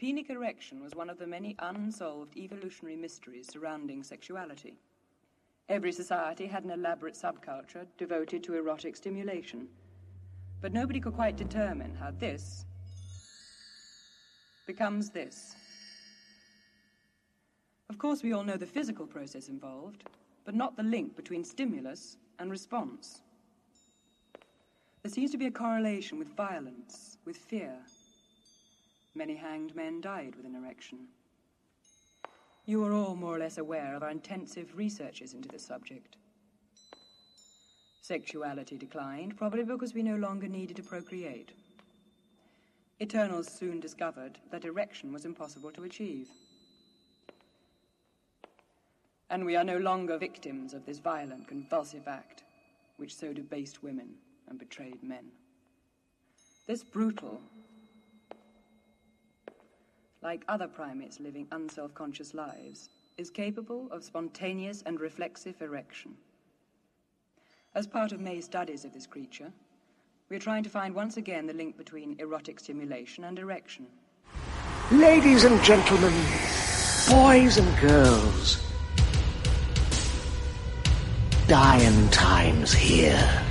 Penile erection was one of the many unsolved evolutionary mysteries surrounding sexuality. Every society had an elaborate subculture devoted to erotic stimulation. But nobody could quite determine how this becomes this. Of course, we all know the physical process involved, but not the link between stimulus and response. There seems to be a correlation with violence, with fear. Many hanged men died with an erection. You are all more or less aware of our intensive researches into this subject. Sexuality declined, probably because we no longer needed to procreate. Eternals soon discovered that erection was impossible to achieve. And we are no longer victims of this violent, convulsive act, which so debased women and betrayed men. This brutal, like other primates living unself conscious lives, is capable of spontaneous and reflexive erection. As part of May's studies of this creature, we are trying to find once again the link between erotic stimulation and erection. Ladies and gentlemen, boys and girls, dying times here.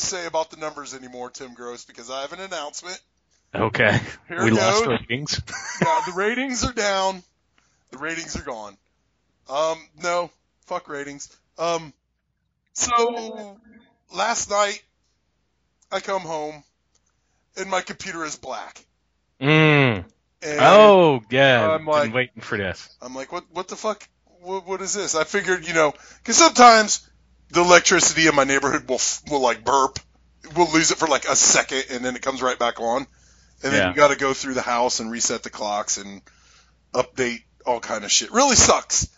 To say about the numbers anymore, Tim Gross, because I have an announcement. Okay. Here we lost ratings. Yeah, the ratings are down. The ratings are gone. Um, no, fuck ratings. Um, so last night I come home and my computer is black. Mm. And Oh, yeah. I'm Been waiting for this. I'm like, what, what the fuck? What, what is this? I figured, you know, because sometimes the electricity in my neighborhood will, will like burp. We'll lose it for like a second and then it comes right back on. And then Yeah. you got to go through the house and reset the clocks and update all kind of shit. Really sucks.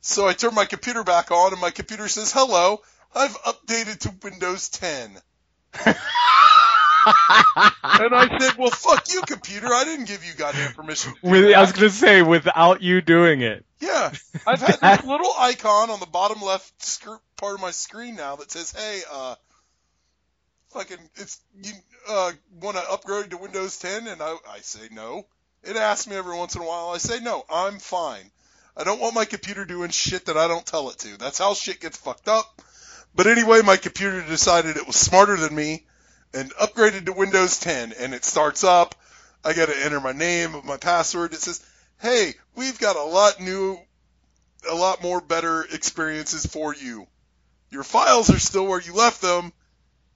So I turn my computer back on and my computer says, hello, I've updated to Windows 10. and I said, well, fuck you, computer. I didn't give you goddamn permission. to do With, I was gonna say, without you doing it. Yeah, I've had this little icon on the bottom left sc- part of my screen now that says, "Hey, uh, fucking, it's you uh, want to upgrade to Windows 10?" And I, I say no. It asks me every once in a while. I say no. I'm fine. I don't want my computer doing shit that I don't tell it to. That's how shit gets fucked up. But anyway, my computer decided it was smarter than me and upgraded to Windows 10, and it starts up. I got to enter my name, my password. It says, "Hey, we've got a lot new, a lot more better experiences for you. Your files are still where you left them.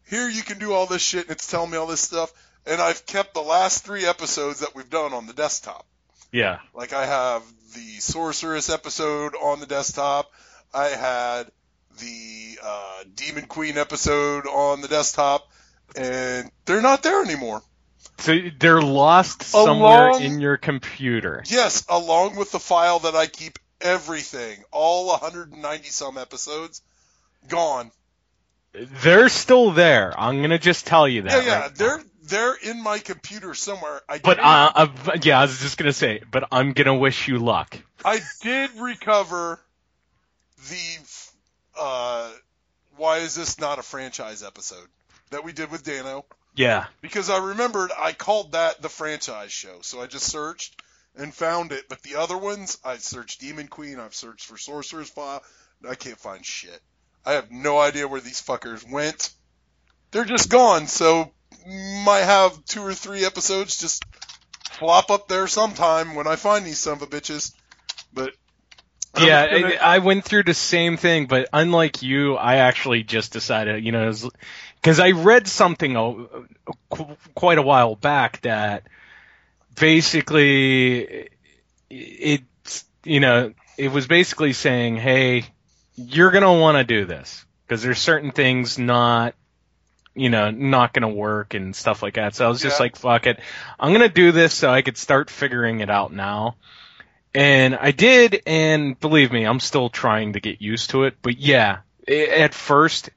Here you can do all this shit, and it's telling me all this stuff. And I've kept the last three episodes that we've done on the desktop. Yeah. Like I have the Sorceress episode on the desktop. I had the uh, Demon Queen episode on the desktop, and they're not there anymore. So they're lost somewhere Along- in your computer. Yes, along with the file that I keep everything, all 190 some episodes, gone. They're still there. I'm gonna just tell you that. Yeah, yeah, right they're they're in my computer somewhere. I But uh, uh, yeah, I was just gonna say. But I'm gonna wish you luck. I did recover the uh, why is this not a franchise episode that we did with Dano Yeah. because I remembered I called that the franchise show, so I just searched and found it. But the other ones, I searched Demon Queen, I've searched for Sorcerer's File, I can't find shit. I have no idea where these fuckers went. They're just gone, so might have two or three episodes just flop up there sometime when I find these son of a bitches. But I'm Yeah, gonna- I, I went through the same thing, but unlike you, I actually just decided, you know, because I read something qu- quite a while back that basically it, you know, it was basically saying, hey, you're gonna want to do this because there's certain things not, you know, not gonna work and stuff like that. So I was just Yeah. like, fuck it, I'm gonna do this so I could start figuring it out now. And I did, and believe me, I'm still trying to get used to it. But yeah, i at first,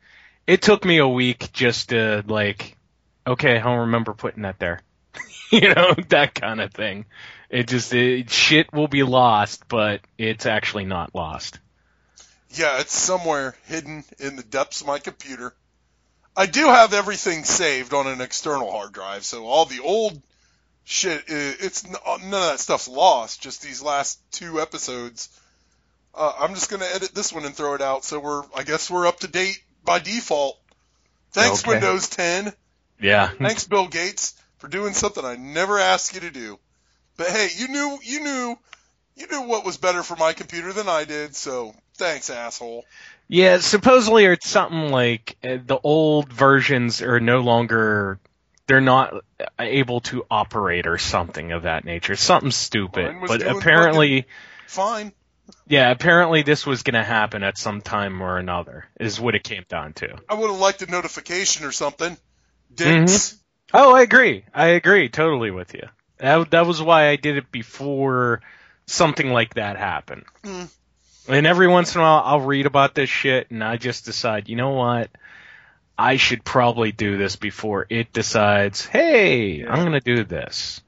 it took me a week just to like, okay, I don't remember putting that there. you know, that kind of thing. It just, it, shit will be lost, but it's actually not lost. Yeah, it's somewhere hidden in the depths of my computer. I do have everything saved on an external hard drive, so all the old shit, it's none of that stuff's lost. Just these last two episodes. Uh, I'm just gonna edit this one and throw it out, so we're, I guess we're up to date by default. Thanks, Okay. Windows 10. Yeah. Thanks, Bill Gates, for doing something I never asked you to do. But hey, you knew, you knew, you knew what was better for my computer than I did, so thanks, asshole. Yeah, supposedly it's something like uh, the old versions are no longer they're not able to operate or something of that nature. Something stupid. But apparently Fine. Yeah, apparently this was going to happen at some time or another is what it came down to. I would have liked a notification or something. Dicks. Oh, I agree. I agree totally with you. That that was why I did it before something like that happened. Mm. And every once in a while, I'll read about this shit, and I just decide, you know what? I should probably do this before it decides, hey, I'm gonna do this.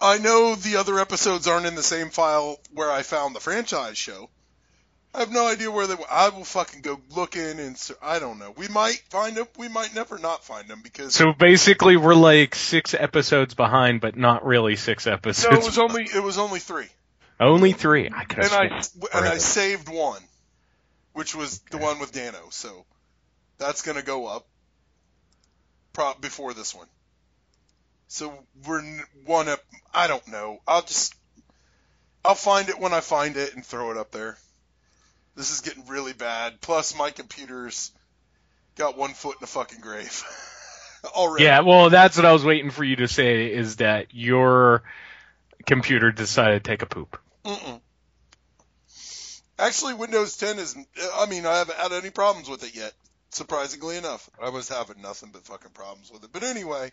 I know the other episodes aren't in the same file where I found the franchise show. I have no idea where they. I will fucking go looking and I don't know. We might find them. We might never not find them because So basically, we're like six episodes behind, but not really six episodes. no, it was only it was only three, only three. I could and I and I saved one, which was the one with Dano. So that's gonna go up pro- before this one. So we're one up. I don't know. I'll just I'll find it when I find it and throw it up there. This is getting really bad. Plus, my computer's got one foot in the fucking grave already. Yeah, well, that's what I was waiting for you to say is that your computer decided to take a poop. Mm-mm. Actually, Windows 10 is. I mean, I haven't had any problems with it yet. Surprisingly enough, I was having nothing but fucking problems with it. But anyway,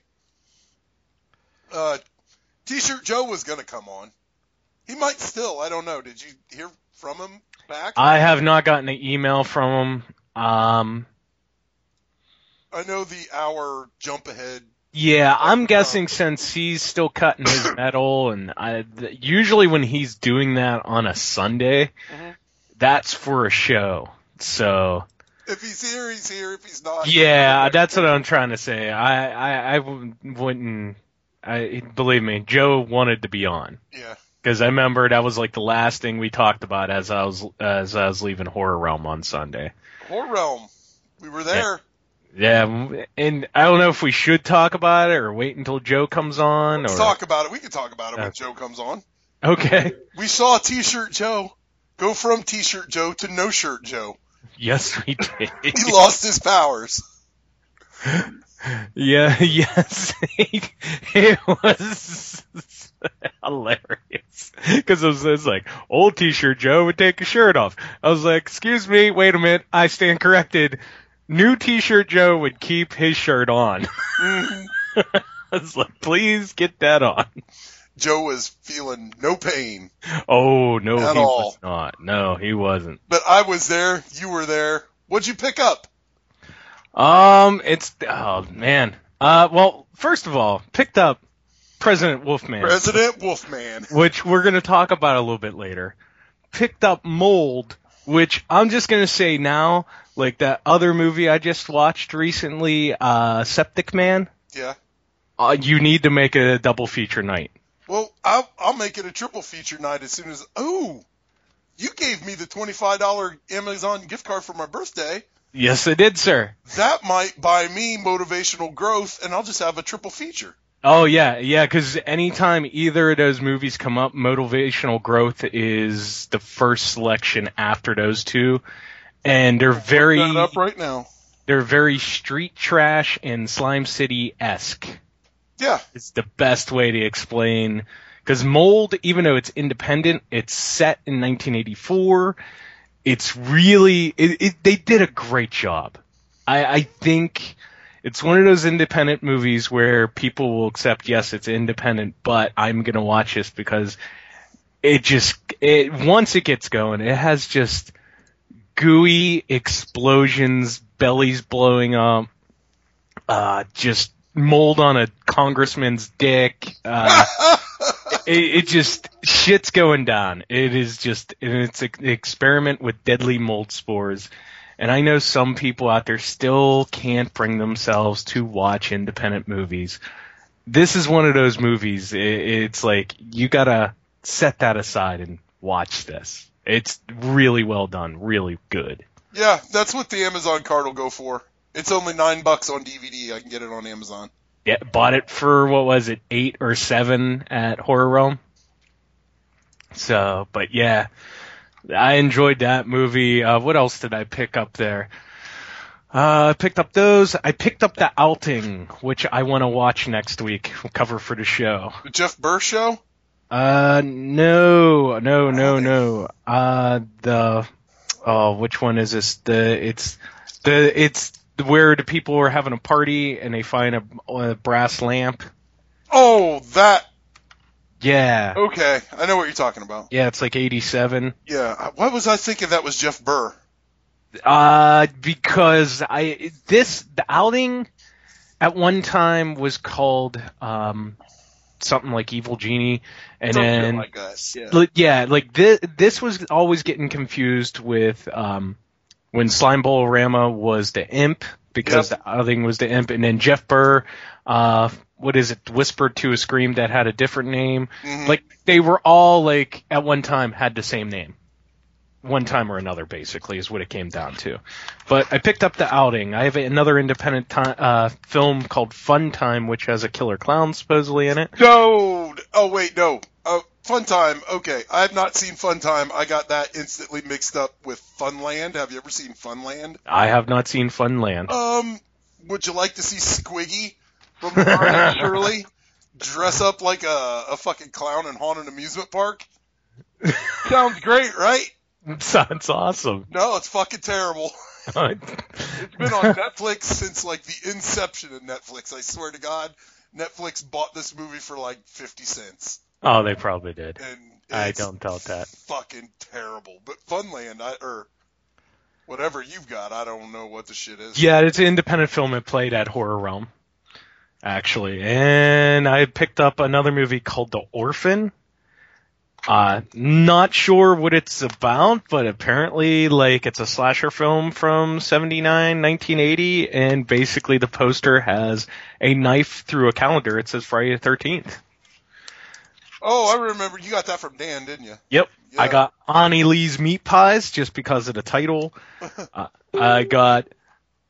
uh, T-shirt Joe was gonna come on. He might still. I don't know. Did you hear from him back? I have not gotten an email from him. Um, I know the hour jump ahead. yeah, I'm guessing since he's still cutting his metal, and I, th- usually when he's doing that on a Sunday, Mhm. that's for a show. So If he's here, he's here. If he's not, yeah, that's what I'm trying to say. I I, I wouldn't. I believe me, Joe wanted to be on. Yeah. Because I remember that was like the last thing we talked about as I was as I was leaving Horror Realm on Sunday. Horror Realm. We were there. Yeah, and I don't know if we should talk about it or wait until Joe comes on. Let's or talk about it. We can talk about it when Joe comes on. okay. We saw T-shirt Joe go from T-shirt Joe to no shirt Joe. Yes, we did. He lost his powers. Yeah, yes, it was hilarious because it was, it was like old T-shirt Joe would take his shirt off. I was like, "Excuse me, wait a minute, I stand corrected." New T-shirt Joe would keep his shirt on. I was like, "Please get that on." Joe was feeling no pain, Oh no, At he all. was not. No, he wasn't. but I was there. You were there. What'd you pick up? Um, it's oh man. Uh, well, first of all, picked up President Wolfman, President Wolfman. which we're gonna talk about a little bit later. Picked up Mold, which I'm just gonna say now, like that other movie I just watched recently, uh, Septic Man. Yeah. Uh, you need to make it a double feature night. Well, I'll, I'll make it a triple feature night as soon as. Oh, you gave me the twenty-five dollar Amazon gift card for my birthday. Yes, I did, sir. That might buy me motivational growth, and I'll just have a triple feature. Oh yeah, yeah. Because anytime either of those movies come up, motivational growth is the first selection after those two, and they're very that up right now. they're very street trash and Slime City esque. Yeah. It's the best way to explain because Mold, even though it's independent, it's set in 1984. It's really it, it, they did a great job. I, I think it's one of those independent movies where people will accept yes, it's independent, but I'm gonna watch this because it just it once it gets going, it has just gooey explosions, bellies blowing up, uh, just mold on a congressman's dick. Uh, it, it just shit's going down. It is just it's an experiment with deadly mold spores. And I know some people out there still can't bring themselves to watch independent movies. This is one of those movies. i it's like you gotta set that aside and watch this. It's really well done, really good. Yeah, that's what the Amazon card will go for. It's only nine bucks on DVD. I can get it on Amazon. Yeah, bought it for what was it, eight or seven at Horror Realm. So, but yeah, I enjoyed that movie. Uh, what else did I pick up there? Uh, I picked up those. I picked up the Outing, which I want to watch next week. Cover for the show. The Jeff Burr show. Uh, no, no, no, no. Uh, the, oh, which one is this? The, it's, the, it's where the people are having a party and they find a, a brass lamp. Oh, that. Yeah. Okay, I know what you're talking about. Yeah, it's like 87. Yeah. Why was I thinking that was Jeff Burr? Uh, because I, this, the outing at one time was called, um, something like Evil Genie, and Something then like yeah. Like, yeah, like this, this was always getting confused with um, when Slime Bowl Rama was the imp because Yep. the other thing was the imp, and then Jeff Burr, uh, what is it, whispered to a scream that had a different name. Mhm. Like they were all like at one time had the same name. One time or another, basically, is what it came down to. But I picked up the outing. I have another independent ti uh, film called Fun Time, which has a killer clown supposedly in it. No. Oh wait, no. Fun Time. Okay, I have not seen Fun Time. I got that instantly mixed up with Funland. Have you ever seen Funland? I have not seen Funland. Um, would you like to see Squiggy from Shirley dress up like a, a fucking clown and haunt an amusement park? Sounds great, right? Sounds awesome. No, it's fucking terrible. It's been on Netflix since like the inception of Netflix. I swear to God, Netflix bought this movie for like fifty cents, oh, they probably did. and I don't doubt that. fucking terrible. But Funland, I or whatever you've got, I don't know what the shit is. Yeah, it's an independent film. It played at Horror Realm, actually. And I picked up another movie called The Orphan. Uh, not sure what it's about, but apparently, like, it's a slasher film from 79, 1980, and basically the poster has a knife through a calendar. It says Friday the 13th. Oh, I remember you got that from Dan, didn't you? Yep. I got Annie Lee's Meat Pies just because of the title. uh, I got.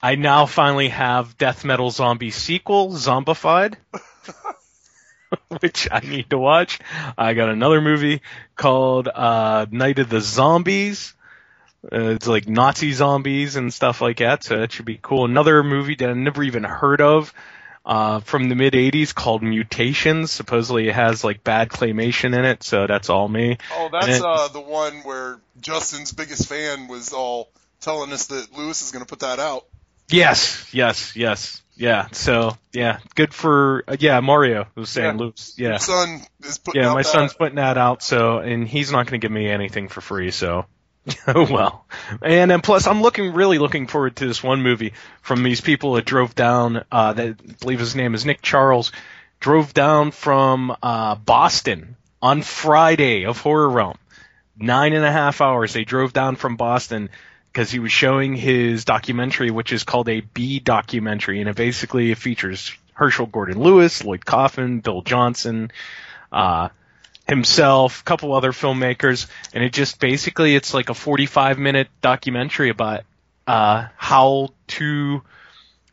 I now finally have Death Metal Zombie sequel, Zombified, which I need to watch. I got another movie called uh, Night of the Zombies. Uh, it's like Nazi zombies and stuff like that, so that should be cool. Another movie that I never even heard of uh, from the mid '80s called Mutations. Supposedly it has like bad claymation in it, so that's all me. Oh, that's uh, the one where Justin's biggest fan was all telling us that Lewis is going to put that out. Yes, yes, yes, yeah. So yeah, good for uh, yeah. Mario was saying, Yeah. Loops, yeah, Your son is putting yeah. My that. son's putting that out, so and he's not going to give me anything for free, so Oh well, and then plus I'm looking really looking forward to this one movie from these people that drove down. Uh, that I believe his name is Nick Charles, drove down from uh, Boston on Friday of Horror Realm. Nine and a half hours. They drove down from Boston because he was showing his documentary, which is called a B documentary, and it basically features Herschell Gordon Lewis, Lloyd Kaufman, Bill Johnson. Uh, himself, a couple other filmmakers, and it just basically it's like a 45 minute documentary about uh, how to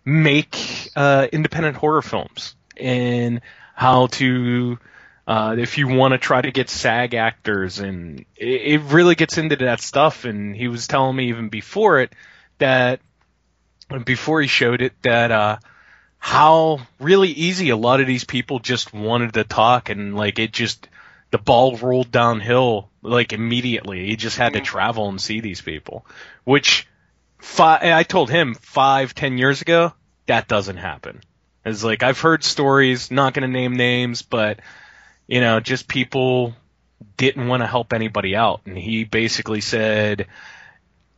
make uh, independent horror films and how to uh, if you want to try to get SAG actors and it, it really gets into that stuff. And he was telling me even before it that before he showed it that uh, how really easy a lot of these people just wanted to talk and like it just the ball rolled downhill like immediately. He just had to travel and see these people, which five, I told him five, ten years ago that doesn't happen. It's like I've heard stories, not going to name names, but you know, just people didn't want to help anybody out, and he basically said.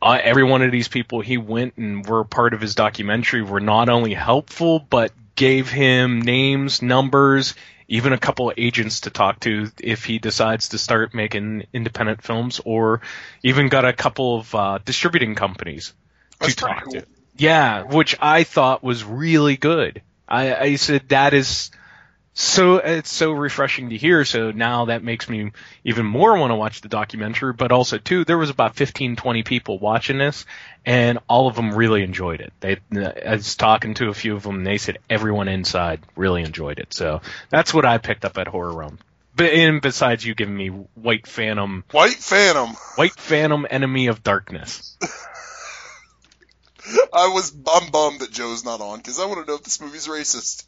Uh, every one of these people he went and were part of his documentary were not only helpful but gave him names, numbers, even a couple of agents to talk to if he decides to start making independent films, or even got a couple of uh, distributing companies That's to talk cool. to. Yeah, which I thought was really good. I, I said that is so it's so refreshing to hear. So now that makes me even more want to watch the documentary. But also too, there was about 15, 20 people watching this, and all of them really enjoyed it. They, uh, I was talking to a few of them, and they said everyone inside really enjoyed it. So that's what I picked up at Horror Realm. But and besides you giving me White Phantom, White Phantom. White Phantom, Enemy of Darkness. I was I'm bummed that Joe's not on because I want to know if this movie's racist.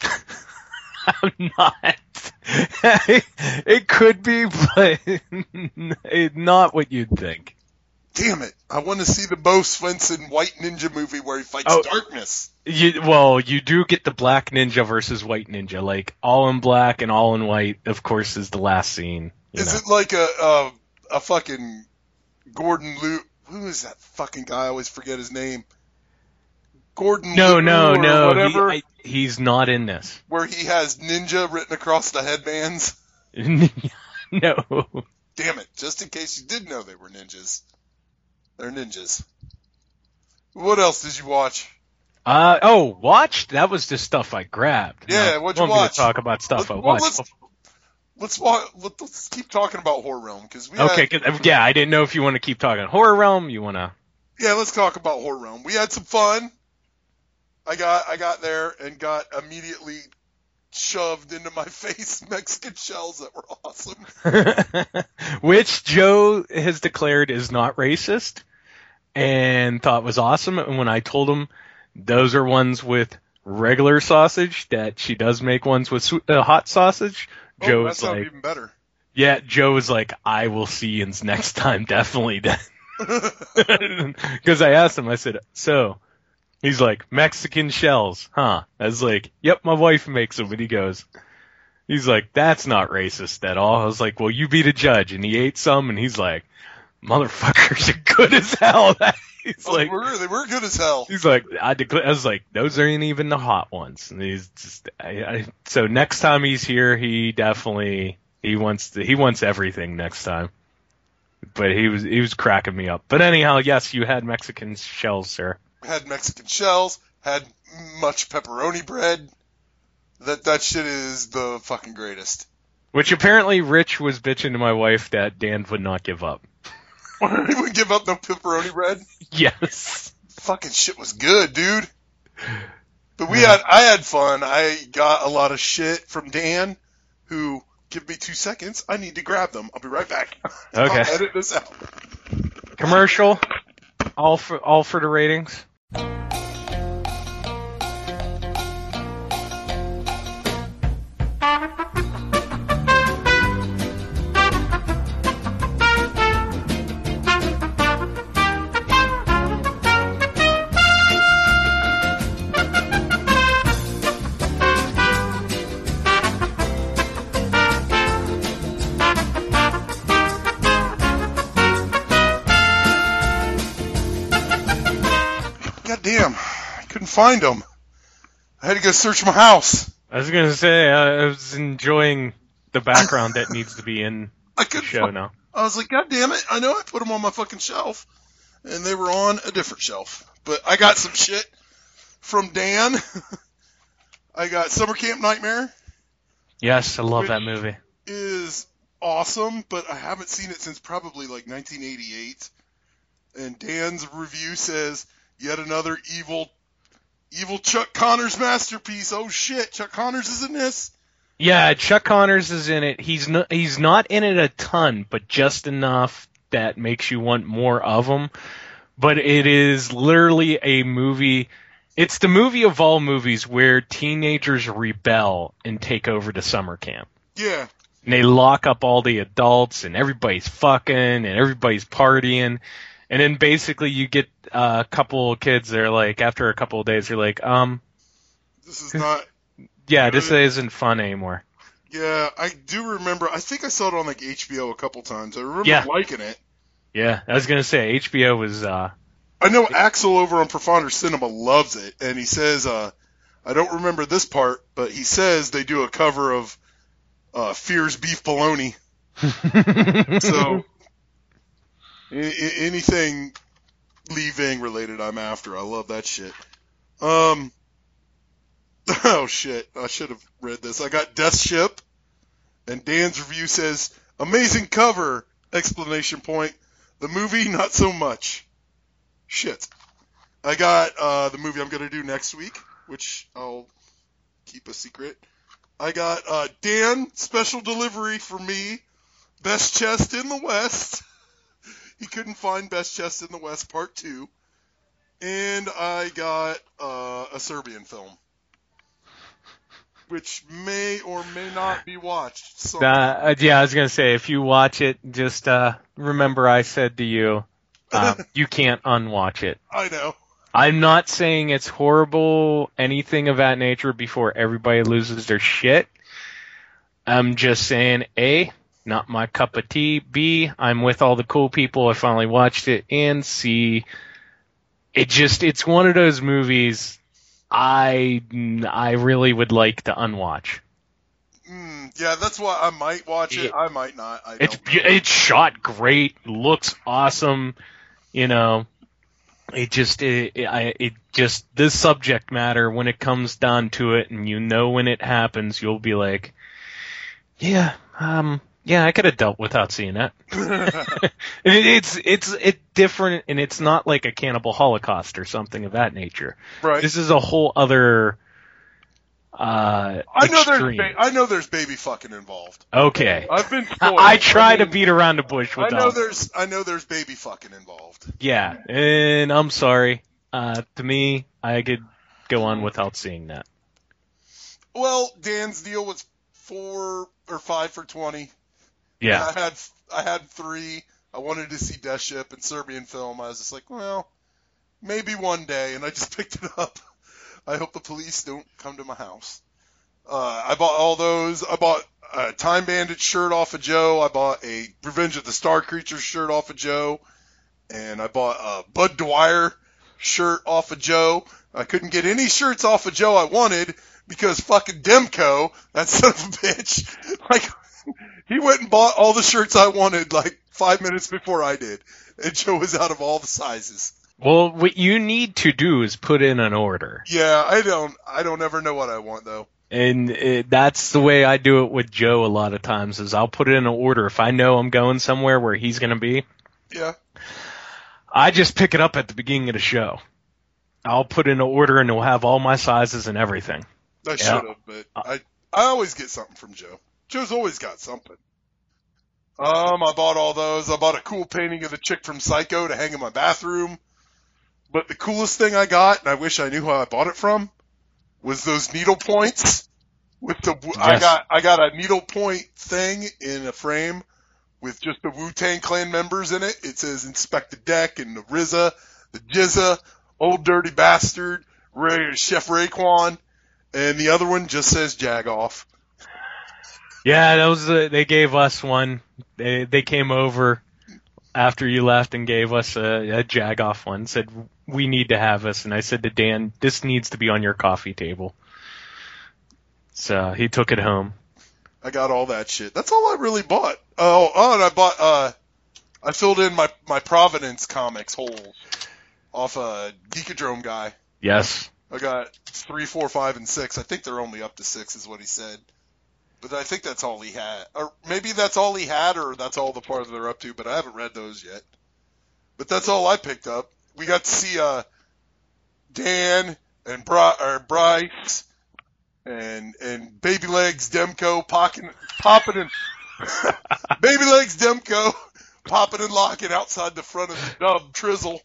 I'm not. it could be, but not what you'd think. Damn it! I want to see the Bo Svenson White Ninja movie where he fights Oh. darkness. You, well, you do get the black ninja versus white ninja. Like all in black and all in white, of course, is the last scene. You Is know. it like a, a a fucking Gordon Liu? Who is that fucking guy? I always forget his name. Gordon. no, Liu no, no. He, I, he's not in this. where he has ninja written across the headbands. no. Damn it! Just in case you did know they were ninjas, they're ninjas. What else did you watch? Uh oh, watched. That was the stuff I grabbed. Yeah, Now, what'd you want me to watch? talk about stuff Let- I watched. let's- Let's walk. Let, let's keep talking about horror realm because we Okay, had, 'cause- yeah, I didn't know if you want to keep talking horror realm. You want to? yeah. Let's talk about horror realm. We had some fun. I got I got there and got immediately shoved into my face Mexican shells that were awesome. which Joe has declared is not racist and thought was awesome. And when I told him those are ones with regular sausage, that she does make ones with swe- uh, hot sausage, Oh, Joe was like, even better. yeah, Joe was like, I will see yins next time, definitely. Because I asked him, I said, so, he's like, Mexican shells, huh? I was like, yep, my wife makes them. And he goes, he's like, that's not racist at all. I was like, well, you be the judge. And he ate some and he's like, motherfuckers are good as hell. he's Oh, like, they were they were good as hell. He's like, I declare. I was like, those aren't even the hot ones. And he's just, I, I, so next time he's here, he definitely he wants to, he wants everything next time. But he was he was cracking me up. But anyhow, yes, you had Mexican shells, sir. Had Mexican shells. Had much pepperoni bread. That that shit is the fucking greatest. Which apparently Rich was bitching to my wife that Dan would not give up. he wouldn't give up no pepperoni bread. Yes. Fucking shit was good, dude. But we had I had fun. I got a lot of shit from Dan, who give me two seconds. I need to grab them. I'll be right back. Okay. I'll edit this out. Commercial. All for all for the ratings. Couldn't find them. I had to go search my house. I was gonna say I was enjoying the background that needs to be in I the couldn't. show now. I was like, God damn it! I know I put them on my fucking shelf, and they were on a different shelf. But I got some shit from Dan. I got Summer Camp Nightmare Yes, I love Which- that movie. is awesome, but I haven't seen it since probably like 1988. And Dan's review says yet another evil, evil Chuck Connors masterpiece. Oh shit, Chuck Connors is in this. Yeah, Chuck Connors is in it. He's not he's not in it a ton, but just enough that makes you want more of him. But it is literally a movie. It's the movie of all movies where teenagers rebel and take over the summer camp. Yeah, And they lock up all the adults and everybody's fucking and everybody's partying. And then basically you get uh, a couple kids that are like, after a couple of days, you're like, um, this is not. yeah, this isn't fun anymore. Yeah, I do remember. I think I saw it on like HBO a couple times. I remember Yeah. liking it. Yeah, I was gonna say HBO was uh I know Axel over on Profounder Cinema loves it, and he says, uh, I don't remember this part, but he says they do a cover of uh, Fear's Beef Bologna. so anything Lee Ving related, I'm after. I love that shit. Um. Oh shit! I should have read this. I got Death Ship, and Dan's review says amazing cover! Explanation point. The movie, not so much. Shit. I got uh, the movie I'm gonna do next week, which I'll keep a secret. I got uh, Dan special delivery for me. Best chest in the West. he couldn't find best chest in the West part two, and I got uh, a Serbian film, which may or may not be watched. So Uh, yeah, I was gonna say if you watch it, just uh, remember I said to you, uh, you can't unwatch it. I know. I'm not saying it's horrible, anything of that nature before everybody loses their shit. I'm just saying, A, not my cup of tea. B, I'm with all the cool people. I finally watched it. And C, it just, it's one of those movies I, I really would like to unwatch. Mm, yeah, that's why I might watch it. I might not. I it's, it's shot great, looks awesome, you know. It just it, it, I, it just this subject matter when it comes down to it, and you know when it happens, you'll be like, yeah, um, yeah, I could have dealt without seeing that. it, it's it's it's different, and it's not like a cannibal holocaust or something of that nature. Right. This is a whole other. Uh, I know there's ba- I know there's baby fucking involved. Okay. I've been I, spoiled. I try to mean, beat around the bush I know them. there's I know there's baby fucking involved. Yeah, and I'm sorry. Uh, to me, I could go on without seeing that. Well, Dan's deal was four or five for twenty. Yeah. I had I had three. I wanted to see Death Ship and Serbian film. I was just like, well, maybe one day, and I just picked it up. I hope the police don't come to my house. Uh, I bought all those. I bought a Time Bandit shirt off of Joe. I bought a Revenge of the Star Creatures shirt off of Joe, and I bought a Bud Dwyer shirt off of Joe. I couldn't get any shirts off of Joe I wanted because fucking Demko, that son of a bitch, like he went and bought all the shirts I wanted like five minutes before I did, and Joe was out of all the sizes. Well, what you need to do is put in an order, Yeah, I don't, I don't ever know what I want though. and it, that's the way I do it with Joe a lot of times. Is I'll put it in an order if I know I'm going somewhere where he's going to be. Yeah, I just pick it up at the beginning of the show. I'll put in an order and it'll have all my sizes and everything. I Yeah. should have, but I, I always get something from Joe. Joe's always got something. Um, I bought all those. I bought a cool painting of the chick from Psycho to hang in my bathroom. But the coolest thing I got, and I wish I knew who I bought it from, was those needle points. With the, I got, I got a needle point thing in a frame with just the Wu Tang Clan members in it. It says Inspectah Deck and the RZA, the GZA, Old Dirty Bastard, Ray, Chef Raekwon, and the other one just says Jagoff. Yeah, that was uh, they gave us one. They they came over after you left and gave us a, a Jagoff one. Said we need to have this. And I said to Dan, this needs to be on your coffee table. So he took it home. I got all that shit. That's all I really bought. Oh, oh, and I bought. uh I filled in my my Providence comics hole off a Geekadrome guy. Yes. I got three, four, five, and six. I think they're only up to six, is what he said. But I think that's all he had, or maybe that's all he had, or that's all the part they're up to. But I haven't read those yet. But that's all I picked up. We got to see uh, Dan and Bri- or Bryce and and Baby Legs Demko popping popping and Baby Legs Demko popping and locking outside the front of the dub Trizzle.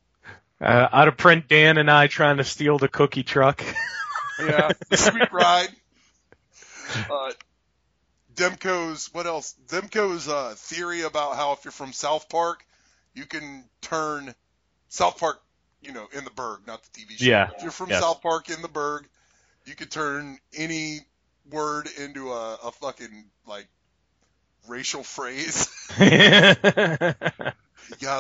Uh, out of print, Dan and I trying to steal the cookie truck. Yeah, sweet ride. Uh, Demko's what else? Demko's uh, theory about how if you're from South Park, you can turn South Park, you know, in the Burgh, not the TV show. Yeah, If you're from yes. South Park in the Burgh, you could turn any word into a, a fucking like racial phrase. you got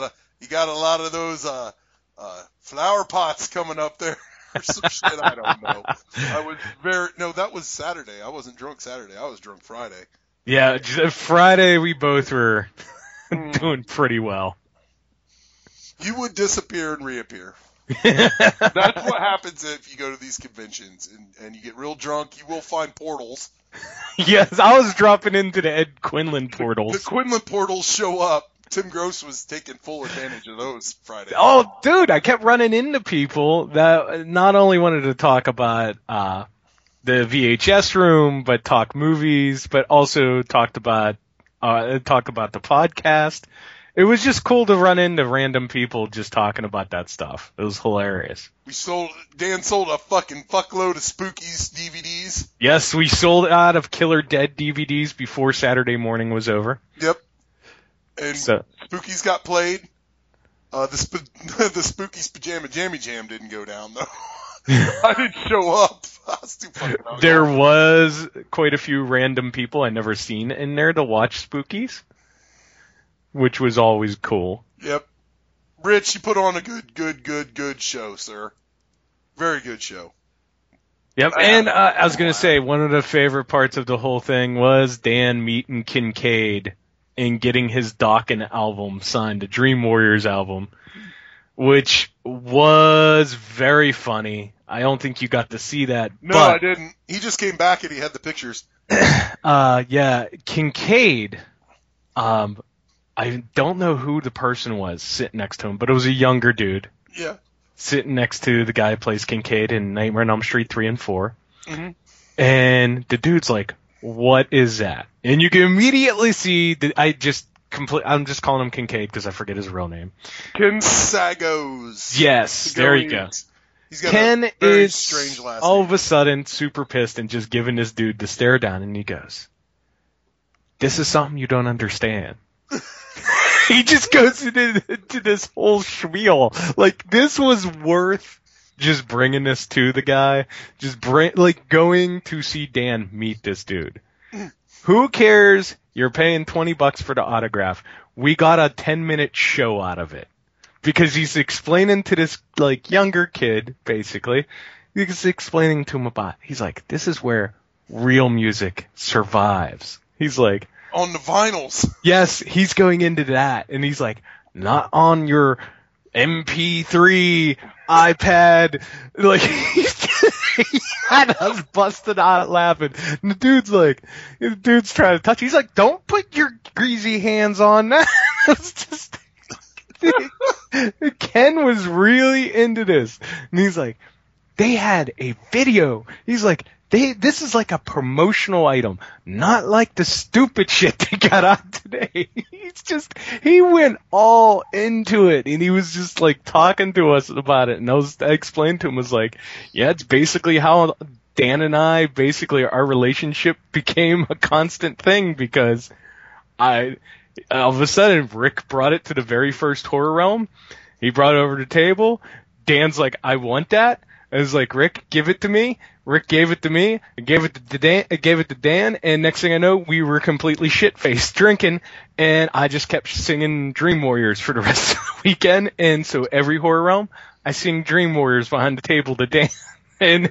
a you got a lot of those uh, uh, flower pots coming up there. or some shit I don't know. I was very no, that was Saturday. I wasn't drunk Saturday. I was drunk Friday. yeah, Friday we both were hmm. doing pretty well. You would disappear and reappear. That's what happens if you go to these conventions and, and you get real drunk. You will find portals. yes, I was dropping into the Ed Quinlan portals. The. Quinlan portals show up. Tim Gross was taking full advantage of those Friday. Oh, dude, I kept running into people that not only wanted to talk about uh, the VHS room, but talk movies, but also talked about uh, talk about the podcast. It was just cool to run into random people just talking about that stuff. It was hilarious. We sold Dan sold a fucking fuckload of Spookies DVDs. Yes, we sold out of Killer Dead DVDs before Saturday morning was over. Yep. And So Spookies got played. Uh, the sp- the Spookies pajama jammy jam didn't go down though. I didn't show up. Was too fucking hungover. there was quite a few random people I never seen in there to watch Spookies, which was always cool. Yep. Rich, you put on a good, good, good, good show, sir. Very good show. Yep, and uh, I was gonna say one of the favorite parts of the whole thing was Dan meeting Kincaid and getting his Dokken album signed, the Dream Warriors album, which was very funny. I don't think you got to see that, No, but I didn't. He just came back and he had the pictures. uh, yeah, Kincaid. Um, I don't know who the person was sitting next to him, but it was a younger dude Yeah. sitting next to the guy who plays Kincaid in Nightmare on Elm Street three and 4 Mhm. and the dude's like, "What is that?" And you can immediately see that I just complete. I'm just calling him Kincaid because I forget his real name. Ken Sagoes. Yes, there you go. He's got Ken is strange last all name. of a sudden super pissed and just giving this dude the stare down, and he goes, "This is something you don't understand." he just goes into, into this whole spiel. Like this was worth just bringing this to the guy. Just bring like going to see Dan meet this dude. Who cares? You're paying twenty bucks for the autograph. We got a ten minute show out of it because he's explaining to this like younger kid basically he's explaining to him about he's like this is where real music survives he's like On the vinyls. yes he's going into that and he's like not on your mp3 ipad like he had us busted out laughing and the dude's like the dude's trying to touch he's like don't put your greasy hands on that just Ken was really into this. And he's like, they had a video. He's like, they, this is like a promotional item, not like the stupid shit they got out today. He's just, he went all into it and he was just like talking to us about it. And I was, I explained to him, was like, yeah, it's basically how Dan and I, basically our relationship became a constant thing because I, all of a sudden Rick brought it to the very first horror realm. He brought it over to the table. Dan's like, I want that. I was like, Rick, give it to me. Rick gave it to me. I gave it to Dan. I gave it to Dan. And next thing I know, we were completely shit faced drinking. And I just kept singing Dream Warriors for the rest of the weekend. And so every horror realm, I sing Dream Warriors behind the table to Dan, and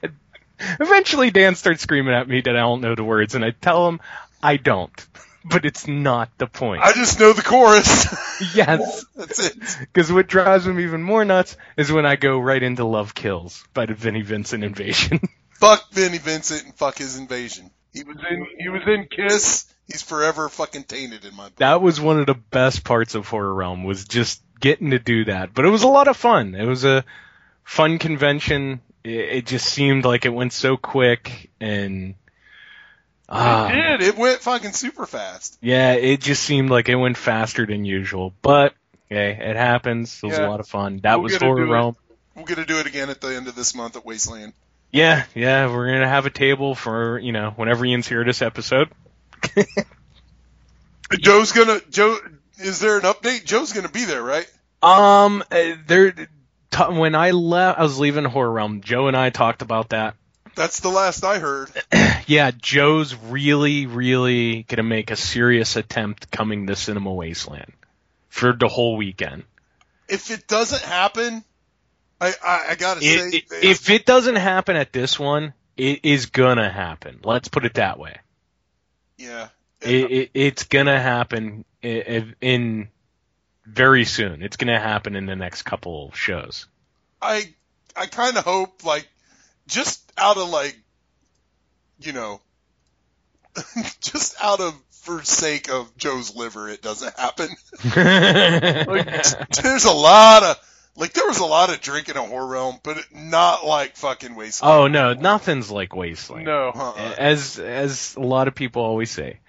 eventually Dan starts screaming at me that I don't know the words, and I tell him I don't, but it's not the point. I just know the chorus. yes, That's it. because what drives him even more nuts is when I go right into Love Kills by the Vinnie Vincent Invasion. Fuck Vinnie Vincent and fuck his invasion. He was in he was in Kiss. He's forever fucking tainted in my book. that was one of the best parts of Horror Realm was just getting to do that. But it was a lot of fun. It was a fun convention. It, it just seemed like it went so quick and ah, it did. It went fucking super fast. yeah, it just seemed like it went faster than usual. But hey, it happens. It was Yeah. a lot of fun. That We'll was Horror do it. Realm. We're gonna do it again at the end of this month at Wasteland. Yeah, yeah, we're gonna have a table for you know whenever Ian's here this episode. Joe's gonna Joe. Is there an update? Joe's gonna be there, right? Um, uh, there. T- when I left, I was leaving Horror Realm. Joe and I talked about that. That's the last I heard. Yeah, Joe's really, really gonna make a serious attempt coming to Cinema Wasteland for the whole weekend. If it doesn't happen, I I, I gotta It, say, it- if it doesn't happen at this one, it is gonna happen. Let's put it that way. yeah, It, it, it's gonna happen i- i- in very soon. It's gonna happen in the next couple shows. I I kind of hope like just out of like you know just out of for sake of Joe's liver, it doesn't happen. Like, there's a lot of like there was a lot of drinking in Horror Realm, but not like fucking Wasteland. oh no, nothing's like Wasteland. no, uh-uh. As as a lot of people always say,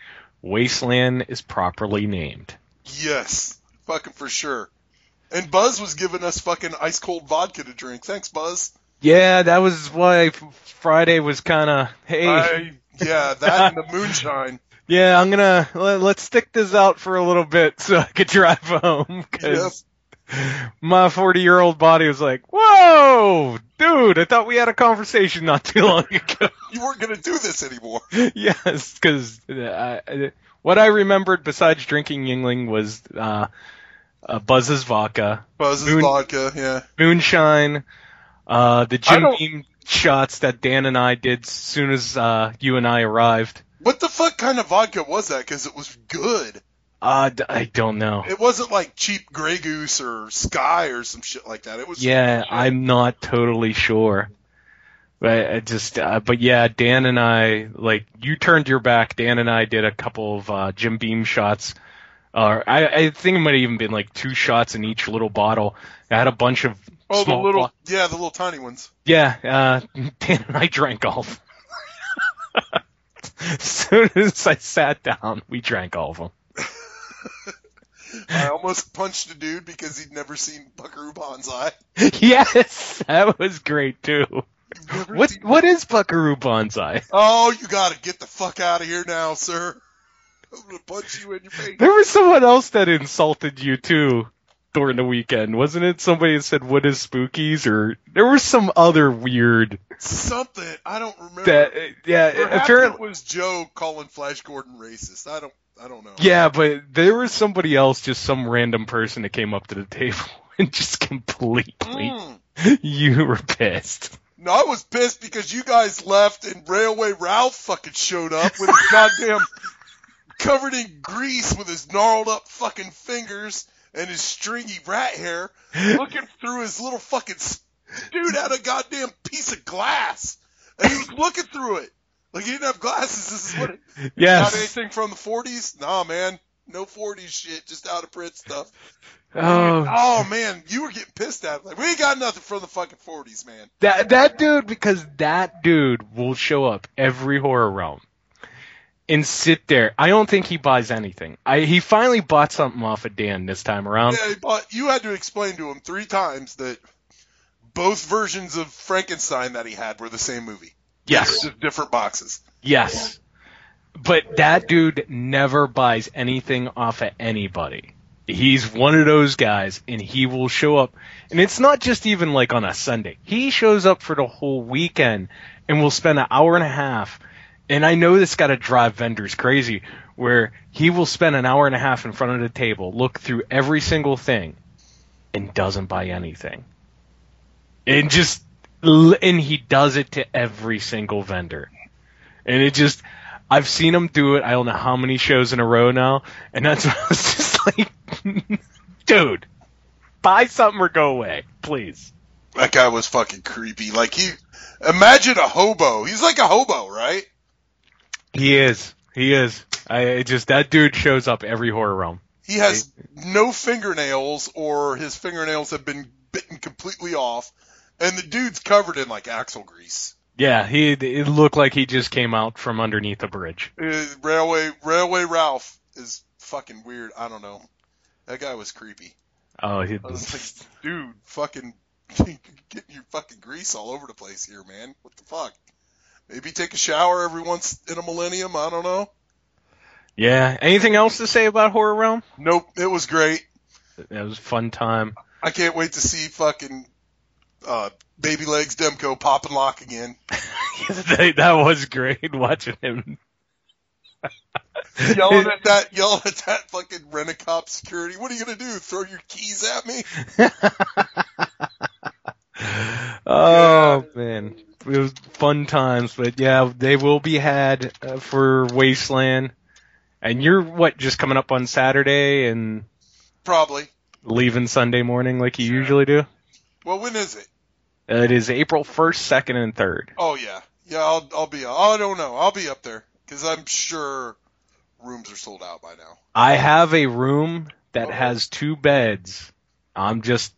Wasteland is properly named. yes, fucking for sure. And Buzz was giving us fucking ice cold vodka to drink. Thanks, Buzz. Yeah, that was why Friday was kind of hey. I, yeah, that and the moonshine. Yeah, I'm gonna let, let's stick this out for a little bit so I could drive home because my 40 year old body was like, "Whoa, dude! I thought we had a conversation not too long ago." You weren't gonna do this anymore. yes, because uh, what I remembered besides drinking Yuengling was uh, uh, Buzz's vodka, Buzz's Moon- vodka, yeah. moonshine, uh, the Jim Beam shots that Dan and I did as soon as uh, you and I arrived. What the fuck kind of vodka was that? Because it was good. Uh, I don't know. It wasn't like cheap Grey Goose or Skyy or some shit like that. It was Yeah, I'm not totally sure. But I just, uh, but yeah, Dan and I, like, you turned your back. Dan and I did a couple of uh, Jim Beam shots. Uh, I, I think it might have even been like two shots in each little bottle. I had a bunch of oh the little bo- yeah the little tiny ones. yeah, uh, Dan and I drank all of them. as soon as I sat down, we drank all of them. I almost punched a dude because he'd never seen Buckaroo Banzai. yes, that was great too. What what is Buckaroo Banzai? Oh, you gotta get the fuck out of here now, sir. I'm gonna punch you in your face. There was someone else that insulted you too during the weekend, wasn't it? Somebody said, "What is spookies?" Or there was some other weird Something I don't remember. that. uh, Yeah, Perhaps apparently. it was Joe calling Flash Gordon racist. I don't. I don't know. Yeah, but there was somebody else, just some random person that came up to the table and just completely. Mm. You were pissed. No, I was pissed because you guys left and Railway Ralph fucking showed up with his goddamn covered in grease with his gnarled up fucking fingers and his stringy rat hair, looking through his little fucking dude had a goddamn piece of glass and he was looking through it like he didn't have glasses. This is what. It, Got anything from the 40s? Nah, man. No 40s shit. Just out of print stuff. Oh, Oh man, you were getting pissed at. Like we ain't got nothing from the fucking 40s, man. that that dude because that dude will show up every horror realm and sit there. I don't think he buys anything. I he finally bought something off of Dan this time around. Yeah, but you had to explain to him three times that both versions of Frankenstein that he had were the same movie. Yes. Different boxes. Yes. But that dude never buys anything off of anybody. He's one of those guys and he will show up and it's not just even like on a Sunday. He shows up for the whole weekend and will spend an hour and a half and I know this gotta drive vendors crazy where he will spend an hour and a half in front of the table, look through every single thing and doesn't buy anything. and just and he does it to every single vendor, and it just I've seen him do it. I don't know how many shows in a row now, and that's I was just like, dude, buy something or go away, please. That guy was fucking creepy. Like he, imagine a hobo. He's like a hobo, right? He is. He is. I it just that dude shows up every horror realm. He has no fingernails, or his fingernails have been bitten completely off, and the dude's covered in like axle grease. Yeah, he it looked like he just came out from underneath a bridge. Uh, Railway Railway Ralph is fucking weird. I don't know. That guy was creepy. Oh, he I was like, dude, fucking getting your fucking grease all over the place here, man. What the fuck? Maybe take a shower every once in a millennium. I don't know. Yeah. Anything else to say about Horror Realm? Nope. It was great. It was a fun time. I can't wait to see fucking uh, Baby Legs Demko pop and lock again. that was great watching him. yelling at that, yelling at that fucking rent-a-cop security. What are you gonna do? Throw your keys at me? oh man, it was fun times. But yeah, they will be had uh, for Wasteland. And you're what just coming up on Saturday and Probably. leaving Sunday morning like you usually do. Well, when is it? Uh, It is April first, second, and third. Oh yeah, yeah. I'll I'll be. I don't know. I'll be up there because I'm sure rooms are sold out by now. I have a room that has two beds. I'm just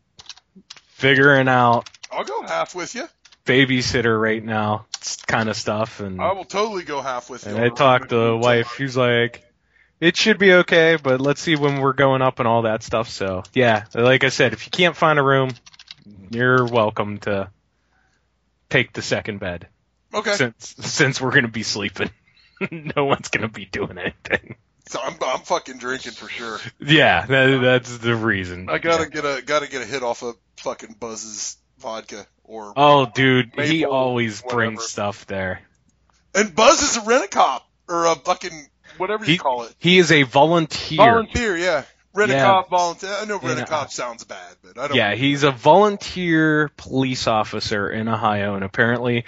figuring out I'll go half with you. babysitter right now, kind of stuff. And I will totally go half with you. And I talked to the wife. She's like, it should be okay, but let's see when we're going up and all that stuff. So yeah, like I said, if you can't find a room, you're welcome to take the second bed. Okay. Since since we're gonna be sleeping, no one's gonna be doing anything. So I'm I'm fucking drinking for sure. Yeah, that, that's the reason. I gotta get a gotta get a hit off of fucking Buzz's vodka or Oh, dude, he always whatever. brings stuff there. and Buzz is a rent a cop or a fucking whatever you He call it. he is a volunteer. Volunteer, yeah. A Yeah. volunteer. I know rent a And, uh, cop sounds bad, but I don't. Yeah, he's a volunteer police officer in Ohio, and apparently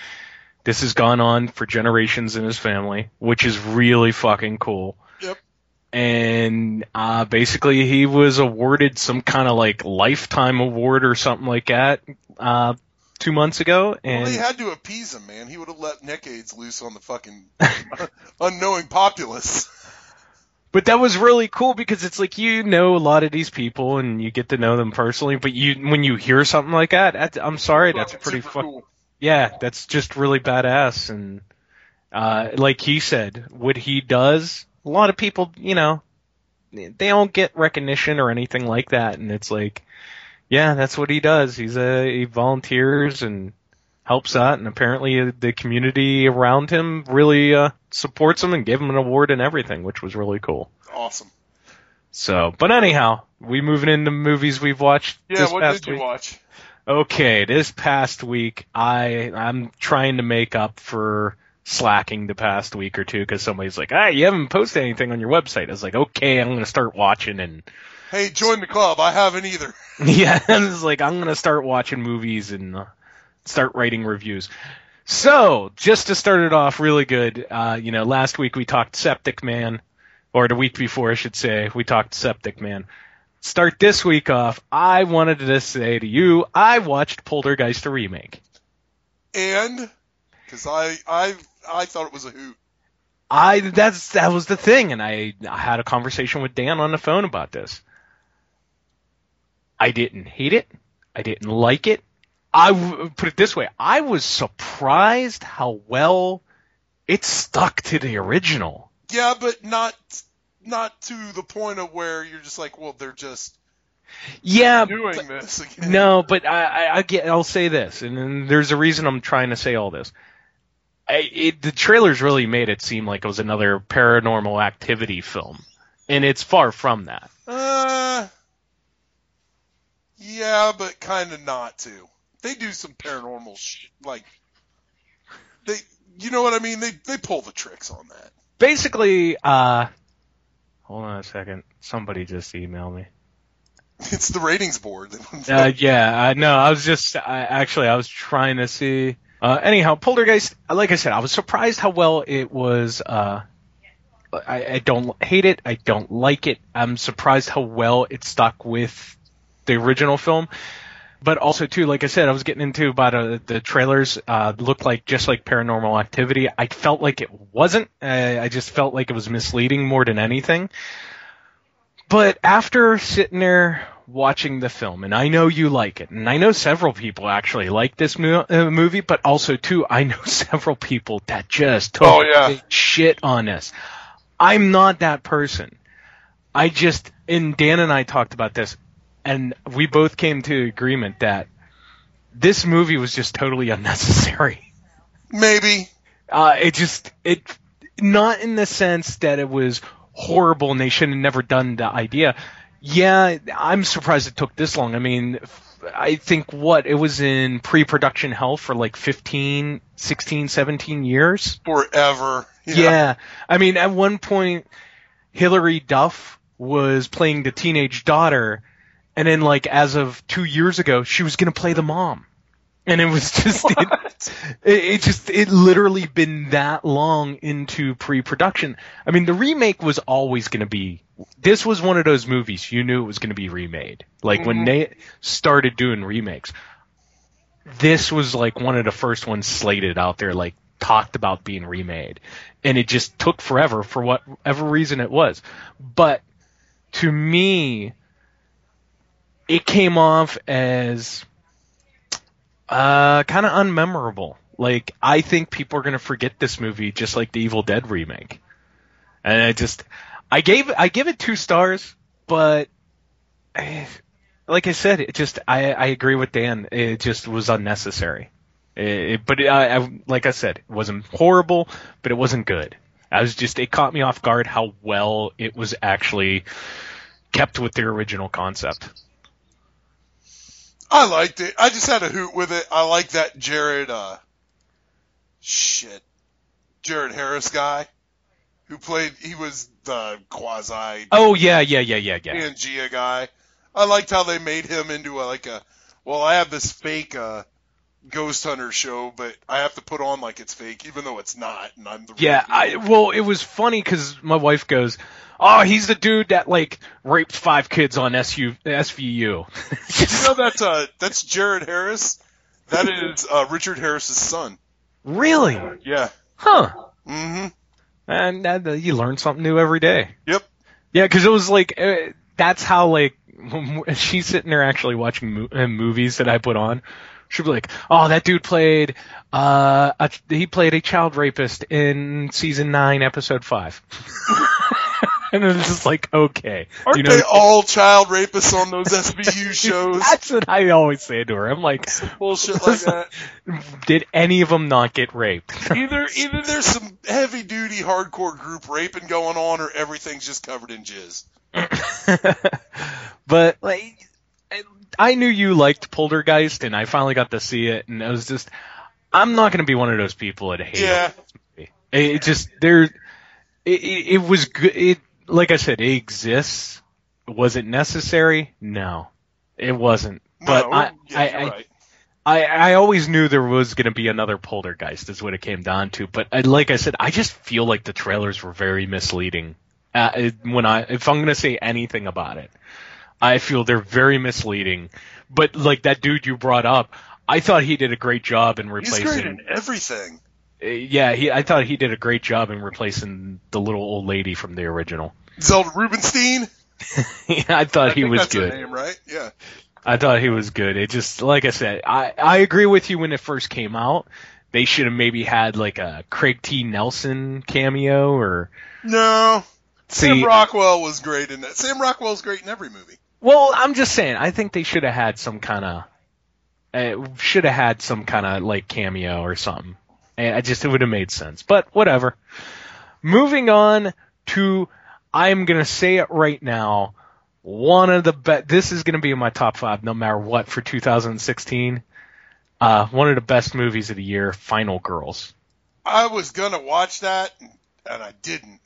this has gone on for generations in his family, which is really fucking cool. Yep. And uh, basically, he was awarded some kind of like lifetime award or something like that uh, two months ago, and Well, they had to appease him, man. He would have let neck aids loose on the fucking unknowing populace. But that was really cool because it's like you know a lot of these people and you get to know them personally, but you when you hear something like that, that I'm sorry, that's pretty cool. Yeah, that's just really badass and uh like he said, what he does, a lot of people, you know, they don't get recognition or anything like that and it's like yeah, that's what he does. He's a he volunteers and helps out and apparently the community around him really uh supports him and gave him an award and everything, which was really cool. Awesome. So, but anyhow, we moving into movies we've watched Yeah, this what past did you week. watch? Okay, this past week I I'm trying to make up for slacking the past week or two because somebody's like, "Ah, you haven't posted anything on your website." I was like, "Okay, I'm gonna start watching," and Hey, join the club. I haven't either. yeah, I was like, "I'm gonna start watching movies and uh, start writing reviews." So, just to start it off really good, uh, you know, last week we talked Septic Man, or the week before, I should say, we talked Septic Man. Start this week off, I wanted to say to you, I watched Poltergeist the remake. And because I I I thought it was a hoot. I that's that was the thing, and I, I had a conversation with Dan on the phone about this. I didn't hate it. I didn't like it. I w- put it this way: I was surprised how well it stuck to the original. Yeah, but not not to the point of where you're just like, well, they're just Yeah, doing but- this again. No, but I, I, I get. I'll say this, and, there's a reason I'm trying to say all this. I, it, the trailers really made it seem like it was another paranormal activity film, and it's far from that. Uh, yeah, but kind of not too. They do some paranormal shit. like they, you know what I mean? They they pull the tricks on that. Basically, uh, hold on a second. Somebody just emailed me. It's the ratings board. Uh, yeah, uh, no, I was just I, actually I was trying to see. Uh, anyhow, Poltergeist. Like I said, I was surprised how well it was. Uh, I, I don't hate it. I don't like it. I'm surprised how well it stuck with the original film. But also too, like I said, I was getting into about uh, the trailers. Uh, looked like just like Paranormal Activity. I felt like it wasn't. Uh, I just felt like it was misleading more than anything. But after sitting there watching the film, and I know you like it, and I know several people actually like this mo- uh, movie, but also too, I know several people that just took Oh, yeah. shit on this. I'm not that person. I just, and Dan and I talked about this, and we both came to agreement that this movie was just totally unnecessary. Maybe. Uh, it just, it, not in the sense that it was horrible and they should have never done the idea. Yeah, I'm surprised it took this long. I mean, I think what, it was in pre-production hell for like 15, 16, 17 years? Forever. Yeah. I mean, at one point, Hilary Duff was playing the teenage daughter, and then, like, as of two years ago, she was going to play the mom. And it was just, it, it, it just, it literally been that long into pre-production. I mean, the remake was always going to be, this was one of those movies you knew it was going to be remade. Like, when Mhm. they started doing remakes, this was like one of the first ones slated out there, like talked about being remade. And it just took forever for whatever reason it was. But to me, it came off as uh, kind of unmemorable. Like, I think people are going to forget this movie just like the Evil Dead remake. And I just, I gave, I give it two stars, but eh, like I said, it just, I, I agree with Dan. It just was unnecessary. It, it- but I, I, like I said, it wasn't horrible, but it wasn't good. I was just, it caught me off guard how well it was actually kept with the original concept. I liked it. I just had a hoot with it. I like that Jared, uh, shit, Jared Harris guy who played, he was the quasi Oh yeah, yeah, yeah, yeah, yeah. Pangea guy. I liked how they made him into a, like a, well, I have this fake, uh, ghost hunter show, but I have to put on like it's fake, even though it's not, and I'm the Yeah, I well, it was funny because my wife goes, "Oh, he's the dude that like raped five kids on SU SVU." you know that's uh that's Jared Harris. That is uh Richard Harris's son. really? Yeah. Huh? Mm-hmm. And that- you learn something new every day. Yep. Yeah, because it was like uh, that's how like she's sitting there actually watching mo- uh, movies that I put on. She'd be like, "Oh, that dude played uh a, he played a child rapist in season nine, episode five. and it was just like, okay, Aren't you know, they all child rapists on those SVU shows? That's what I always say to her. I'm like, Bullshit like that. did any of them not get raped? Either either there's some heavy duty hardcore group raping going on, or everything's just covered in jizz. but like, I- I knew you liked Poltergeist, and I finally got to see it, and it was just, I'm not going to be one of those people that hate Yeah. it. It just there, it, it, it was good. It like I said, it exists. Was it necessary? No, it wasn't. But No, I, yeah, I, I, right. I, I always knew there was going to be another Poltergeist. Is what it came down to. But I, like I said, I just feel like the trailers were very misleading. Uh, it- when I, if I'm going to say anything about it, I feel they're very misleading. But like that dude you brought up, I thought he did a great job in He's replacing. great in everything. Yeah, he. I thought he did a great job in replacing the little old lady from the original. Zelda Rubinstein. I thought I he was that's good. Name, right? Yeah. I thought he was good. It just like I said, I I agree with you when it first came out. They should have maybe had like a Craig T. Nelson cameo or No. Sam. Rockwell was great in that. Sam Rockwell's great in every movie. Well, I'm just saying. I think they should have had some kind of. Uh, should have had some kind of like cameo or something. And I just it would have made sense. But whatever. Moving on to, I'm gonna say it right now. One of the best. This is gonna be in my top five, no matter what, for 2016. Uh, one of the best movies of the year, Final Girls. I was gonna watch that, and I didn't.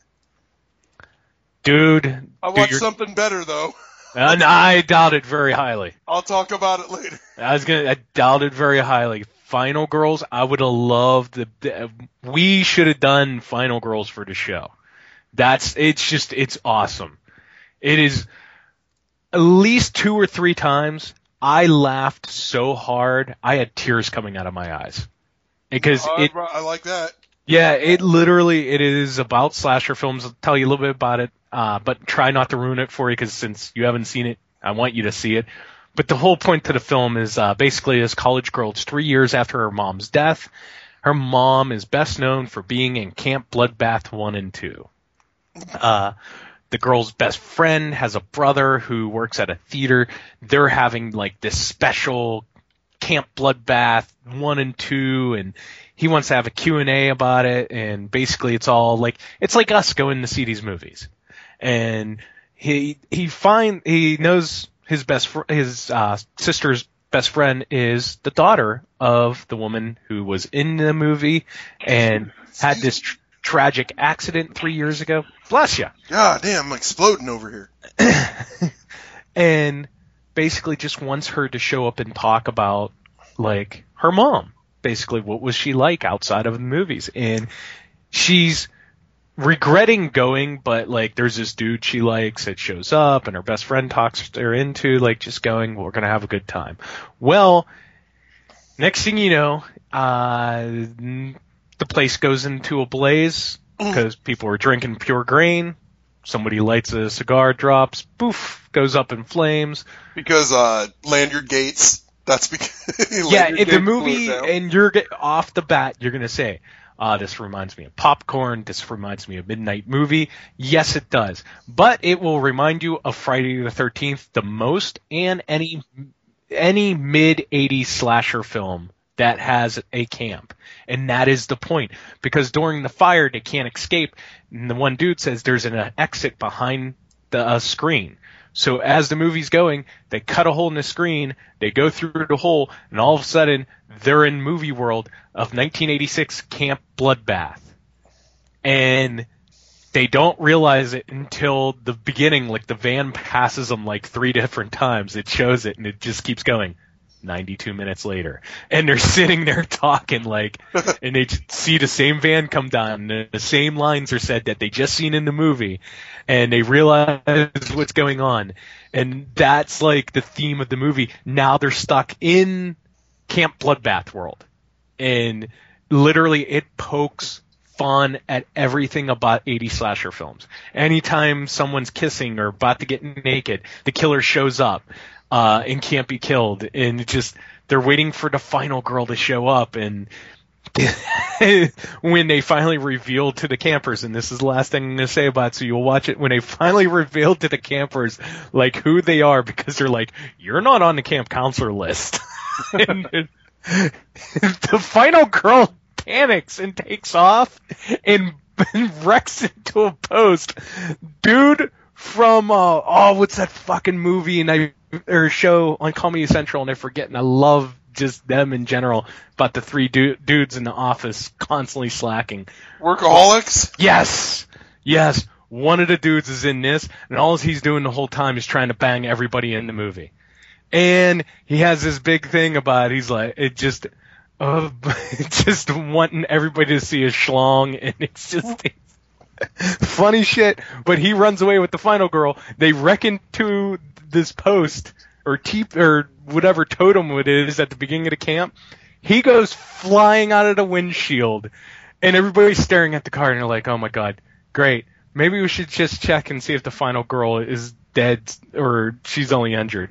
Dude, I dude, watched you're- something better though. and I doubt it very highly. I'll talk about it later. I was gonna. I doubt it very highly. Final Girls. I would have loved the. the we should have done Final Girls for the show. That's. It's just. It's awesome. It is. At least two or three times, I laughed so hard, I had tears coming out of my eyes. Because Uh, it. I like that. Yeah, it literally it is about slasher films. I'll tell you a little bit about it, uh, but try not to ruin it for you because since you haven't seen it, I want you to see it. But the whole point to the film is uh, basically this college girl. It's three years after her mom's death. Her mom is best known for being in Camp Bloodbath one and two. Uh, the girl's best friend has a brother who works at a theater. They're having like this special Camp Bloodbath one and two, and he wants to have a Q and A about it. And basically, it's all like it's like us going to see these movies. And he he find he knows his best fr- his uh, sister's best friend is the daughter of the woman who was in the movie and had this tr- tragic accident three years ago. Bless you. God damn, I'm exploding over here. and basically just wants her to show up and talk about like her mom. Basically, what was she like outside of the movies? And she's regretting going, but like there's this dude she likes that shows up, and her best friend talks her into like just going. We're gonna have a good time. Well, next thing you know, uh, the place goes into a blaze because people are drinking pure grain. Somebody lights a cigar, drops, poof, goes up in flames. Because uh, Lanyard Gates. That's because yeah, in the movie, and you're off the bat, you're gonna say, "Ah, this reminds me of popcorn. This reminds me of Midnight Movie." Yes, it does, but it will remind you of Friday the Thirteenth the most, and any any mid '80s slasher film that has a camp, and that is the point. Because during the fire, they can't escape, and the one dude says there's an uh, exit behind the uh, screen. So as the movie's going, they cut a hole in the screen, they go through the hole, and all of a sudden they're in movie world of 1986 Camp Bloodbath. And they don't realize it until the beginning, like the van passes them like three different times. It shows it and it just keeps going. 92 minutes later. And they're sitting there talking like, and they see the same van come down and the same lines are said that they just seen in the movie and they realize what's going on. And that's like the theme of the movie. Now they're stuck in Camp Bloodbath world. And literally it pokes fun at everything about 80 slasher films. Anytime someone's kissing or about to get naked, the killer shows up uh, and can't be killed, and just they're waiting for the final girl to show up, and when they finally reveal to the campers, and this is the last thing I'm going to say about it, so you'll watch it when they finally reveal to the campers like who they are because they're like, you're not on the camp counselor list. and the final girl panics and takes off and, and wrecks into a post. Dude from uh, oh, what's that fucking movie and I or show on Comedy Central and I forget and I love just them in general but the three du- dudes in the office constantly slacking. Workaholics? Yes. Yes. One of the dudes is in this and all he's doing the whole time is trying to bang everybody in the movie. And he has this big thing about he's like it just uh, just wanting everybody to see his schlong and it's just funny shit. But he runs away with the final girl. They wreck into this post or te- or whatever totem it is at the beginning of the camp. He goes flying out of the windshield, and everybody's staring at the car and they're like, "Oh my god, great! Maybe we should just check and see if the final girl is dead or she's only injured."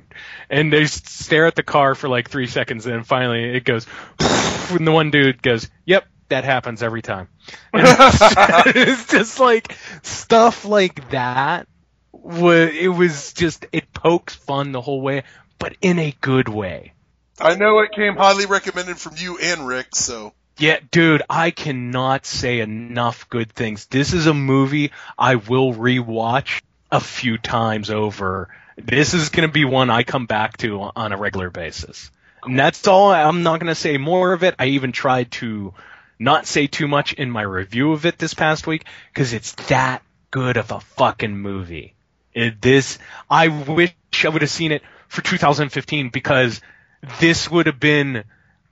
And they stare at the car for like three seconds, and then finally it goes, and the one dude goes, "Yep." That happens every time. It's, it's just like stuff like that. It was just it pokes fun the whole way, but in a good way. I know it came highly recommended from you and Rick, so Yeah, dude, I cannot say enough good things. This is a movie I will rewatch a few times over. This is going to be one I come back to on a regular basis. And that's all. I'm not going to say more of it. I even tried to not say too much in my review of it this past week because it's that good of a fucking movie. It, this, I wish I would have seen it for 2015 because this would have been, uh,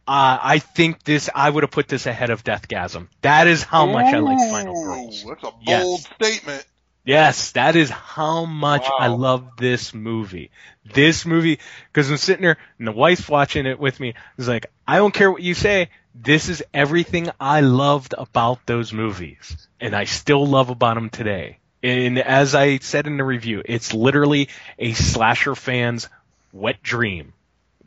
I think this, I would have put this ahead of Deathgasm. That is how much I like Final Girls. That's a bold Yes. statement. Yes, that is how much I love this movie. This movie, because I'm sitting there and the wife's watching it with me. It's like, I don't care what you say. This is everything I loved about those movies. And I still love about them today. And as I said in the review, it's literally a slasher fan's wet dream.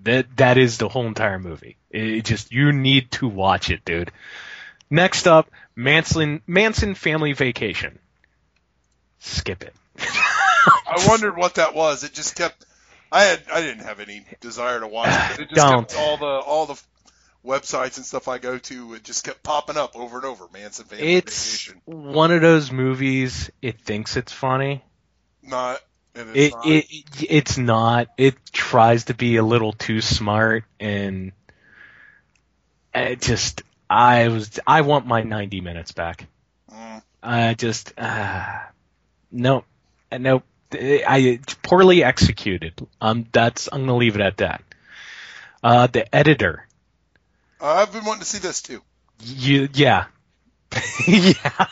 That, that is the whole entire movie. It just, you need to watch it, dude. Next up, Manson, Manson Family Vacation skip it. I wondered what that was. It just kept. I had. I didn't have any desire to watch it. But it just Don't. kept all the all the websites and stuff I go to. It just kept popping up over and over. Manson Family It's Vacation. one of those movies. It thinks it's funny. Not. And It, it's not. it it's not. It tries to be a little too smart, and it just. I was. I want my ninety minutes back. Mm. I just. Uh, no, no. I it's poorly executed. Um, that's. I'm gonna leave it at that. Uh, the editor. I've been wanting to see this too. You, yeah, yeah.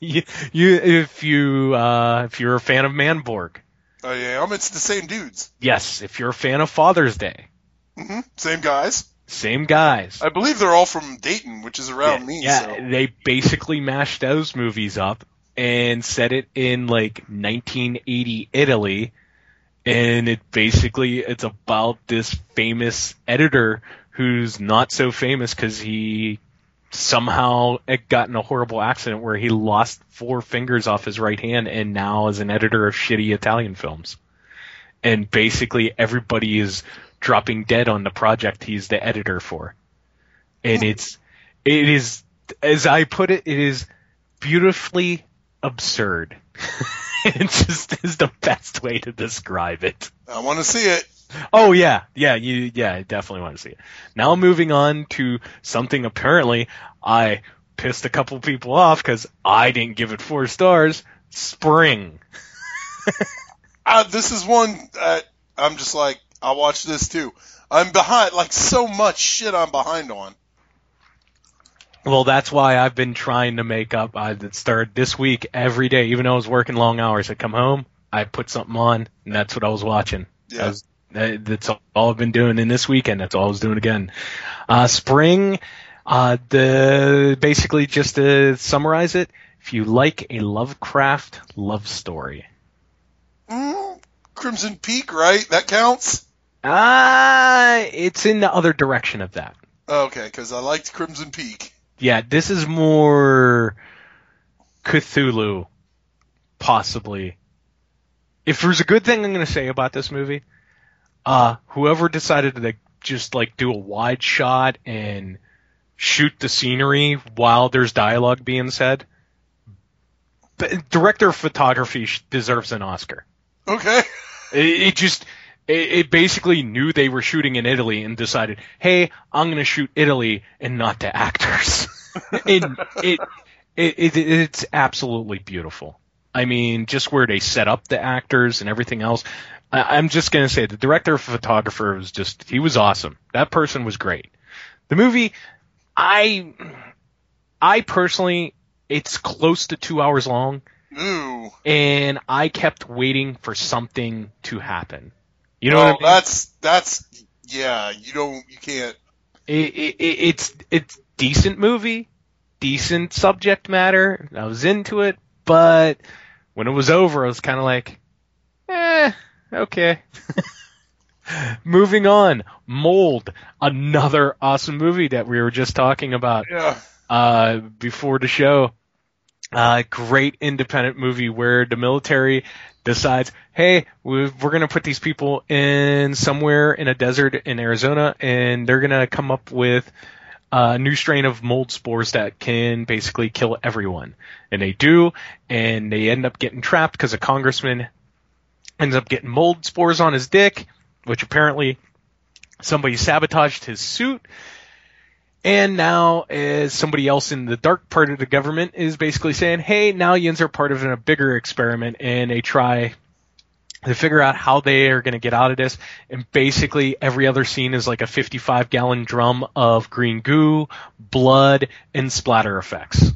You, you, if you, uh, if you're a fan of Manborg, Oh yeah, I'm. It's the same dudes. yes. If you're a fan of Father's Day, hmm Same guys. same guys. I believe they're all from Dayton, which is around me. yeah, So. they basically mashed those movies up and set it in like 1980 Italy, and it basically it's about this famous editor who's not so famous because he somehow got in a horrible accident where he lost four fingers off his right hand and now is an editor of shitty Italian films. And basically everybody is dropping dead on the project he's the editor for. And it's it is as I put it, it is beautifully absurd. it just is the best way to describe it. I want to see it. Oh yeah, yeah, you yeah, I definitely want to see it. Now moving on to something apparently I pissed a couple people off because I didn't give it four stars. Spring. Uh, this is one that I'm just like, I'll watch this too. I'm behind, like so much shit I'm behind on. Well, that's why I've been trying to make up. I started this week every day, even though I was working long hours. I come home, I put something on, and that's what I was watching. Yeah. I was- that's all I've been doing in this weekend. That's all I was doing again. Uh, spring, uh, the basically just to summarize it, if you like a Lovecraft love story, Mm, Crimson Peak, right? That counts. ah, it's in the other direction of that. Okay, because I liked Crimson Peak. Yeah, this is more Cthulhu, possibly. If there's a good thing I'm going to say about this movie, uh, whoever decided to just like do a wide shot and shoot the scenery while there's dialogue being said, but director of photography deserves an Oscar. Okay. It, it just, it, it basically knew they were shooting in Italy and decided, hey, I'm going to shoot Italy and not the actors. and it, it, it, it's absolutely beautiful. I mean, just where they set up the actors and everything else. I, I'm just going to say the director of photographer was just, he was awesome. That person was great. The movie, I, I personally, it's close to two hours long Ooh. and I kept waiting for something to happen. You know well, what I mean? that's that's yeah. You don't. You can't. It, it, it's it's decent movie, decent subject matter. I was into it, but when it was over, I was kind of like, eh, okay. Moving on, Mold, another awesome movie that we were just talking about. Yeah. uh, before the show. Uh, great independent movie where the military decides, hey, we've, we're going to put these people in somewhere in a desert in Arizona, and they're going to come up with a new strain of mold spores that can basically kill everyone. And they do, and they end up getting trapped because a congressman ends up getting mold spores on his dick, which apparently somebody sabotaged his suit. And now, as somebody else in the dark part of the government is basically saying, hey, now yins are part of a bigger experiment, and they try to figure out how they are going to get out of this, and basically every other scene is like a 55 gallon drum of green goo, blood, and splatter effects.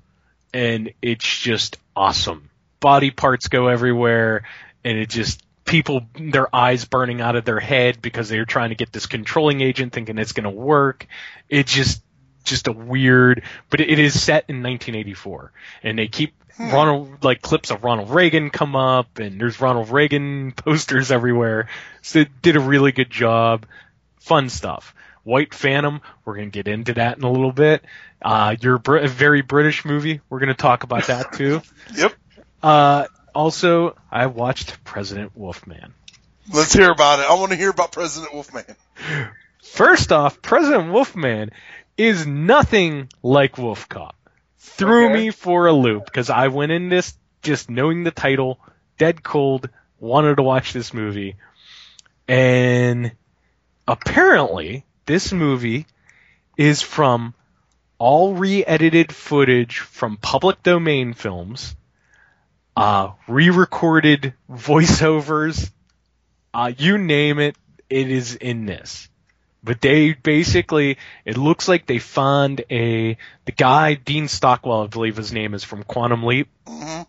And it's just awesome. Body parts go everywhere, and it just people their eyes burning out of their head because they're trying to get this controlling agent thinking it's going to work. it's just just a weird, but it is set in 1984, and they keep Ronald like clips of Ronald Reagan come up, and there's Ronald Reagan posters everywhere. So they did a really good job. Fun stuff. White Phantom, we're gonna get into that in a little bit. Uh, you're Br- a very British movie. We're gonna talk about that too. Yep. Uh, also, I watched President Wolfman. Let's hear about it. I want to hear about President Wolfman. First off, President Wolfman is nothing like Wolf Cop. Threw Okay. me for a loop because I went in this just knowing the title, dead cold, wanted to watch this movie, and apparently this movie is from all re-edited footage from public domain films, uh, re-recorded voiceovers, uh, you name it, it is in this. But they basically, it looks like they found a, the guy, Dean Stockwell, I believe his name is from Quantum Leap. Mhm.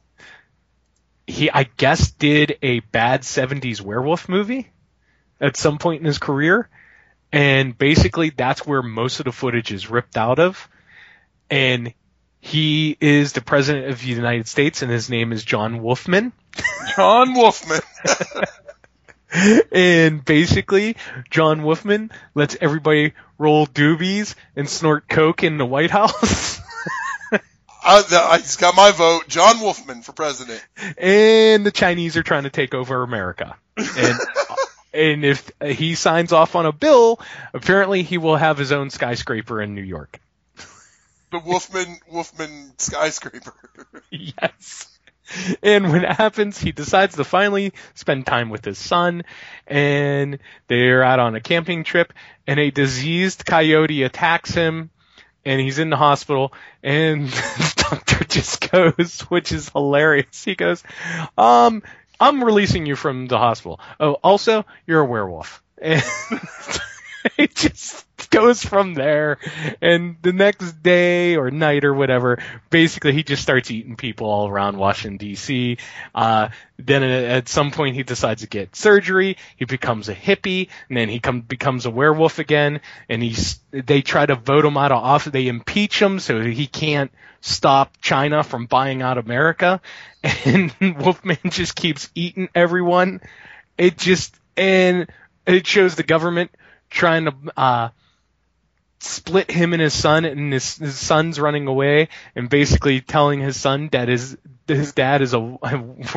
He, I guess, did a bad 70s werewolf movie at some point in his career. And basically that's where most of the footage is ripped out of. And he is the president of the United States and his name is John Wolfman. John Wolfman. and basically, John Wolfman lets everybody roll doobies and snort coke in the White House. I, the, I, he's got my vote. John Wolfman for president. and the Chinese are trying to take over America. And and if he signs off on a bill, apparently he will have his own skyscraper in New York. The Wolfman Wolfman skyscraper. yes. And when it happens, he decides to finally spend time with his son, and they're out on a camping trip, and a diseased coyote attacks him, and he's in the hospital, and the doctor just goes, which is hilarious. He goes, um, I'm releasing you from the hospital. Oh, also, you're a werewolf. It just goes from there. And the next day or night or whatever, basically he just starts eating people all around Washington D.C. Uh, then at at some point he decides to get surgery. He becomes a hippie, and then he come, becomes a werewolf again. And he's they try to vote him out of office. They impeach him so he can't stop China from buying out America. And Wolfman just keeps eating everyone. It just and it shows the government trying to uh split him and his son and his, his son's running away and basically telling his son that his his dad is a,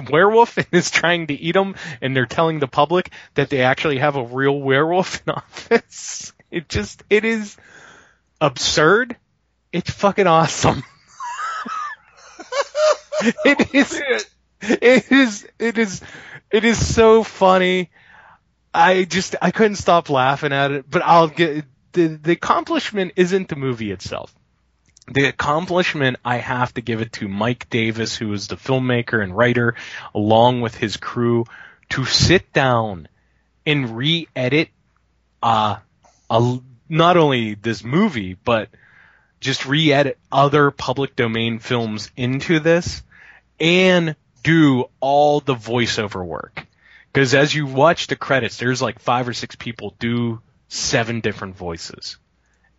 werewolf and is trying to eat him and they're telling the public that they actually have a real werewolf in office. It just it is absurd. It's fucking awesome. it is it is it is it is so funny. I just I couldn't stop laughing at it, but I'll get the the accomplishment isn't the movie itself. The accomplishment I have to give it to Mike Davis, who is the filmmaker and writer, along with his crew, to sit down and re-edit uh, a, not only this movie, but just re-edit other public domain films into this and do all the voiceover work. Because as you watch the credits, there's like five or six people do seven different voices.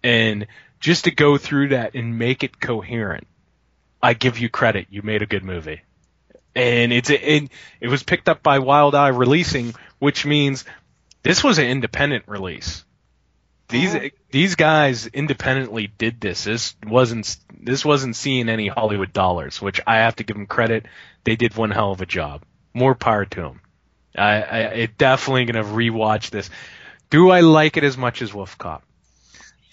And just to go through that and make it coherent, I give you credit. You made a good movie. And it's it, it was picked up by Wild Eye Releasing, which means this was an independent release. These these guys independently did this. This wasn't this wasn't seeing any Hollywood dollars, which I have to give them credit. They did one hell of a job. More power to them. I, I it definitely gonna rewatch this. Do I like it as much as Wolf Cop?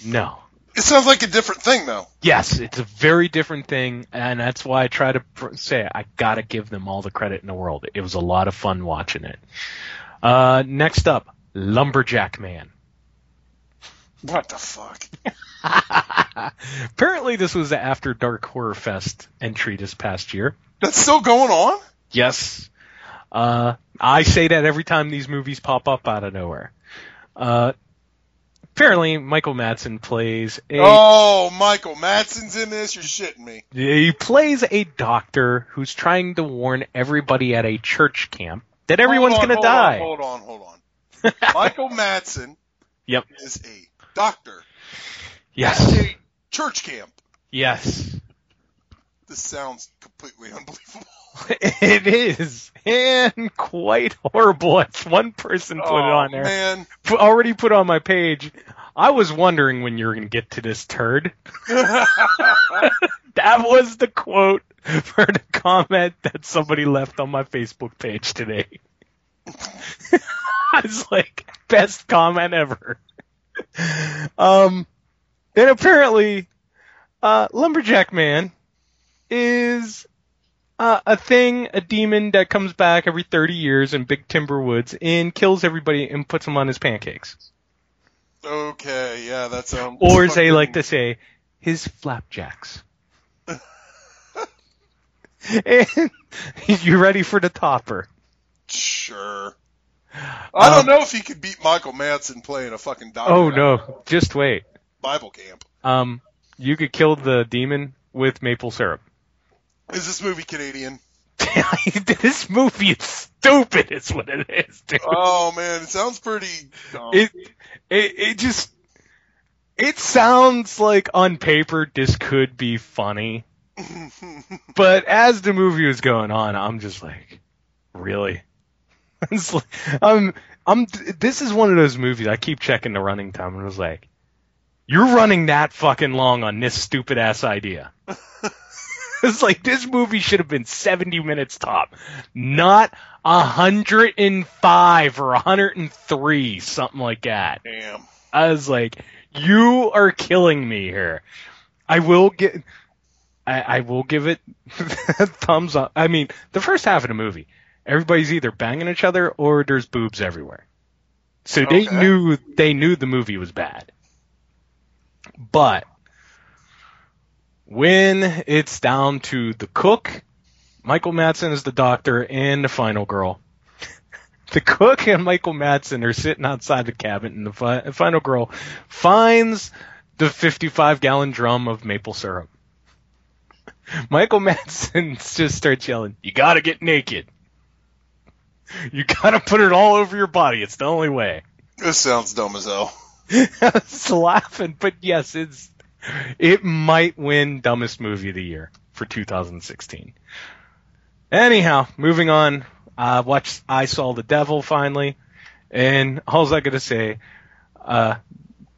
No. It sounds like a different thing though. Yes, it's a very different thing, and that's why I try to pr- say I gotta give them all the credit in the world. It was a lot of fun watching it. Uh, next up, Lumberjack Man. What the fuck? Apparently, this was the After Dark Horror Fest entry this past year. That's still going on? Yes. Uh, I say that every time these movies pop up out of nowhere. Uh, apparently Michael Madsen plays a Oh, Michael Madsen's in this. You're shitting me. he plays a doctor who's trying to warn everybody at a church camp that everyone's gonna hold die. On, hold on, hold on. Michael Madsen Yep. is a doctor Yes. at a church camp. Yes. This sounds completely unbelievable. It is, and quite horrible. As one person put it oh, on there, man. Already put on my page. I was wondering when you were going to get to this turd. that was the quote for the comment that somebody left on my Facebook page today. it's like best comment ever. Um, and apparently, uh, Lumberjack Man is uh, a thing, a demon that comes back every 30 years in Big Timber Woods and kills everybody and puts them on his pancakes. Okay, yeah, that sounds. Or as they like to say, his flapjacks. and you ready for the topper? Sure. I don't Um, know if he could beat Michael Madsen playing a fucking doctor. Oh no, just wait. Bible camp. Um, you could kill the demon with maple syrup. Is this movie Canadian? this movie is stupid. Is what it is, dude. Oh man, it sounds pretty. Dumb. It, it, it just, it sounds like on paper this could be funny, but as the movie was going on, I'm just like, really? It's like, I'm, I'm, this is one of those movies I keep checking the running time and I was like, you're running that fucking long on this stupid ass idea. It's like this movie should have been 70 minutes top, not 105 or 103, something like that. Damn. I was like, you are killing me here. I will get, I, I will give it thumbs up. I mean, the first half of the movie, everybody's either banging each other or there's boobs everywhere. So they knew, they knew the movie was bad. But, when it's down to the cook, Michael Madsen is the doctor and the final girl. The cook and Michael Madsen are sitting outside the cabin, and the fi- final girl finds the 55 gallon drum of maple syrup. Michael Madsen just starts yelling, You gotta get naked. You gotta put it all over your body. It's the only way. This sounds dumb as hell. I was laughing, but yes, it's it might win dumbest movie of the year for 2016. Anyhow, moving on. I watched I Saw the Devil finally, and all's I gotta say, uh,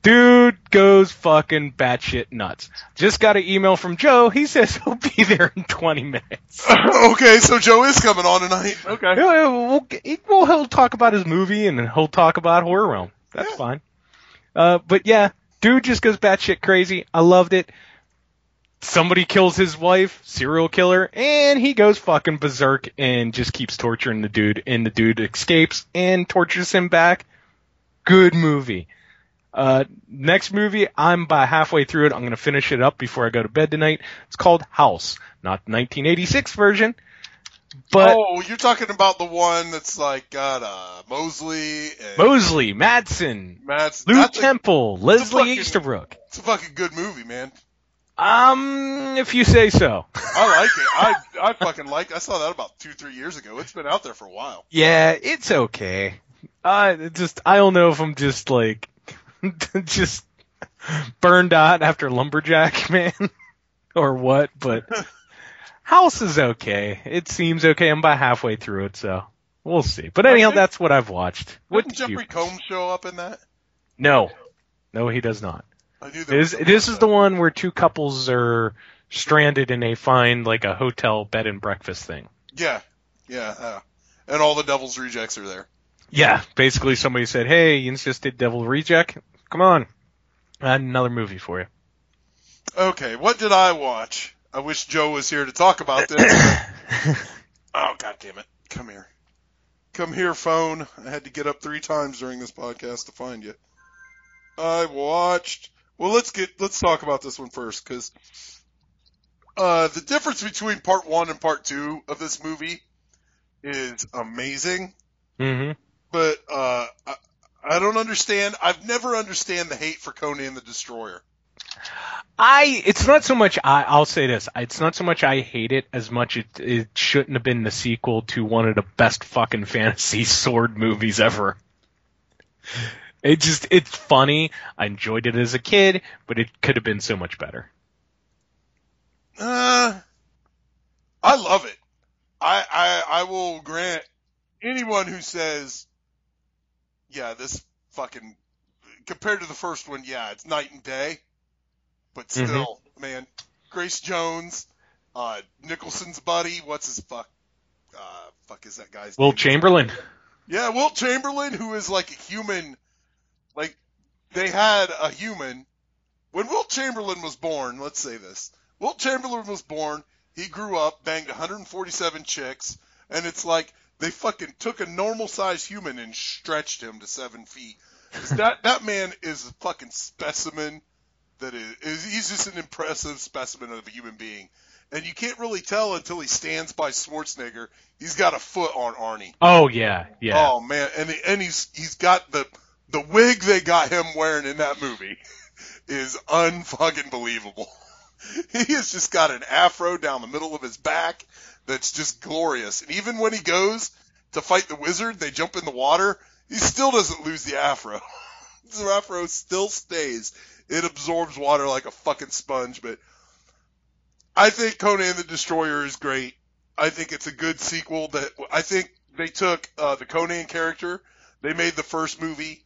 dude goes fucking batshit nuts. Just got an email from Joe. He says he'll be there in 20 minutes. okay, so Joe is coming on tonight. Okay. Yeah, we'll, well, he'll talk about his movie and he'll talk about Horror Realm. That's fine. Uh, but yeah, dude just goes batshit crazy. I loved it. Somebody kills his wife, serial killer, and he goes fucking berserk and just keeps torturing the dude, and the dude escapes and tortures him back. Good movie. Uh, next movie, I'm about halfway through it. I'm gonna finish it up before I go to bed tonight. It's called House, not the 1986 version, but oh, you're talking about the one that's like got uh, Moseley and Moseley, Madsen, Matt's. Lew that's a, Temple, Leslie fucking- Easterbrook. it's a fucking good movie, man. Um, if you say so. I like it. I I fucking like. I saw that about two three years ago. It's been out there for a while. Yeah, it's okay. I just I don't know if I'm just like just burned out after Lumberjack Man or what, but House is okay. It seems okay. I'm about halfway through it, so we'll see. But anyhow, Okay. that's what I've watched. What Didn't did you? Jeffrey Combs show up in that? No, no, he does not. I knew This this is the one where two couples are stranded and they find like a hotel bed and breakfast thing. Yeah, yeah, uh, and all the Devil's rejects are there. Yeah, basically somebody said, "Hey, you just did Devil Reject. Come on, I had another movie for you." Okay, what did I watch? I wish Joe was here to talk about this. oh god damn it! Come here, come here, phone. I had to get up three times during this podcast to find you. I watched. Well, let's get let's talk about this one first because uh, the difference between part one and part two of this movie is amazing, hmm but uh, I, I don't understand. I've never understand the hate for Conan the Destroyer. I it's not so much I I'll say this it's not so much I hate it as much it it shouldn't have been the sequel to one of the best fucking fantasy sword movies ever. It just it's funny. I enjoyed it as a kid, but it could have been so much better. Uh, I love it. I, I I will grant anyone who says, yeah, this fucking compared to the first one, yeah, it's night and day. But Mhm. still, man, Grace Jones, uh, Nicholson's buddy, what's his fuck, uh, fuck is that guy's name? Will name? Chamberlain. Yeah, Wilt Chamberlain, who is like a human, like they had a human. When Wilt Chamberlain was born, let's say this. Wilt Chamberlain was born, he grew up, banged 147 chicks, and it's like they fucking took a normal sized human and stretched him to seven feet. that that man is a fucking specimen. That is, is he's just an impressive specimen of a human being, and you can't really tell until he stands by Schwarzenegger. He's got a foot on Arnie. Oh yeah, yeah. Oh man, and and he's he's got the the wig they got him wearing in that movie is unfucking believable. He has just got an afro down the middle of his back that's just glorious. And even when he goes to fight the wizard, they jump in the water, he still doesn't lose the afro. His afro still stays. It absorbs water like a fucking sponge, but I think Conan the Destroyer is great. I think it's a good sequel that I think they took uh, the Conan character, they made the first movie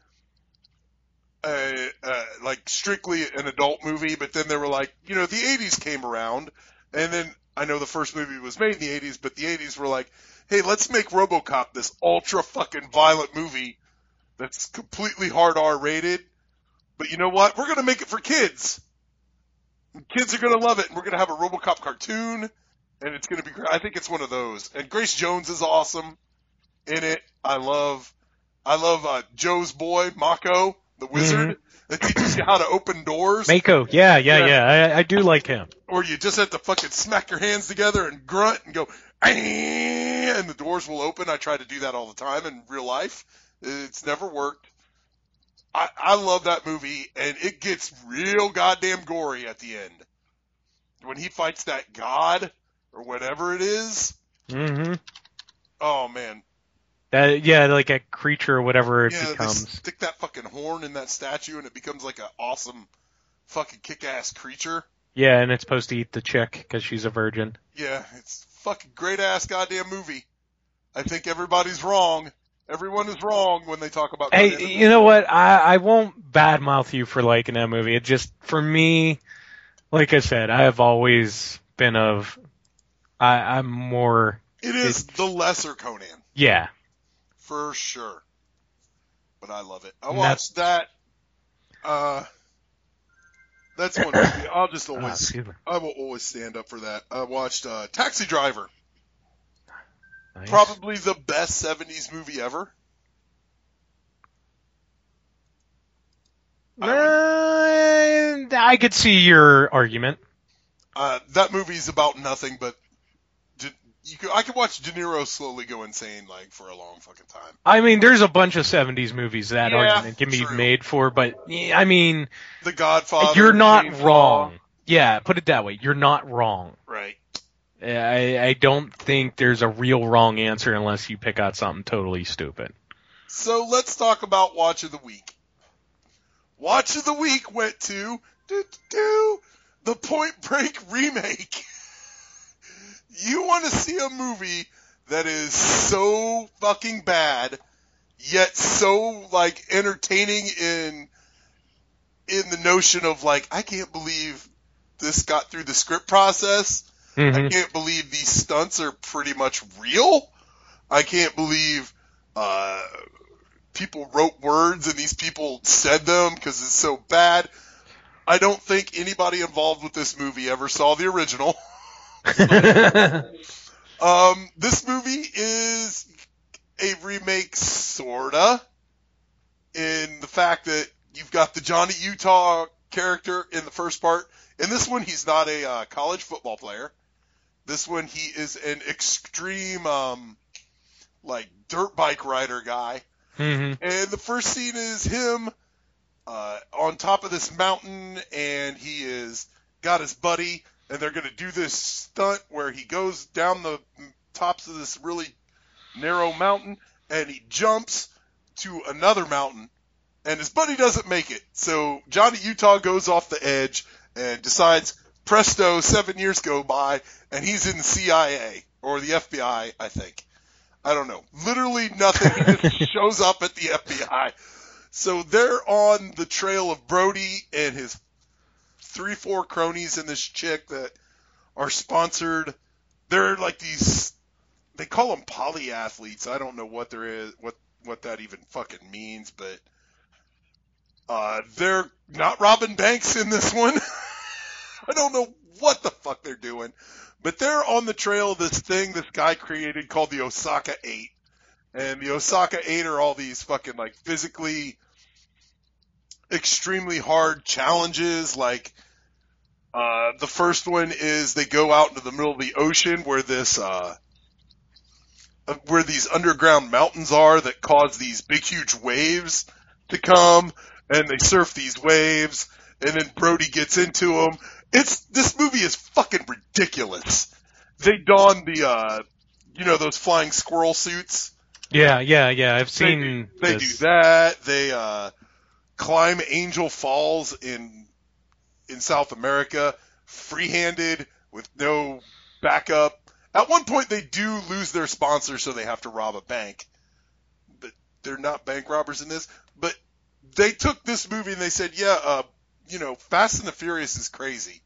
uh, uh, like strictly an adult movie, but then they were like, you know, the 80s came around, and then I know the first movie was made in the 80s, but the 80s were like, hey, let's make RoboCop this ultra fucking violent movie that's completely hard R rated, but you know what? We're gonna make it for kids. Kids are gonna love it, and we're gonna have a RoboCop cartoon, and it's gonna be great. I think it's one of those. And Grace Jones is awesome in it. I love, I love uh, Joe's boy Mako, the wizard, that teaches you how to open doors. Mako. Yeah, yeah, Yeah. yeah. I, I do like him. or you just have to fucking smack your hands together and grunt and go, and the doors will open. I try to do that all the time in real life. It's never worked. I, I love that movie, and it gets real goddamn gory at the end. When he fights that god, or whatever it is. Mm-hmm. Oh man. That yeah, like a creature or whatever it yeah, they becomes. stick that fucking horn in that statue and it becomes like an awesome fucking kick-ass creature. Yeah, and it's supposed to eat the chick because she's a virgin. Yeah, it's fucking great ass goddamn movie. I think everybody's wrong. Everyone is wrong when they talk about. Hey, you know what? I I won't badmouth you for liking that movie. It just for me, like I said, I have always been of. I I'm more. It is the lesser Conan Yeah. for sure, but I love it. I watched that. Uh, that's one movie. I'll just Ah, always. I will always stand up for that. I watched uh, Taxi Driver, Nice. probably the best '70s movie ever. Uh, I could see your argument. Uh, that movie's about nothing but. You could, I could watch De Niro slowly go insane like for a long fucking time. I mean, there's a bunch of '70s movies that Yeah, argument can be true. made for, but I mean, The Godfather. you're not Jane wrong. Yeah, put it that way. You're not wrong. Right. I, I don't think there's a real wrong answer unless you pick out something totally stupid. So let's talk about Watch of the Week. Watch of the Week went to do, the Point Break remake. you want to see a movie that is so fucking bad, yet so like entertaining in in the notion of like I can't believe this got through the script process. I Mhm. can't believe these stunts are pretty much real. I can't believe uh, people wrote words and these people said them because it's so bad. I don't think anybody involved with this movie ever saw the original. Um, this movie is a remake, sorta, in the fact that you've got the Johnny Utah character in the first part. In this one, he's not a uh, college football player. This one, he is an extreme, um, like dirt bike rider guy. hmm And the first scene is him uh, on top of this mountain, and he is got his buddy, and they're going to do this stunt where he goes down the tops of this really narrow mountain, and he jumps to another mountain, and his buddy doesn't make it. So Johnny Utah goes off the edge and decides, presto, seven years go by, and he's in the CIA or the FBI, I think. I don't know. Literally nothing. He just shows up at the FBI. So they're on the trail of Brody and his three, four cronies and this chick that are sponsored. They're like these. They call them polyathletes. I don't know what there is, what what that even fucking means, but uh, they're not robbing banks in this one. I don't know what the fuck they're doing, but they're on the trail of this thing this guy created called the Ozaki Eight, and the Ozaki Eight are all these fucking like physically extremely hard challenges. Like uh, the first one is they go out into the middle of the ocean where this uh, uh, where these underground mountains are that cause these big huge waves to come, and they surf these waves, and then Brody gets into them. It's this movie is fucking ridiculous. They don the uh, you know those flying squirrel suits. Yeah, yeah, yeah. I've They do, seen. they this. do that. They uh, climb Angel Falls in in South America, free-handed with no backup. At one point, they do lose their sponsor, so they have to rob a bank. But they're not bank robbers in this. But they took this movie and they said, "Yeah, uh, you know, Fast and the Furious is crazy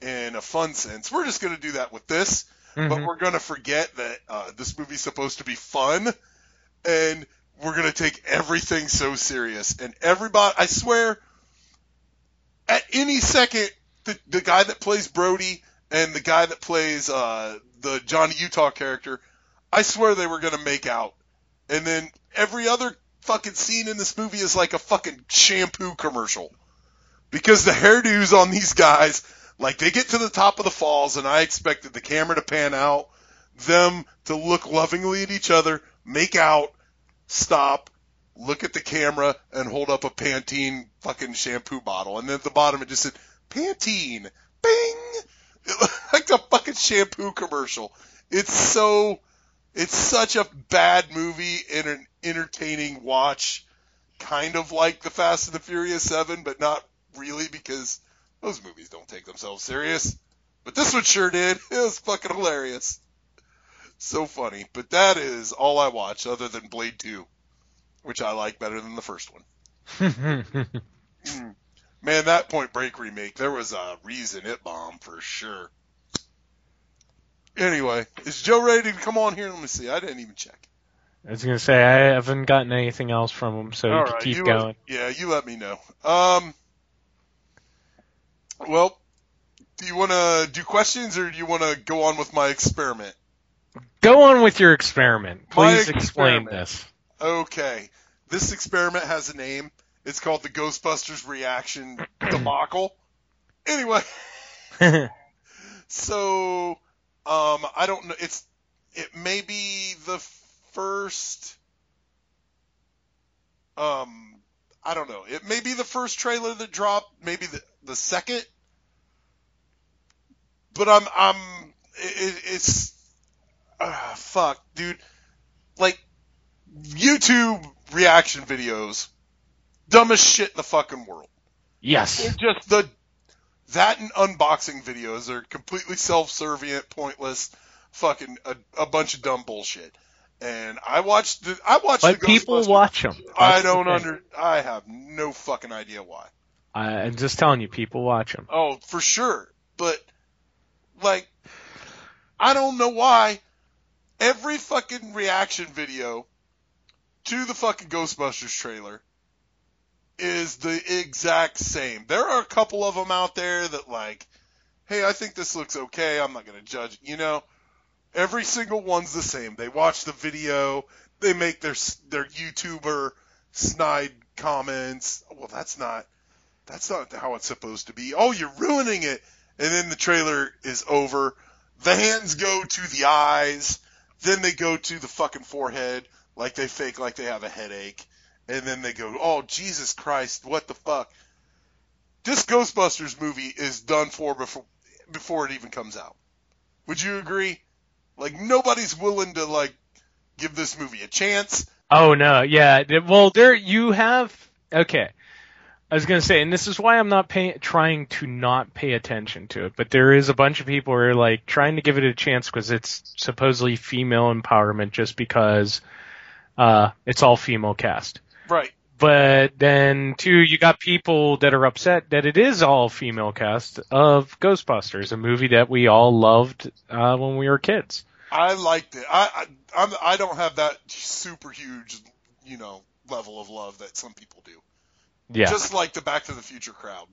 in a fun sense. We're just going to do that with this." but Mhm. we're gonna forget that uh, this movie's supposed to be fun, and we're gonna take everything so serious. And everybody, I swear, at any second, the, the guy that plays Brody and the guy that plays uh, the Johnny Utah character, I swear they were gonna make out. And then every other fucking scene in this movie is like a fucking shampoo commercial. Because the hairdos on these guys, like they get to the top of the falls and I expected the camera to pan out, them to look lovingly at each other, make out, stop, look at the camera and hold up a Pantene fucking shampoo bottle. And then at the bottom it just said, Pantene, bing! like a fucking shampoo commercial. It's so, it's such a bad movie and an entertaining watch. Kind of like the Fast and the Furious 7, but not really because those movies don't take themselves serious. But this one sure did. It was fucking hilarious. So funny. But that is all I watch other than Blade 2, which I like better than the first one. Man, that Point Break remake, there was a reason it bombed for sure. Anyway, is Joe ready to come on here? Let me see. I didn't even check. I was gonna say I haven't gotten anything else from him, so you All can right, keep you going. Let, yeah, you let me know. Um, well, do you want to do questions or do you want to go on with my experiment? Go on with your experiment. Please explain this. Okay, this experiment has a name. It's called the Ghostbusters reaction debacle. Anyway, so um, I don't know. It's it may be the first. Um, I don't know. It may be the first trailer that dropped. Maybe the the second. But I'm I'm it, it's uh, fuck, dude. Like YouTube reaction videos, dumbest shit in the fucking world. Yes. They're just the that and unboxing videos are completely self-servient, pointless, fucking a, a bunch of dumb bullshit. And I watched the I watched But people watch them. I That's the don't under I have no fucking idea why. I, I'm just telling you, people watch them. Oh, for sure. But like I don't know why every fucking reaction video to the fucking Ghostbusters trailer is the exact same. There are a couple of them out there that like, hey, I think this looks okay. I'm not going to judge. You know, every single one's the same. They watch the video, they make their their YouTuber snide comments. Well, that's not that's not how it's supposed to be. Oh, you're ruining it. And then the trailer is over. The hands go to the eyes. Then they go to the fucking forehead, like they fake like they have a headache, and then they go, "Oh Jesus Christ, what the fuck?" This Ghostbusters movie is done for before before it even comes out. Would you agree? Like nobody's willing to like give this movie a chance. Oh no, yeah. Well, there you have. Okay, I was gonna say, and this is why I'm not pay, trying to not pay attention to it. But there is a bunch of people who are like trying to give it a chance because it's supposedly female empowerment, just because uh, it's all female cast. Right. But then too, you got people that are upset that it is all female cast of Ghostbusters, a movie that we all loved uh, when we were kids. I liked it. I I I'm, I don't have that super huge, you know, level of love that some people do. Yeah. Just like the Back to the Future crowd.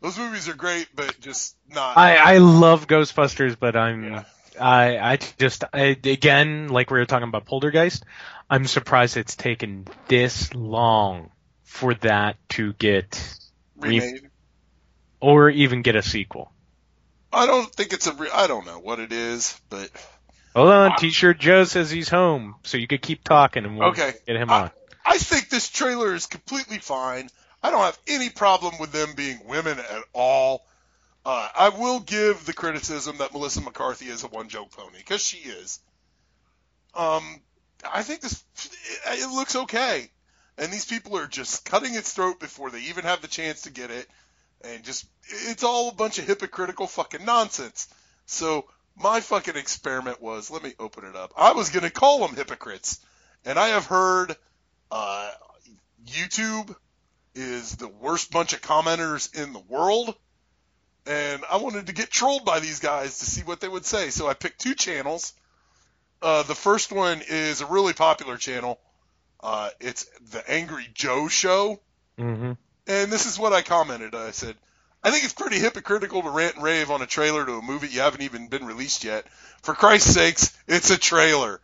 Those movies are great, but just not. I, I love Ghostbusters, but I'm I I just I, again like we were talking about Poltergeist. I'm surprised it's taken this long for that to get re- remade. or even get a sequel. I don't think it's a. Re- I don't know what it is, but Hold on, T-shirt Joe says he's home, so you could keep talking and we'll Okay. get him on. I think this trailer is completely fine. I don't have any problem with them being women at all. Uh, I will give the criticism that Melissa McCarthy is a one joke pony because she is. Um, I think this it, it looks okay, and these people are just cutting its throat before they even have the chance to get it, and just it's all a bunch of hypocritical fucking nonsense. So my fucking experiment was let me open it up. I was gonna call them hypocrites, and I have heard uh, YouTube is the worst bunch of commenters in the world. And I wanted to get trolled by these guys to see what they would say. So I picked two channels. Uh, the first one is a really popular channel. Uh, it's the Angry Joe Show. Mm-hmm. And this is what I commented. I said, I think it's pretty hypocritical to rant and rave on a trailer to a movie you haven't even been released yet. For Christ's sakes, it's a trailer.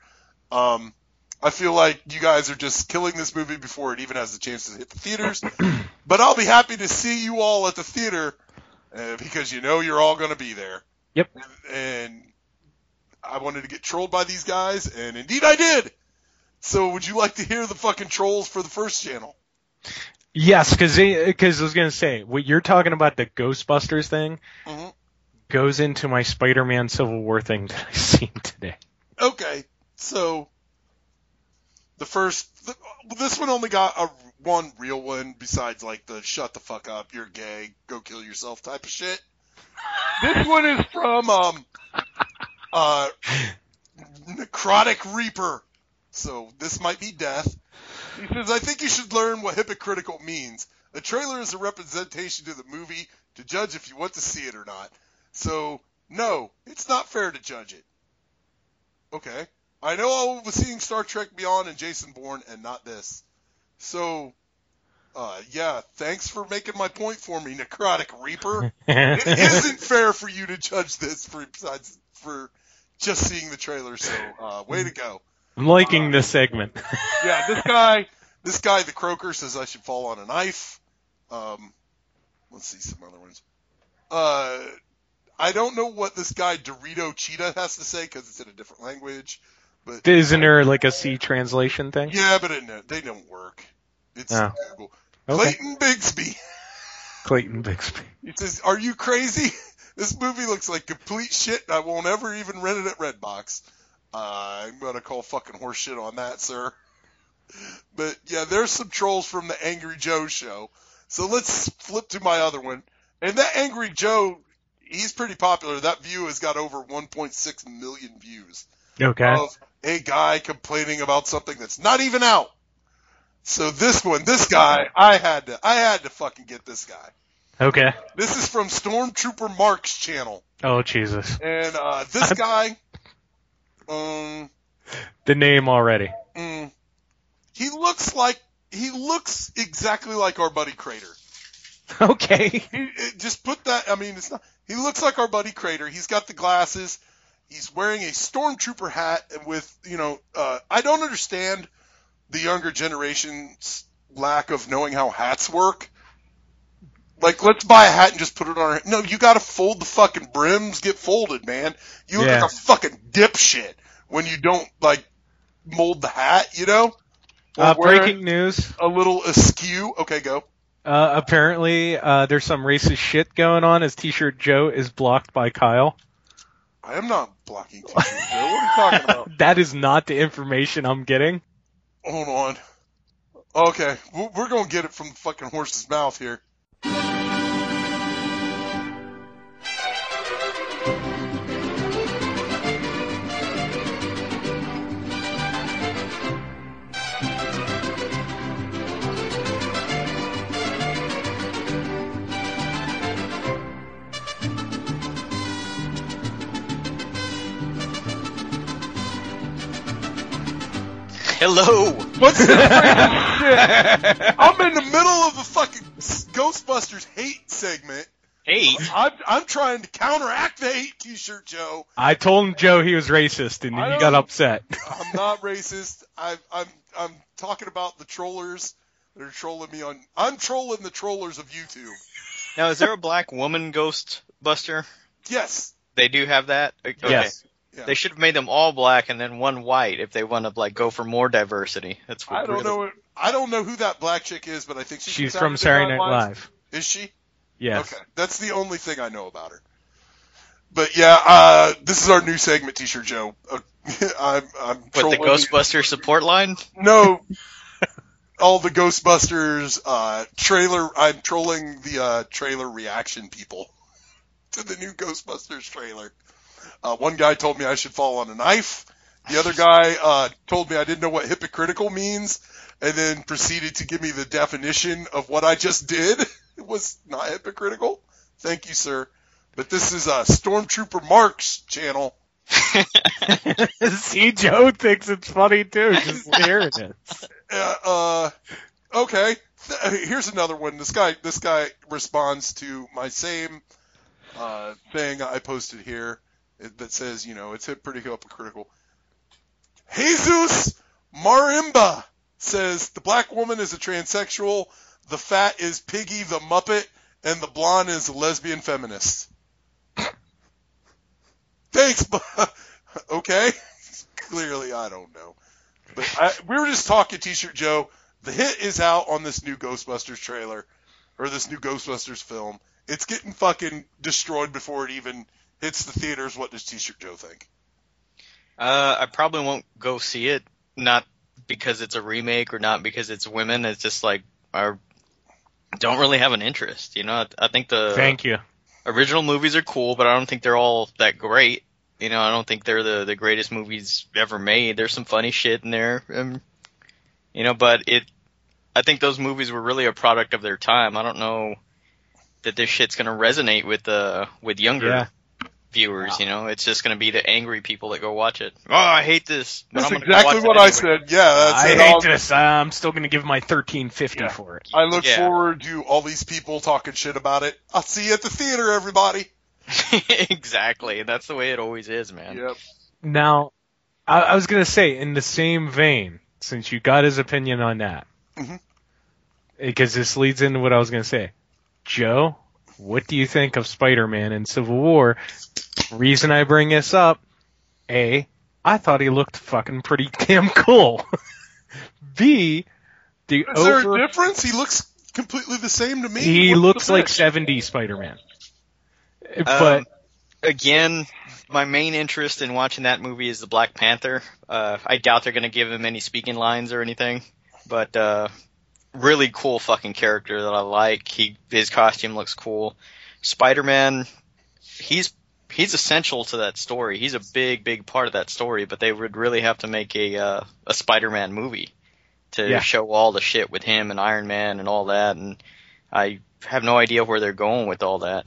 Um, I feel like you guys are just killing this movie before it even has the chance to hit the theaters. but I'll be happy to see you all at the theater uh, because you know you're all going to be there. Yep. And I wanted to get trolled by these guys, and indeed I did. So would you like to hear the fucking trolls for the first channel? Yes, because because I was gonna say what you're talking about the Ghostbusters thing Mhm. goes into my Spider-Man Civil War thing that I seen today. Okay, so the first, this one only got a one real one besides like the "shut the fuck up, you're gay, go kill yourself" type of shit. This one is from um, uh, Necrotic Reaper, so this might be death. He says, "I think you should learn what hypocritical means. A trailer is a representation to the movie to judge if you want to see it or not. So, no, it's not fair to judge it." Okay. I know I was seeing Star Trek Beyond and Jason Bourne and not this. So, uh, yeah, thanks for making my point for me, Necrotic Reaper. it isn't fair for you to judge this for besides for just seeing the trailer. So, uh, way to go. I'm liking this segment. Yeah, this guy, this guy, the Croaker says I should fall on a knife. Um, let's see some other ones. Uh, I don't know what this guy Dorito Cheetah has to say because it's in a different language. But Isn't there like a C translation thing? Yeah, but it, they don't work. It's Oh. Google. Okay. Clayton Bigsby. Clayton Bixby. He says, "Are you crazy? This movie looks like complete shit. I won't ever even rent it at Redbox. Uh, I'm gonna call fucking horseshit on that, sir." But yeah, there's some trolls from the Angry Joe show. So let's flip to my other one. And that Angry Joe, he's pretty popular. That view has got over 1.6 million views Okay. of a guy complaining about something that's not even out. So this one, this guy, I had to, I had to fucking get this guy. Okay. This is from Stormtrooper Mark's channel, Oh Jesus. and uh, this guy, um, The name already. mm, he looks like he looks exactly like our buddy Crater. Okay. He, just put that. I mean, it's not. He looks like our buddy Crater. He's got the glasses. He's wearing a stormtrooper hat, and with you know, uh, I don't understand the younger generation's lack of knowing how hats work. Like, let's buy a hat and just put it on our head. No, you gotta fold the fucking brims, get folded, man. You look Yeah. like a fucking dipshit when you don't like mold the hat, you know. Uh, breaking news. A little askew. Okay, go. Uh, apparently, uh, there's some racist shit going on as T-shirt Joe is blocked by Kyle. I am not blocking. What are you talking about? That is not the information I'm getting. Hold on. Okay, we're we're gonna get it from the fucking horse's mouth here. Hello. What's the shit? I'm in the middle of a fucking Ghostbusters hate segment. Hate? I'm, I'm trying to counteract the hate, T-shirt Joe. I told him Joe he was racist, and I he got upset. I'm not racist. I, I'm I'm talking about the trollers that are trolling me on. I'm trolling the trollers of YouTube. Now, is there a black woman Ghostbuster? Yes. They do have that. Okay. Yes. Yeah. They should have made them all black and then one white if they want to like go for more diversity. That's what I don't really- know. I don't know who that black chick is, but I think she's, She's from Saturday Night Live. Is she? Yes. Okay, that's the only thing I know about her. But yeah, uh, this is our new segment, T-shirt Joe. Uh, I'm, I'm What the trolling- Ghostbuster support line? No, all the Ghostbusters uh, trailer. I'm trolling the uh, trailer reaction people to the new Ghostbusters trailer. Uh, one guy told me I should fall on a knife. The other guy uh, told me I didn't know what hypocritical means, and then proceeded to give me the definition of what I just did. It was not hypocritical. Thank you, sir. But this is uh, Stormtrooper Mark's channel. See, Joe thinks it's funny too. Just hearing it. Uh, uh, okay. Here's another one. This guy, this guy responds to my same uh, thing I posted here that says, you know, it's hit pretty hypocritical. Jesus Marimba says the black woman is a transsexual, the fat is Piggy the Muppet, and the blonde is a lesbian feminist. Thanks, bu- okay. Clearly, I don't know. But I, we were just talking, T-shirt Joe. The hit is out on this new Ghostbusters trailer, or this new Ghostbusters film. It's getting fucking destroyed before it even hits the theaters. What does T-shirt Joe think? Uh, I probably won't go see it, not because it's a remake or not because it's women. It's just like I don't really have an interest. You know, I, I think the Thank you. original movies are cool, but I don't think they're all that great. You know, I don't think they're the the greatest movies ever made. There's some funny shit in there, um, you know, but it. I think those movies were really a product of their time. I don't know that this shit's gonna resonate with uh with younger Yeah. Viewers. You know, it's just gonna be the angry people that go watch it. Oh, I hate this. But That's I'm exactly watch it what I said. Yeah, that's I it. hate I'll- this. I'm still going to give my 1350 for it. I look Yeah. forward to all these people talking shit about it. I'll see you at the theater, everybody. exactly. That's the way it always is, man. Yep. Now, I, I was going to say, in the same vein, since you got his opinion on that, Mhm. because this leads into what I was going to say. Joe, what do you think of Spider-Man in Civil War? Reason I bring this up, A, I thought he looked fucking pretty damn cool. B, the Is there a difference? He looks completely the same to me. he What's looks like 70 Spider-Man. But Um, again, my main interest in watching that movie is the Black Panther. Uh, I doubt they're going to give him any speaking lines or anything, but uh, really cool fucking character that I like. He his costume looks cool. Spider Man, he's he's essential to that story. He's a big big part of that story. But they would really have to make a uh, a Spider Man movie to Yeah. show all the shit with him and Iron Man and all that. And I have no idea where they're going with all that.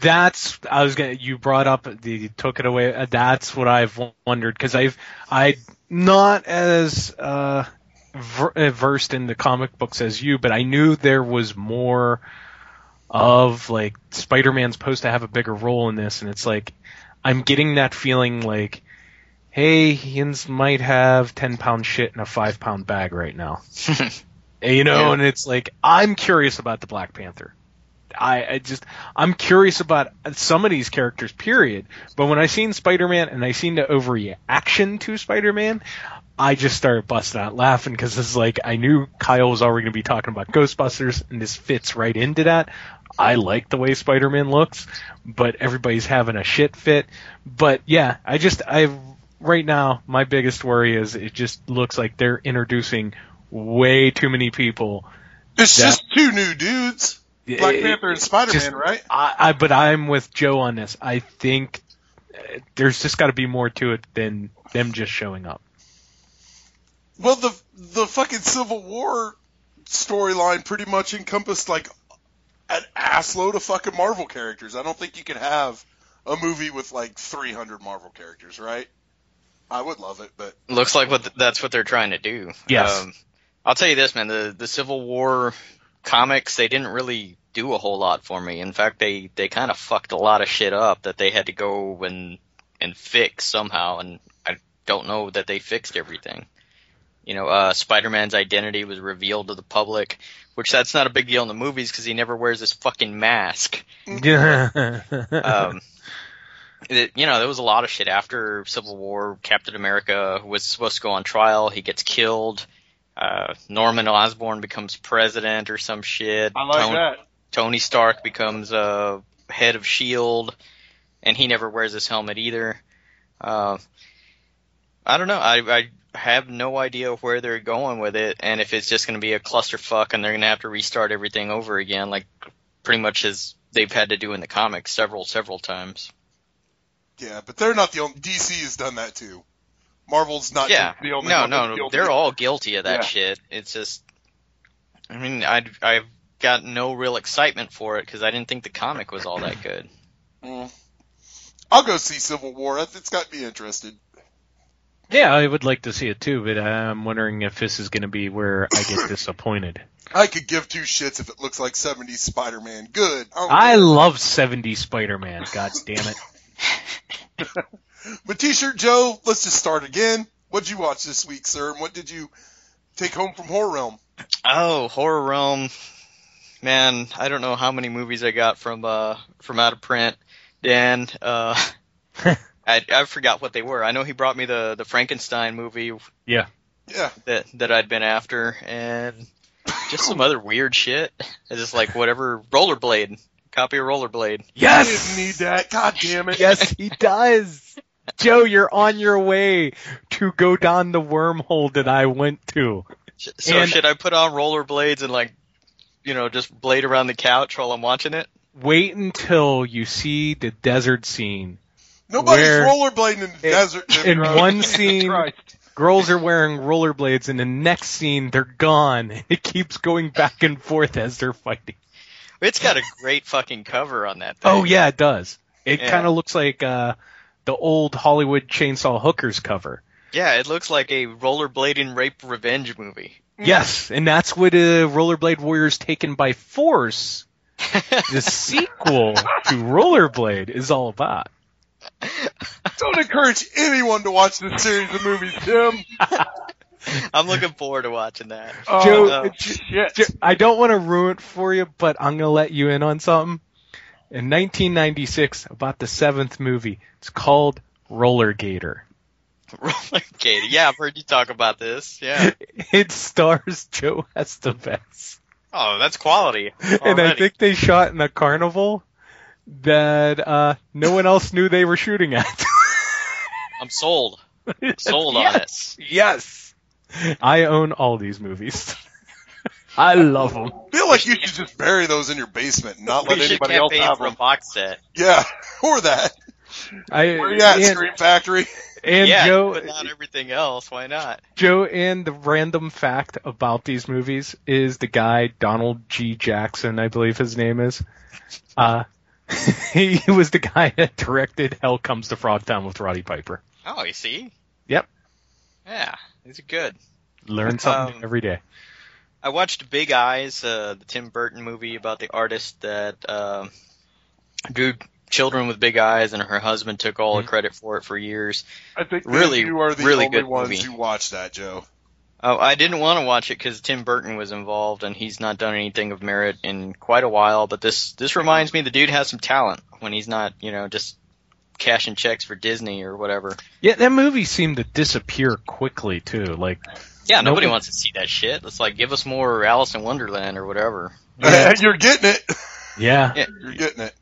that's I was gonna. You brought up the you took it away. That's what I've wondered because I've I not as uh, ver- uh, versed in the comic books as you, but I knew there was more of like Spider-Man's supposed to have a bigger role in this, and it's like I'm getting that feeling like. Hey, Higgins might have ten pound shit in a five pound bag right now. you know, Yeah. and it's like I'm curious about the Black Panther. I, I just I'm curious about some of these characters. Period. But when I seen Spider-Man and I seen the overreaction to Spider-Man, I just started busting out laughing because it's like I knew Kyle was already going to be talking about Ghostbusters, and this fits right into that. I like the way Spider-Man looks, but everybody's having a shit fit. But yeah, I just I right now my biggest worry is it just looks like they're introducing way too many people. It's that- just two new dudes. Black it- Panther and it Spider Man, just- right? I, I but I'm with Joe on this. I think uh, there's just got to be more to it than them just showing up. Well, the the fucking Civil War storyline pretty much encompassed like an assload of fucking Marvel characters. I don't think you could have a movie with like 300 Marvel characters, right? I would love it, but Looks like what that's what they're trying to do. Yes. Um, I'll tell you this, man. The the Civil War comics they didn't really do a whole lot for me. In fact, they they kind of fucked a lot of shit up that they had to go and and fix somehow. And I don't know that they fixed everything. You know, uh, Spider-Man's identity was revealed to the public, which that's not a big deal in the movies because he never wears this fucking mask. Yeah. um, it, you know, there was a lot of shit after Civil War. Captain America was supposed to go on trial. He gets killed. Uh, Norman Osborn becomes president or some shit. I like Tony, that. Tony Stark becomes uh, head of Shield, and he never wears his helmet either. Uh, I don't know. I, I have no idea where they're going with it, and if it's just going to be a clusterfuck, and they're going to have to restart everything over again, like pretty much as they've had to do in the comics several, several times. Yeah, but they're not the only. DC has done that too. Marvel's not yeah. the only no, no, no. They're all guilty of that Yeah. shit. It's just, I mean, I I've got no real excitement for it because I didn't think the comic was all that good. Mm. I'll go see Civil War. It's it's got me interested. Yeah, I would like to see it too, but I'm wondering if this is going to be where I get disappointed. I could give two shits if it looks like 70s Spider-Man. Good. I I love 70s Spider-Man. God damn it. But T-shirt Joe, let's just start again. What'd you watch this week, sir? And what did you take home from Horror Realm? Oh, Horror Realm. Man, I don't know how many movies I got from uh from out of print. Dan, uh I I forgot what they were. I know he brought me the the Frankenstein movie Yeah. Yeah. that that I'd been after and just some other weird shit. It's just like whatever Rollerblade. Copy of Rollerblade. I Yes! didn't need that. God damn it. Yes, he does. Joe, you're on your way to go down the wormhole that I went to. So And- should I put on rollerblades and like, you know, just blade around the couch while I'm watching it? Wait until you see the desert scene. Nobody's Where- rollerblading in the in- desert. in Jim one scene- Girls are wearing rollerblades, and the next scene they're gone. It keeps going back and forth as they're fighting. It's got a great fucking cover on that thing. Oh yeah, it does. It Yeah. kind of looks like uh, the old Hollywood Chainsaw Hookers cover. Yeah, it looks like a rollerblading rape revenge movie. Yes, and that's what uh, Rollerblade Warriors Taken by Force, the sequel to Rollerblade, is all about. Don't encourage anyone to watch this series of movies, Tim. I'm looking forward to watching that. Oh, Joe, uh, shit. J- I don't want to ruin it for you, but I'm gonna let you in on something. In 1996, about the seventh movie, it's called Roller Gator. Roller Gator. Yeah, I've heard you talk about this. Yeah. It stars Joe Estevez. Oh, that's quality. and I think they shot in a carnival that uh, no one else knew they were shooting at. I'm sold. I'm Sold on yes, yes. I own all these movies. I love them. I feel like you should just bury those in your basement and not let we should anybody else have for a them. box set. Yeah, or that. I Where you at, and, Scream Factory? and yeah, Joe, but not everything else. Why not? Joe, and the random fact about these movies is the guy Donald G. Jackson, I believe his name is. Uh, he was the guy that directed Hell Comes to Frogtown with Roddy Piper. Oh, you see? Yep. Yeah, these are good. Learn something Um, every day. I watched Big Eyes, uh, the Tim Burton movie about the artist that um drew children with big eyes, and her husband took all Mm-hmm. the credit for it for years. I think Really, you are the really only good ones movie. who watch that, Joe. Oh, I didn't want to watch it because Tim Burton was involved, and he's not done anything of merit in quite a while. But this this reminds me the dude has some talent when he's not, you know, just cashing checks for Disney or whatever. Yeah, that movie seemed to disappear quickly too. Like, Yeah, nobody Nobody- wants to see that shit. It's like give us more Alice in Wonderland or whatever. You're getting it. yeah, Yeah. You're getting it.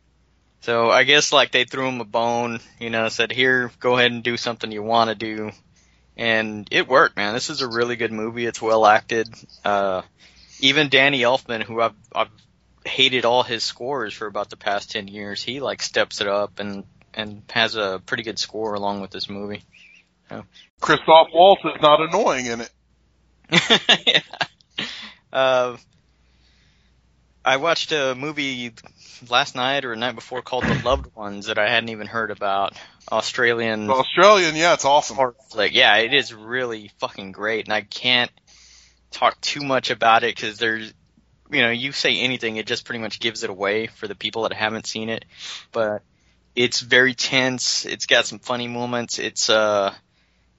So I guess like they threw him a bone, you know, said here, go ahead and do something you want to do, and it worked, man. This is a really good movie. It's well acted. Uh, even Danny Elfman, who I've I've hated all his scores for about the past ten years, he like steps it up and and has a pretty good score along with this movie. Christoph Waltz is not annoying in it. uh, I watched a movie last night or the night before called The Loved Ones that I hadn't even heard about. Australian Australian, yeah, it's awesome. flick. Yeah, it is really fucking great, and I can't talk too much about it because there's, you know, you say anything, it just pretty much gives it away for the people that haven't seen it. But it's very tense. It's got some funny moments. It's uh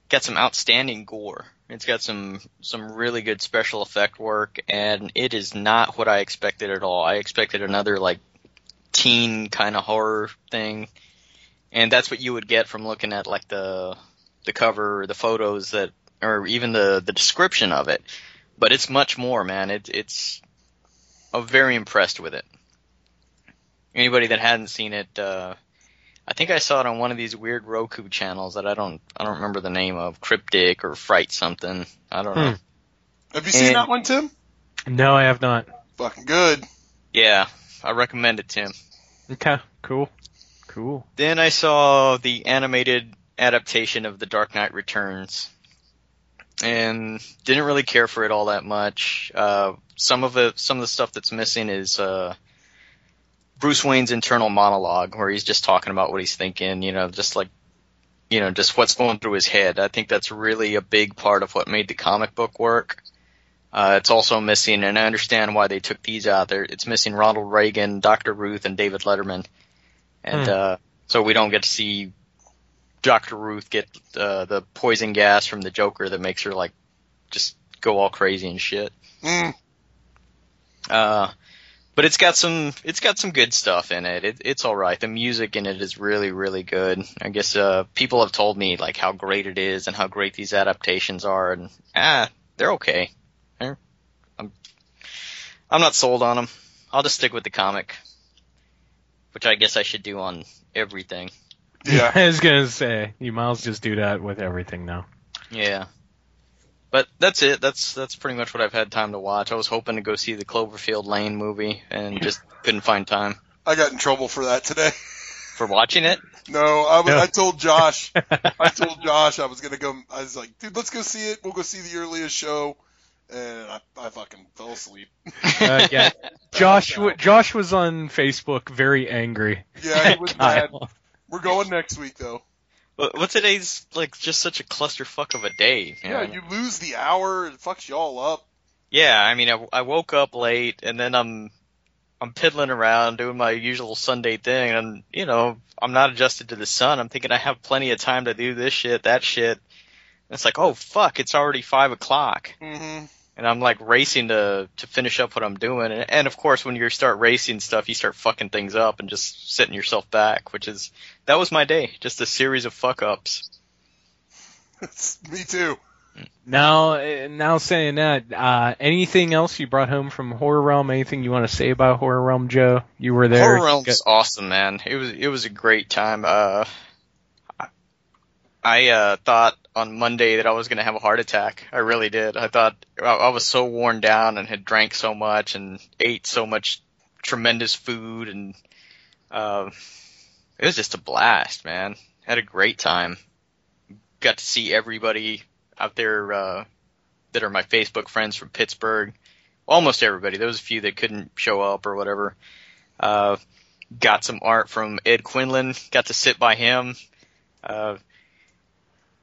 got some outstanding gore. It's got some some really good special effect work, and it is not what I expected at all. I expected another like teen kind of horror thing, and that's what you would get from looking at like the the cover, the photos that, or even the the description of it. But it's much more, man. It, it's I'm very impressed with it. Anybody that hadn't seen it, uh, I think I saw it on one of these weird Roku channels that I don't I don't remember the name of, Cryptic or Fright something. I don't know. Have you seen that one, Tim? no, I have not. Fucking good. Yeah, I recommend it, Tim. Okay, cool, cool. Then I saw the animated adaptation of The Dark Knight Returns, and didn't really care for it all that much. Uh, some of it, some of the stuff that's missing is uh, Bruce Wayne's internal monologue, where he's just talking about what he's thinking. You know, just like you know, just what's going through his head. I think that's really a big part of what made the comic book work. Uh, it's also missing, and I understand why they took these out. There, it's missing Ronald Reagan, Dr. Ruth, and David Letterman, and Hmm. uh, so we don't get to see Dr. Ruth get uh, the poison gas from the Joker that makes her like just go all crazy and shit. Mm. Uh, but it's got some it's got some good stuff in it. it. It's all right. The music in it is really really good. I guess uh, people have told me like how great it is and how great these adaptations are, and ah, they're okay. They're, I'm I'm not sold on them. I'll just stick with the comic, which I guess I should do on everything. Yeah. I was gonna say you might as well just do that with everything now. Yeah. But that's it. That's that's pretty much what I've had time to watch. I was hoping to go see the Cloverfield Lane movie and just couldn't find time I got in trouble for that today. for watching it. No, I, was, No. I told Josh. I told Josh I was gonna go. I was like, dude, let's go see it. We'll go see the earliest show. And I, I fucking fell asleep. Uh, yeah, Josh. w- Josh was on Facebook, very angry. Yeah, he was mad. We're going next week though. What today's like just such a clusterfuck of a day. you Yeah, know? you lose the hour. It fucks you all up. Yeah, I mean, I, I woke up late and then I'm I'm piddling around doing my usual Sunday thing, and you know I'm not adjusted to the sun. I'm thinking I have plenty of time to do this shit, that shit. And it's like, oh fuck, it's already five o'clock. hmm and I'm like racing to to finish up what I'm doing. And, and of course, when you start racing stuff, you start fucking things up and just setting yourself back. Which is that was my day, just a series of fuck ups. Me too. Now, uh, now saying that, uh, anything else you brought home from Horror Realm? Anything you want to say about Horror Realm, Joe? You were there. Horror Realm's awesome, man. It was it was a great time. Uh, I- I uh, thought on Monday that I was gonna have a heart attack. I really did. I thought I, I was so worn down and had drank so much and ate so much tremendous food and uh, it was just a blast, man. Had a great time. Got to see everybody out there uh, that are my Facebook friends from Pittsburgh. Almost everybody. There was a few that couldn't show up or whatever. Uh, got some art from Ed Quinlan. Got to sit by him. Uh,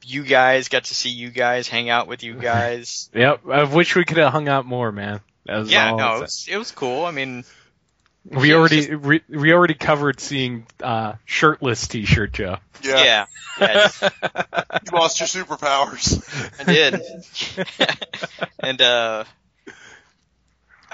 you guys got to see you guys, hang out with you guys. Yep. I wish we could have hung out more, man. That was yeah, no, it was, it was cool. I mean, we it was already we, we already covered seeing uh, shirtless T-shirt Joe. Yeah. yeah, yeah, just- You lost your superpowers. I did. and uh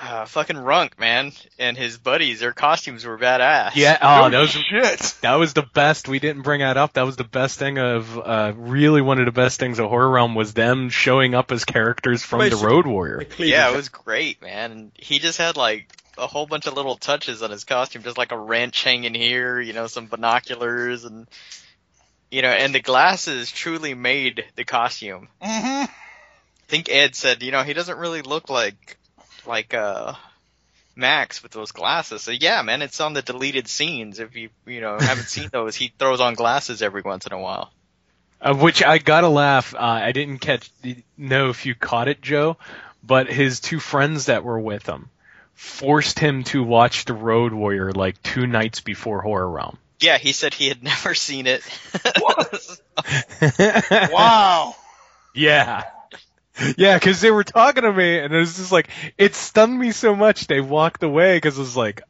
uh, fucking Runk, man, and his buddies, their costumes were badass. Yeah, oh, that was shit. That was the best. We didn't bring that up. That was the best thing of uh, really one of the best things of Horror Realm was them showing up as characters from the Road Warrior. Yeah, it was great, man. And he just had like a whole bunch of little touches on his costume, just like a wrench hanging here, you know, some binoculars, and you know, and the glasses truly made the costume. Mm-hmm. I think Ed said, you know, he doesn't really look like like uh Max with those glasses. So yeah, man, it's on the deleted scenes. If you you know haven't seen those, he throws on glasses every once in a while. Of which I gotta laugh. Uh, I didn't catch know if you caught it, Joe, but his two friends that were with him forced him to watch the Road Warrior like two nights before Horror Realm. Yeah, he said he had never seen it. wow. Yeah. Yeah, because they were talking to me, and it was just like it stunned me so much. They walked away because it was like,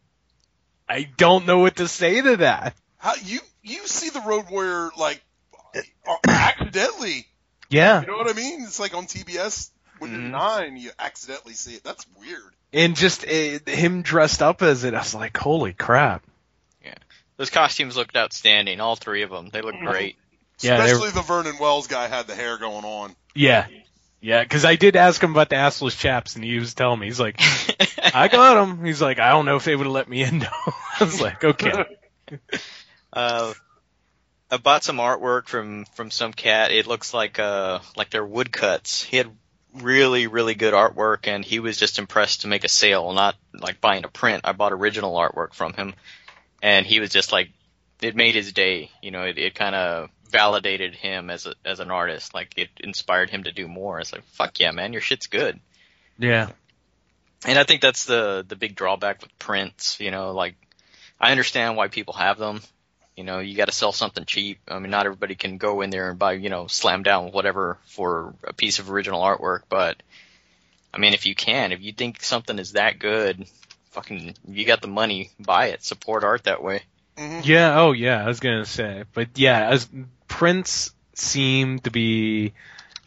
I don't know what to say to that. How you you see the Road Warrior like uh, accidentally? Yeah, You know what I mean? It's like on TBS when you're nine, you accidentally see it. That's weird. and just uh, him dressed up as it, I was like, holy crap. Yeah, those costumes looked outstanding, all three of them. They looked great. Yeah, they Especially the Vernon Wells guy had the hair going on. Yeah. Yeah, because I did ask him about the assless chaps, and he was telling me, he's like, I got them. He's like, I don't know if they would have let me in, though. I was like, okay. Uh, I bought some artwork from from some cat. It looks like uh like they're woodcuts. He had really really good artwork, and he was just impressed to make a sale, not like buying a print. I bought original artwork from him, and he was just like, it made his day. You know, it, it kind of validated him as a as an artist. Like it inspired him to do more. It's like, fuck yeah, man, your shit's good. Yeah. And I think that's the the big drawback with prints. You know, like I understand why people have them. You know, you got to sell something cheap. I mean, not everybody can go in there and buy, you know, slam down whatever for a piece of original artwork. But I mean, if you can, if you think something is that good, fucking, you got the money, buy it. Support art that way. Mm-hmm. Yeah, oh yeah, I was gonna say. But yeah, as prints seem to be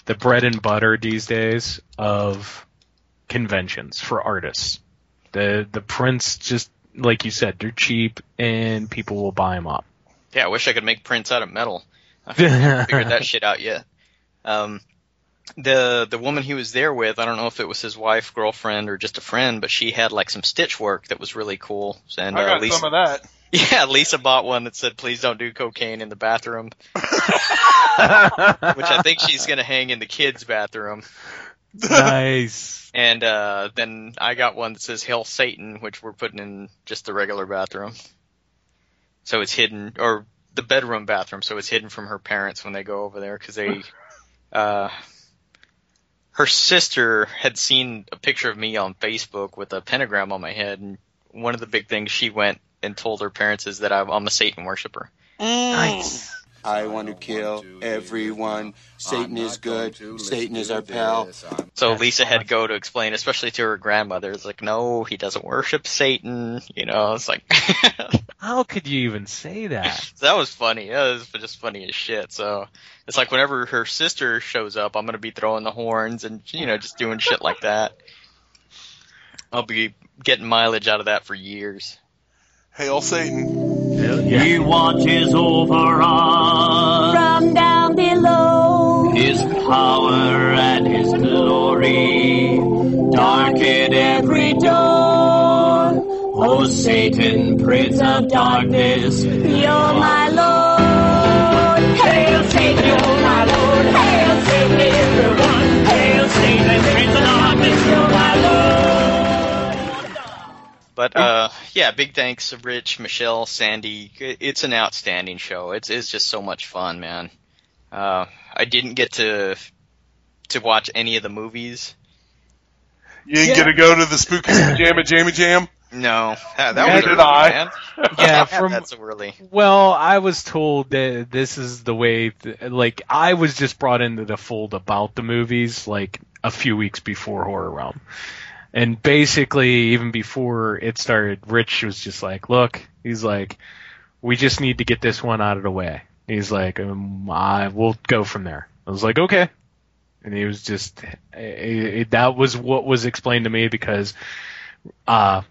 the bread and butter these days of conventions for artists. The the prints just like you said, they're cheap and people will buy them up. Yeah, I wish I could make prints out of metal. I haven't figured that shit out yet. Um, the the woman he was there with, I don't know if it was his wife, girlfriend, or just a friend, but she had like some stitch work that was really cool. And I uh, got Lisa, some of that. yeah, Lisa bought one that said, "Please don't do cocaine in the bathroom," which I think she's gonna hang in the kids' bathroom. nice. And uh, then I got one that says "Hail Satan," which we're putting in just the regular bathroom. So it's hidden, or the bedroom bathroom, so it's hidden from her parents when they go over there because they, uh, her sister had seen a picture of me on Facebook with a pentagram on my head, and one of the big things she went and told her parents is that I'm I'm a Satan worshiper. Nice. Mm. I want to kill everyone. Satan is good. Satan is our pal. So Lisa had to go to explain, especially to her grandmother. It's like, no, he doesn't worship Satan. You know, it's like, How could you even say that? that was funny. That was just funny as shit. So it's like whenever her sister shows up, I'm gonna be throwing the horns and you know just doing shit like that. I'll be getting mileage out of that for years. Hail Satan. He watches over us from down below. His power and his glory darken every door. O Satan, Prince of Darkness, you're my Lord. Hail Satan, you're my Lord. Hail Satan, everyone. Hail Satan, Prince of Darkness, you're my Lord. But uh, yeah, big thanks to Rich, Michelle, Sandy. It's an outstanding show. It's it's just so much fun, man. Uh, I didn't get to to watch any of the movies. You didn't get to go to the spooky jamma jamma jam. No, that, that Yeah, was did early, I. man. Yeah, from- that's early. Well, I was told that this is the way, th- like, I was just brought into the fold about the movies, like, a few weeks before Horror Realm. And basically, even before it started, Rich was just like, look, he's like, we just need to get this one out of the way. He's like, um, I, we'll go from there. I was like, okay. And he was just, it, it, that was what was explained to me because, uh,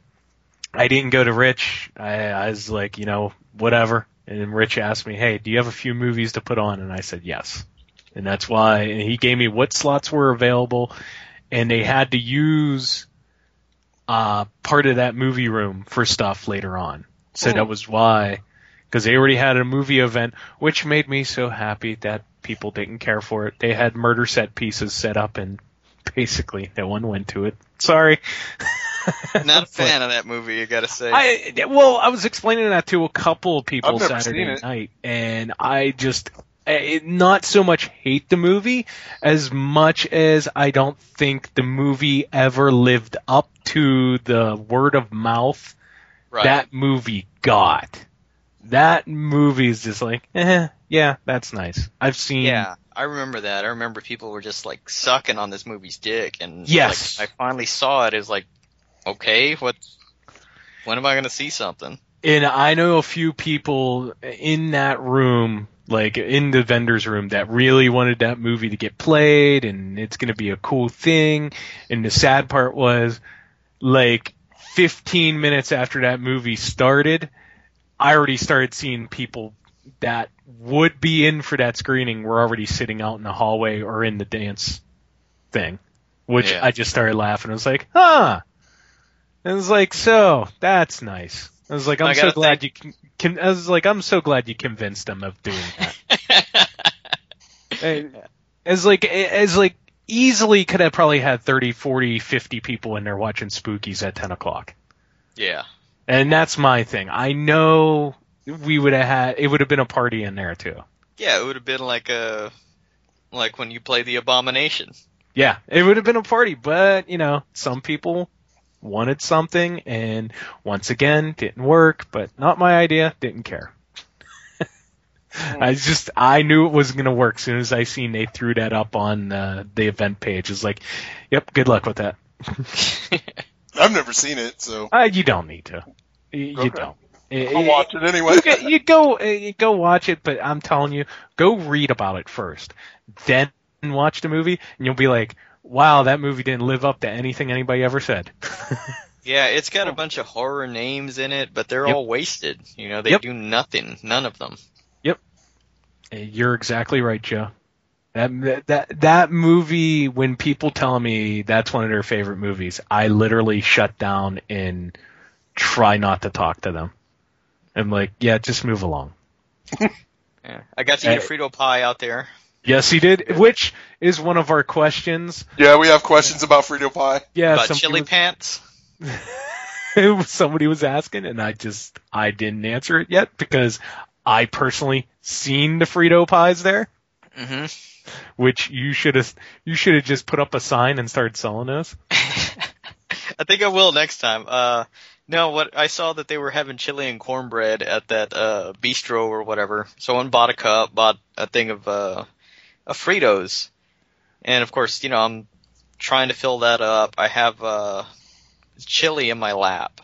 I didn't go to Rich. I, I was like, you know, whatever. And then Rich asked me, hey, do you have a few movies to put on? And I said, yes. And that's why, and he gave me what slots were available and they had to use, uh, part of that movie room for stuff later on. So Oh. that was why, because they already had a movie event, which made me so happy that people didn't care for it. They had murder set pieces set up and basically no one went to it. Sorry. Not a fan of that movie, you gotta say. I well, I was explaining that to a couple of people Saturday night, and I just not so much hate the movie as much as I don't think the movie ever lived up to the word of mouth Right. that movie got. That movie is just like, eh, yeah, that's nice. I've seen. Yeah, I remember that. I remember people were just like sucking on this movie's dick, and Yes. like, I finally saw it. It was like, okay, what? When am I gonna see something? And I know a few people in that room, like in the vendor's room, that really wanted that movie to get played and it's going to be a cool thing. And the sad part was, like, 15 minutes after that movie started, I already started seeing people that would be in for that screening were already sitting out in the hallway or in the dance thing, which Yeah. I just started laughing. I was like, huh. And it was like, so that's nice. I was like, I'm so glad you can. I was like, I'm so glad you convinced them of doing that. As like, as like, easily could have probably had 30, 40, 50 people in there watching Spookies at 10 o'clock. Yeah. And that's my thing. I know we would have had, it would have been a party in there too. Yeah, it would have been like a, like when you play the Abomination. Yeah, it would have been a party, but you know, some people wanted something and once again didn't work, but not my idea, didn't care. I just I knew it was gonna work as soon as I seen they threw that up on uh, the event page. It's like, yep, good luck with that. I've never seen it, so Uh, you don't need to. You, you Okay. don't. I'll watch it anyway. You, go- you go, uh, you go watch it, but I'm telling you, go read about it first, then watch the movie, and you'll be like, "Wow, that movie didn't live up to anything anybody ever said." Yeah, it's got a bunch of horror names in it, but they're Yep. all wasted. You know, they Yep. do nothing. None of them. Yep, Uh, you're exactly right, Joe. That that that movie, when people tell me that's one of their favorite movies, I literally shut down and try not to talk to them. I'm like, yeah, just move along. Yeah. I got to eat a Hey. Frito pie out there. Yes, he did. Which is one of our questions. Yeah, we have questions about Frito pie. Yeah, About chili was- pants. somebody was asking, and I just I didn't answer it yet because I personally seen the Frito pies there, hmm which you should have you should have just put up a sign and started selling those. I think I will next time. Uh, no, what I saw that they were having chili and cornbread at that uh bistro or whatever. Someone bought a cup, bought a thing of uh, of Fritos, and of course, you know, I'm trying to fill that up. I have uh chili in my lap,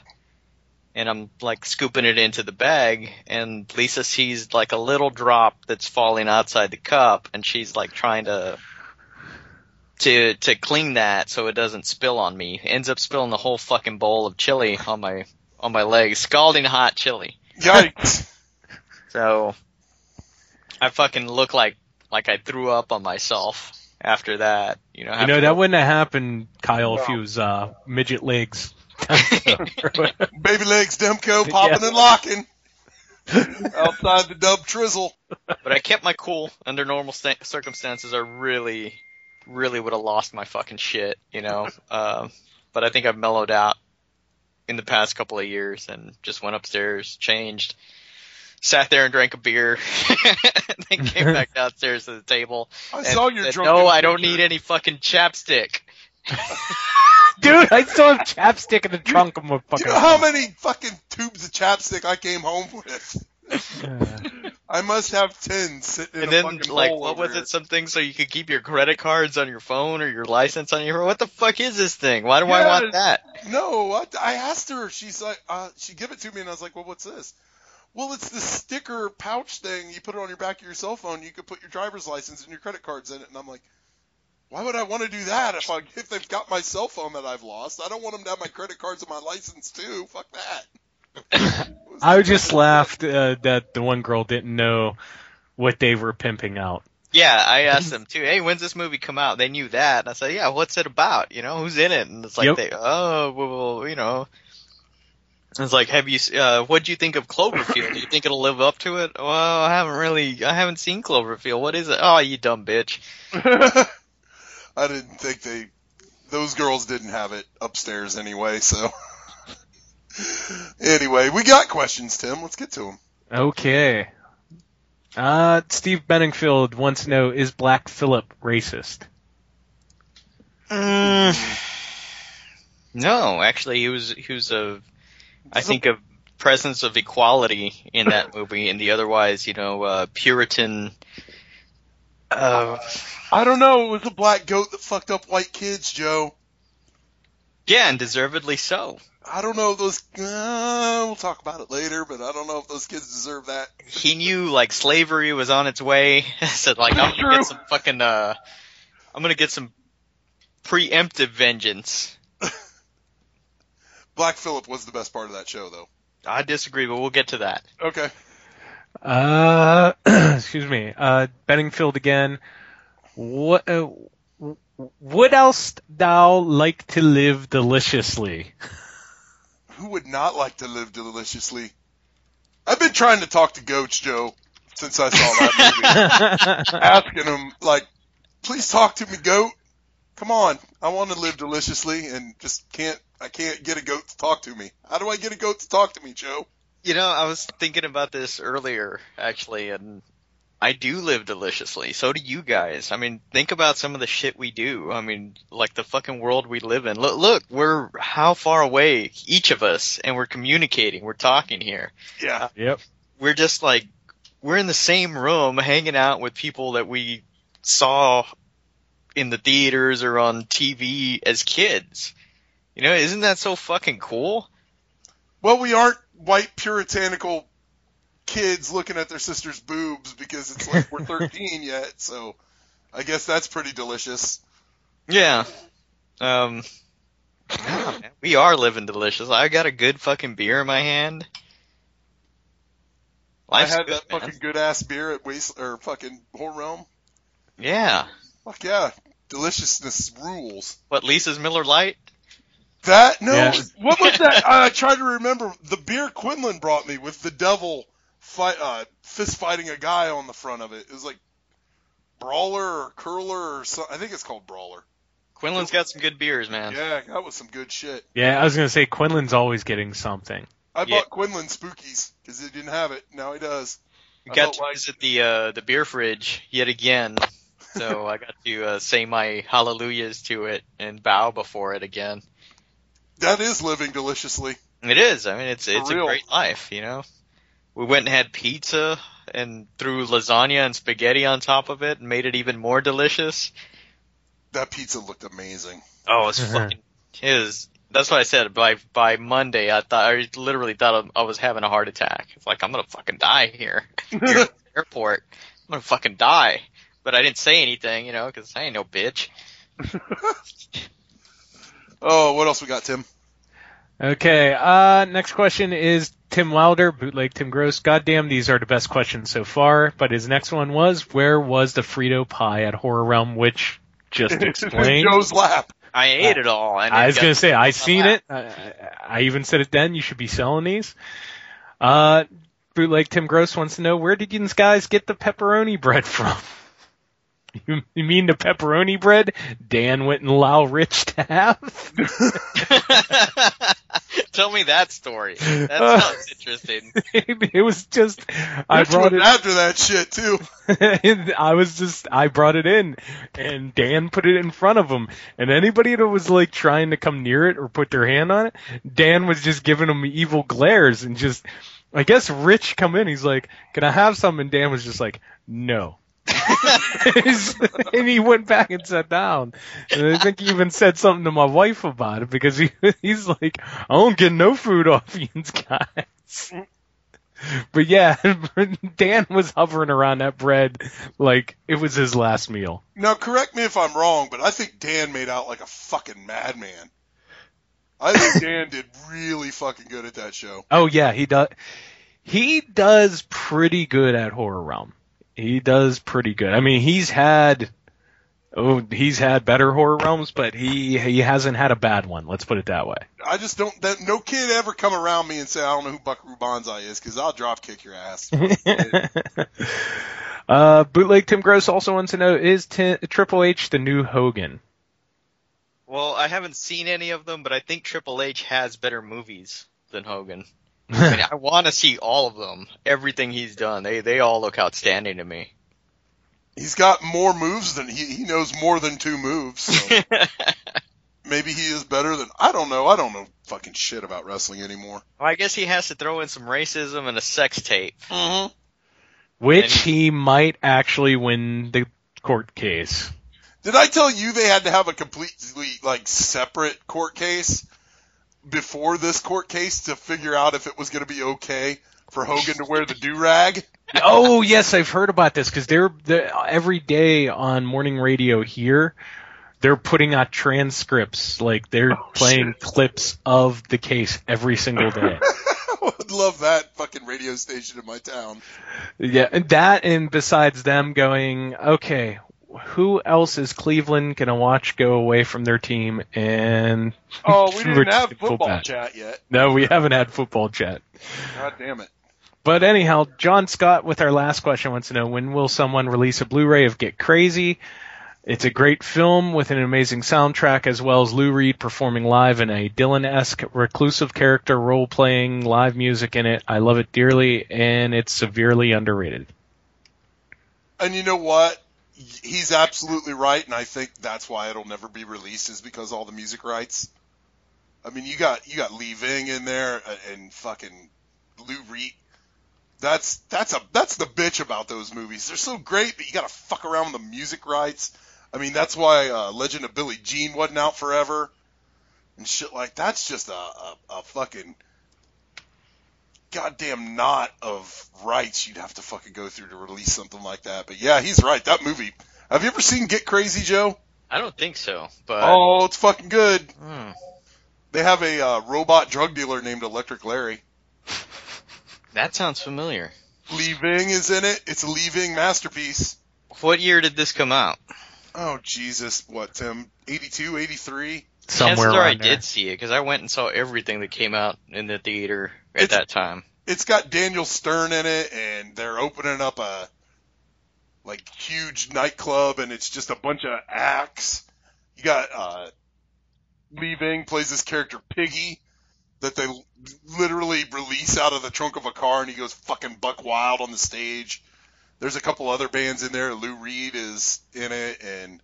and I'm like scooping it into the bag, and Lisa sees like a little drop that's falling outside the cup, and she's like trying to to to clean that so it doesn't spill on me. Ends up spilling the whole fucking bowl of chili on my on my legs, scalding hot chili. Yikes! So I fucking look like like I threw up on myself after that. You know, You know that wouldn't have happened, Kyle, if he was uh, midget legs. Baby legs Demko popping and locking outside the dub trizzle. but I kept my cool under normal sta- circumstances. I really, really would have lost my fucking shit, you know. Um, but I think I've mellowed out in the past couple of years and just went upstairs, changed, sat there and drank a beer, and then came back downstairs to the table. I and saw your said, drunken No, I don't need any fucking chapstick. Dude, I still have chapstick in the trunk of my Do fucking. you know how many fucking tubes of chapstick I came home with? I must have ten sitting in And a then, fucking like, bowl what over was here. it? Something so you could keep your credit cards on your phone or your license on your. What the fuck is this thing? Why do I want that? No, I, I asked her. She's like, uh, she give it to me, and I was like, well, what's this? Well, it's the sticker pouch thing. You put it on your back of your cell phone. You could put your driver's license and your credit cards in it. And I'm like, why would I want to do that if I if they've got my cell phone that I've lost? I don't want them to have my credit cards and my license too. Fuck that. I just laughed uh, that the one girl didn't know what they were pimping out. Yeah, I asked them too. Hey, when's this movie come out? They knew that. And I said, yeah, what's it about? You know, who's in it? And it's like Yep. they, oh, well, well, you know. It's like, have you? Uh, what do you think of Cloverfield? Do you think it'll live up to it? Well, I haven't really. I haven't seen Cloverfield. What is it? Oh, you dumb bitch. I didn't think they. Those girls didn't have it upstairs anyway. So. anyway, we got questions, Tim. Let's get to them. Okay. Uh, Steve Benningfield wants to know, is Black Phillip racist? Mm, no, actually, he was he was a, I think a presence of equality in that movie, and the otherwise, you know, uh, Puritan. Uh, I don't know. It was a black goat that fucked up white kids, Joe. yeah, and deservedly so. I don't know if those. Uh, we'll talk about it later, but I don't know if those kids deserve that. He knew like slavery was on its way. Said like I'm gonna True. get some fucking uh, I'm gonna get some preemptive vengeance. Black Phillip was the best part of that show, though. I disagree, but we'll get to that. Okay. Uh, excuse me. Uh, Benningfield again. What, uh, would else thou like to live deliciously? Who would not like to live deliciously? I've been trying to talk to Goats Joe since I saw that movie, asking him like, "Please talk to me, Goat. Come on, I want to live deliciously, and just can't. I can't get a goat to talk to me. How do I get a goat to talk to me, Joe?" You know, I was thinking about this earlier, actually, and I do live deliciously. So do you guys. I mean, think about some of the shit we do. I mean, like the fucking world we live in. Look, look, we're how far away, each of us, and we're communicating, we're talking here. Yeah. Uh, yep. We're just like, we're in the same room hanging out with people that we saw in the theaters or on TV as kids. You know, isn't that so fucking cool? Well, we aren't white puritanical kids looking at their sister's boobs because it's like we're 13 yet. So I guess that's pretty delicious. Yeah. Um, yeah, man, we are living delicious. I got a good fucking beer in my hand. Life's I had good, that man. fucking good ass beer at Waste or fucking Horror Realm. Yeah. Fuck yeah, deliciousness rules. What, Lisa's Miller Lite? That no, Yeah. what was that? I tried to remember the beer Quinlan brought me with the devil fight, uh, fist fighting a guy on the front of it. It was like brawler or curler or something. I think it's called brawler. Quinlan's got some good beers, man. Yeah, that was some good shit. Yeah, I was gonna say Quinlan's always getting something. I Yeah. bought Quinlan Spookies because he didn't have it. Now he does. We I got to like- visit the uh, the beer fridge yet again, so I got to uh, say my hallelujahs to it and bow before it again. That is living deliciously. It is. I mean, it's For it's a great life, you know. We went and had pizza and threw lasagna and spaghetti on top of it and made it even more delicious. That pizza looked amazing. Oh, it's uh-huh. fucking it was. That's what I said. By by Monday, I thought I literally thought I was having a heart attack. It's like I'm gonna fucking die here. here the airport. I'm gonna fucking die. But I didn't say anything, you know, because I ain't no bitch. Oh, what else we got, Tim? Okay, uh, next question is Tim Wilder, bootleg Tim Gross. Goddamn, these are the best questions so far. But his next one was, where was the Frito pie at Horror Realm, which just explained. Joe's lap. I ate it all. And I was gonna say, I seen lap. it. I, I even said it then. You should be selling these. Uh, bootleg Tim Gross wants to know where did you guys get the pepperoni bread from? You, you mean the pepperoni bread Dan went and allow Rich to have? Tell me that story. That Uh, sounds interesting. it was just I brought was it after that shit too. I was just I brought it in and Dan put it in front of him and anybody that was like trying to come near it or put their hand on it Dan was just giving them evil glares and just I guess Rich come in he's like can I have some and Dan was just like no and he went back and sat down and I think he even said something to my wife about it because he he's like I don't get no food off you guys but yeah, Dan was hovering around that bread like it was his last meal. Now, correct me if I'm wrong, but I think Dan made out like a fucking madman. I think Dan did really fucking good at that show. Oh yeah, he does. He does pretty good at Horror Realm. He does pretty good. I mean, he's had oh, he's had better horror realms, but he he hasn't had a bad one. Let's put it that way. I just don't. That, no kid ever come around me and say I don't know who Buckaroo Banzai is because I'll drop kick your ass. uh, Bootleg Tim Gross also wants to know: Is T- Triple H the new Hogan? Well, I haven't seen any of them, but I think Triple H has better movies than Hogan. I mean, I want to see all of them. Everything he's done, they they all look outstanding to me. He's got more moves than he he knows more than two moves. So maybe he is better than I don't know. I don't know fucking shit about wrestling anymore. Well, I guess he has to throw in some racism and a sex tape. Mm-hmm. Which he might actually win the court case. Did I tell you they had to have a completely like separate court case before this court case to figure out if it was going to be okay for Hogan to wear the do rag? oh yes, I've heard about this because they're, they're every day on morning radio here. They're putting out transcripts, like they're Oh, playing clips of the case every single day. I would love that fucking radio station in my town. yeah, and that and besides them going, okay, who else is Cleveland gonna watch go away from their team and Oh, we didn't have football back? chat yet. No, we haven't had football chat. God damn it. But anyhow, John Scott with our last question wants to know when will someone release a Blu-ray of Get Crazy? It's a great film with an amazing soundtrack as well as Lou Reed performing live in a Dylan-esque reclusive character role-playing live music in it. I love it dearly and it's severely underrated. And you know what? He's absolutely right, and I think that's why it'll never be released is because all the music rights. I mean, you got you got Lee Ving in there uh, and fucking Lou Reed. That's that's a that's the bitch about those movies. They're so great, but you got to fuck around with the music rights. I mean, that's why uh, Legend of Billy Jean wasn't out forever and shit like that's just a, a, a fucking goddamn knot of rights you'd have to fucking go through to release something like that. But yeah, he's right. That movie. Have you ever seen Get Crazy, Joe? I don't think so, but Oh, it's fucking good. Hmm. They have a uh, robot drug dealer named Electric Larry. that sounds familiar. Lee Ving is in it. It's a Lee Ving masterpiece. What year did this come out? Oh Jesus, what Tim? 82, 83? Somewhere Chances are I there. did see it because I went and saw everything that came out in the theater at It's- that time. It's got Daniel Stern in it, and they're opening up a like huge nightclub, and it's just a bunch of acts. You got uh, Lee Ving plays this character Piggy that they literally release out of the trunk of a car, and he goes fucking buck wild on the stage. There's a couple other bands in there. Lou Reed is in it, and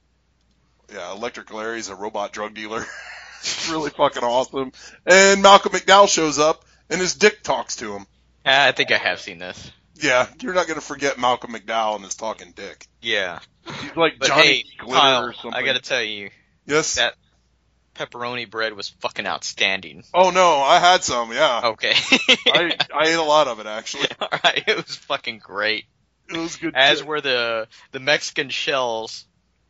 yeah, Electric Larry's a robot drug dealer. it's really fucking awesome. And Malcolm McDowell shows up, and his dick talks to him. Ah, I think I have seen this. Yeah, you're not gonna forget Malcolm McDowell and his talking dick. Yeah. He's like But Johnny hey, Glitter Kyle, or something. I gotta tell you, yes. that pepperoni bread was fucking outstanding. oh no, I had some. Yeah, Okay. I I ate a lot of it actually. Alright, it was fucking great. It was good. As shit. were the the Mexican shells.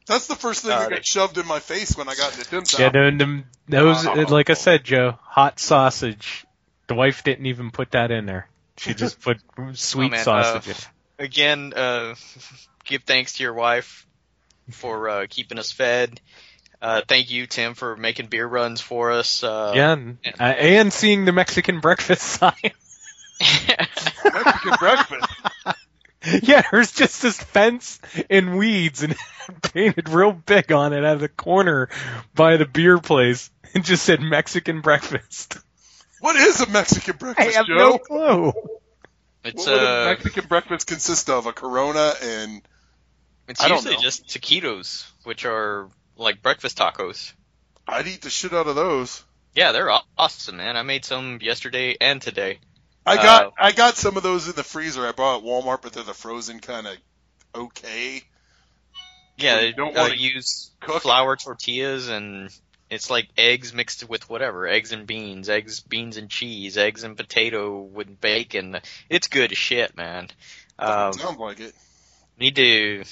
That's the first thing Uh, that got shoved in my face when I got into Tim's Yeah, house. no, no, those, Oh. like I said, Joe, hot sausage. The wife didn't even put that in there. She just put sweet Oh, man, sausage. uh. Again, uh, give thanks to your wife for uh, keeping us fed. Uh, thank you, Tim, for making beer runs for us. Uh, yeah, and, uh, and seeing the Mexican breakfast sign. Mexican breakfast. yeah, there's just this fence and weeds and painted real big on it out of the corner by the beer place. and just said Mexican breakfast. What is a Mexican breakfast, I breakfast, have Joe? no clue. It's what would a uh, Mexican breakfast consist of? A Corona and it's I don't usually know. just taquitos, which are like breakfast tacos. I'd eat the shit out of those. Yeah, they're awesome, man. I made some yesterday and today. I got Uh, I got some of those in the freezer. I bought at Walmart, but they're the frozen kind of okay. Yeah, they don't uh, wanna use cook? flour tortillas and It's like eggs mixed with whatever, eggs and beans, eggs, beans and cheese, eggs and potato with bacon. It's good as shit, man. Um, Sounds like it. need to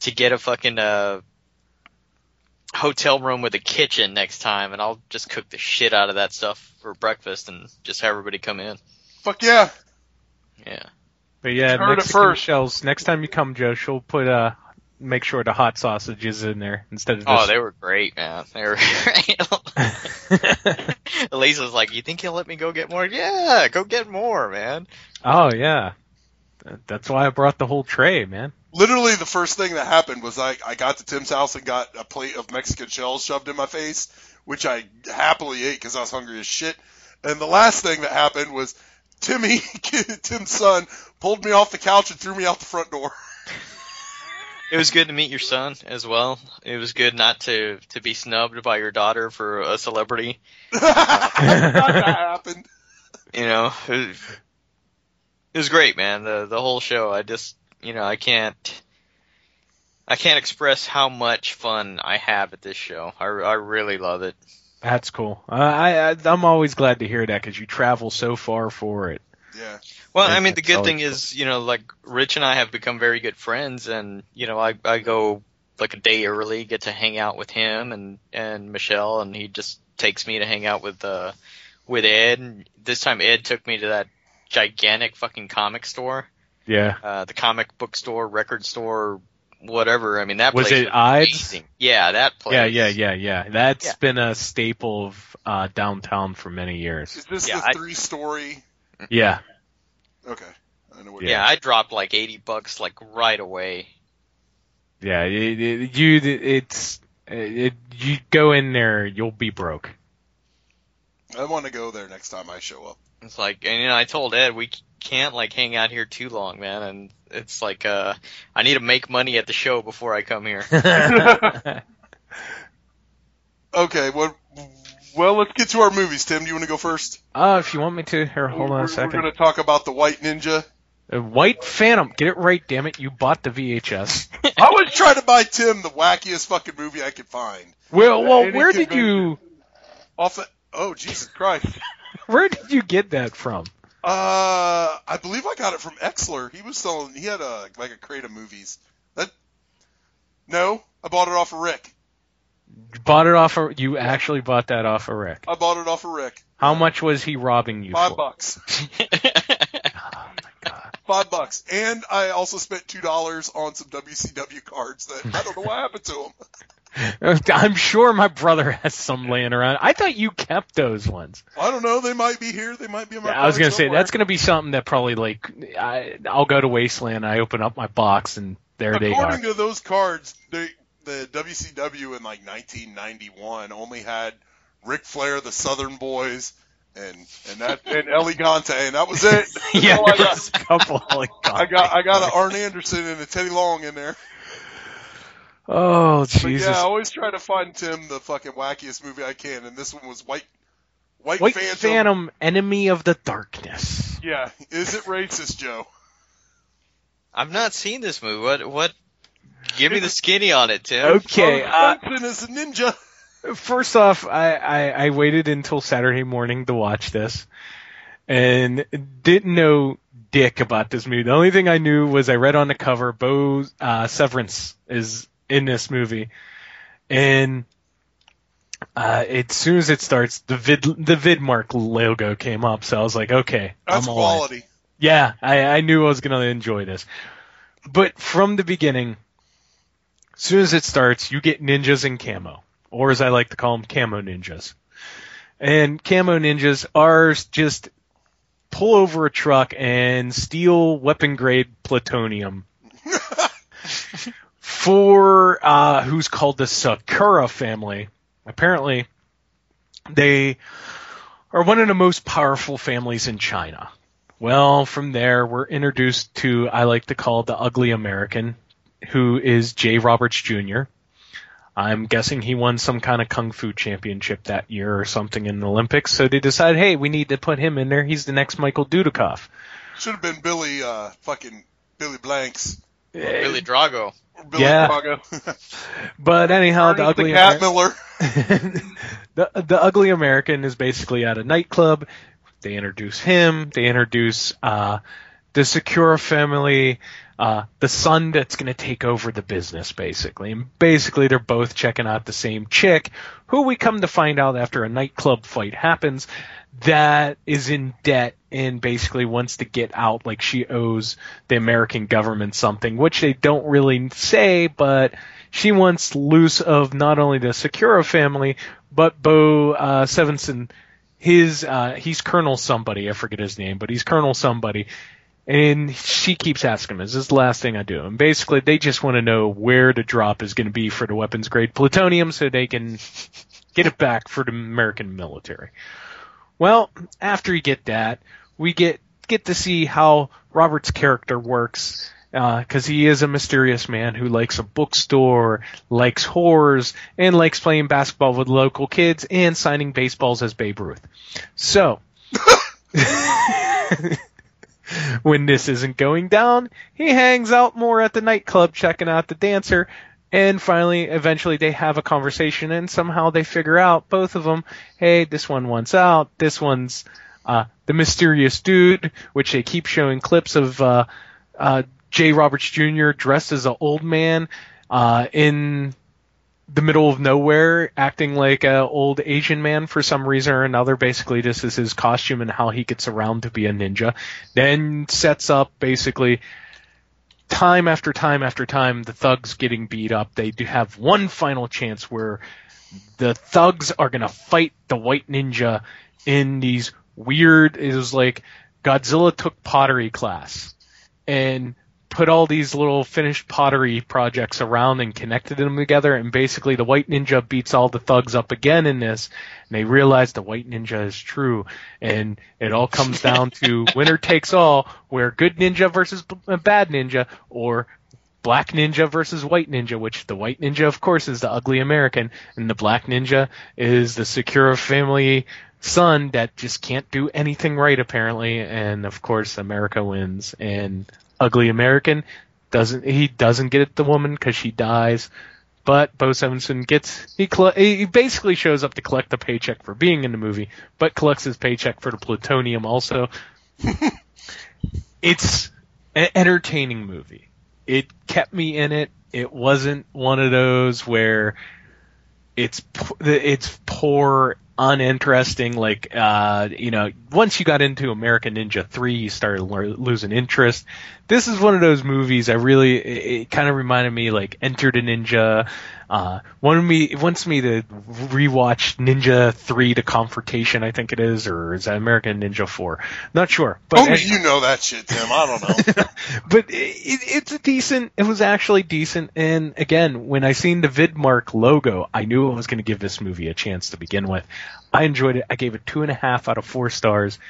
to get a fucking uh hotel room with a kitchen next time, and I'll just cook the shit out of that stuff for breakfast and just have everybody come in. Fuck yeah. Yeah. But yeah, Heard it Mexican first. shells. Next time you come, Joe, she'll put uh make sure the hot sausage is in there instead of Oh, just they were great, man. They were great. Elisa's like, "You think he'll let me go get more?" Yeah, go get more, man. Oh yeah, that's why I brought the whole tray, man. Literally, the first thing that happened was I, I got to Tim's house and got a plate of Mexican shells shoved in my face, which I happily ate because I was hungry as shit. And the last thing that happened was Timmy, Tim's son, pulled me off the couch and threw me out the front door. It was good to meet your son as well. It was good not to to be snubbed by your daughter for a celebrity. that happened. You know, it was, it was great, man. The the whole show. I just, you know, I can't. I can't express how much fun I have at this show. I, I really love it. That's cool. Uh, I, I I'm always glad to hear that because you travel so far for it. Yeah. Well, Yeah, I mean, the good always thing is, you know, like Rich and I have become very good friends, and you know, I I go like a day early, get to hang out with him and and Michelle, and he just takes me to hang out with uh with Ed. And this time, Ed took me to that gigantic fucking comic store, Yeah. uh, the comic book store, record store, whatever. I mean, that Was place it Eide's? amazing. Yeah, that place. Yeah, yeah, yeah, yeah. That's Yeah. been a staple of uh, downtown for many years. Is this Yeah, the I- three story? Yeah. Okay. I know what Yeah, I dropped like eighty bucks like right away. Yeah, it, it, you it's it, you go in there, you'll be broke. I want to go there next time I show up. It's like, and you know, I told Ed we can't like hang out here too long, man. And it's like, uh, I need to make money at the show before I come here. Okay, well, well, let's get to our movies. Tim, do you want to go first? Uh, if you want me to, here, hold on we're, a second. We're going to talk about the White Ninja. Uh, White Phantom, get it right, damn it! You bought the VHS. I was trying to buy Tim the wackiest fucking movie I could find. well, well, Any where did you, Off the, oh Jesus Christ. where did you get that from? Uh, I believe I got it from Exler. He was selling. He had a like a crate of movies. That no, I bought it off of Rick. You bought it off of, you actually bought that off of Rick. I bought it off of Rick. How much was he robbing you Five for? bucks. Oh my god. Five bucks. And I also spent two dollars on some WCW cards that I don't know what happened to them. I'm sure my brother has some laying around. I thought you kept those ones. I don't know. They might be here. They might be in my. Yeah, I was gonna say that's gonna be something that probably like I, I'll go to Wasteland. I open up my box and there they are. According to those cards, they, the WCW in like 1991 only had Ric Flair, the Southern Boys, and and that and El Gigante, and that was it. Yeah, I got. a couple. I got I got an Arn Anderson and a Teddy Long in there. Oh But Jesus! yeah, I always try to find Tim the fucking wackiest movie I can, and this one was White White, White Phantom. Phantom, enemy of the darkness. Yeah, is it racist, Joe? I've not seen this movie. What? What? Give me the skinny on it, Tim. Okay, uh, Benson is a ninja. first off, I, I, I waited until Saturday morning to watch this, and didn't know dick about this movie. The only thing I knew was I read on the cover, Bo uh, Severance is in this movie, and uh, as soon as it starts, the vid the Vidmark logo came up, so I was like, okay, That's I'm all in. quality. Yeah, I, I knew I was going to enjoy this. But from the beginning, as soon as it starts, you get ninjas in camo, or as I like to call them, camo ninjas. And camo ninjas are just pull over a truck and steal weapon grade plutonium for uh, who's called the Sakura family. Apparently, they are one of the most powerful families in China. Well, from there, we're introduced to, I like to call the ugly American, who is Jay Roberts Jr. I'm guessing he won some kind of kung fu championship that year or something in the Olympics, so they decided, hey, we need to put him in there. He's the next Michael Dudikoff. Should have been Billy, uh, fucking Billy Blanks. Billy Drago. Billy Yeah. But anyhow, the Ernest the ugly Cat Miller. the the ugly American is basically at a nightclub. They introduce him. They introduce uh, the Secura family, uh, the son that's going to take over the business, basically. And basically, they're both checking out the same chick, who we come to find out after a nightclub fight happens, that is in debt and basically wants to get out, like she owes the American government something, which they don't really say, but she wants loose of not only the Secura family, but Bo uh, Svenson. His uh, he's Colonel somebody, I forget his name, but he's Colonel somebody. And she keeps asking him, is this the last thing I do? And basically, they just want to know where the drop is going to be for the weapons grade plutonium so they can get it back for the American military. Well, after you get that, we get get to see how Robert's character works uh, because he is a mysterious man who likes a bookstore, likes whores, and likes playing basketball with local kids and signing baseballs as Babe Ruth. So, when this isn't going down, he hangs out more at the nightclub checking out the dancer. And finally, eventually, they have a conversation, and somehow they figure out both of them. Hey, this one wants out. This one's uh, the mysterious dude, which they keep showing clips of uh, uh, Jay Roberts Jr. dressed as an old man uh, in the middle of nowhere, acting like a old Asian man for some reason or another. Basically, this is his costume and how he gets around to be a ninja. Then sets up basically time after time after time the thugs getting beat up. They do have one final chance where the thugs are gonna fight the white ninja in these weird. It was like Godzilla took pottery class and put all these little finished pottery projects around and connected them together and basically the white ninja beats all the thugs up again in this and they realize the white ninja is true. And it all comes down to winner takes all where good ninja versus uh, bad ninja or black ninja versus white ninja which the white ninja of course is the ugly american and the black ninja is the secure family son that just can't do anything right apparently. And of course america wins. And ugly american doesn't he doesn't get the woman because she dies but Bo Svenson gets he colle- he basically shows up to collect the paycheck for being in the movie, but collects his paycheck for the plutonium also. it's an entertaining movie. It kept me in it. It wasn't one of those where it's it's poor, uninteresting. Like uh, you know, once you got into American Ninja Three, you started lo- losing interest. This is one of those movies. I really it, it kind of reminded me like Enter the Ninja. Uh, wanted me wants me to rewatch Ninja Three: The Confrontation. I think it is, or is that American Ninja Four? Not sure. But Only any- you know that shit, Tim. I don't know. but it, it's a decent. It was actually decent. And again, when I seen the Vidmark logo, I knew I was going to give this movie a chance to begin with. I enjoyed it. I gave it two and a half out of four stars.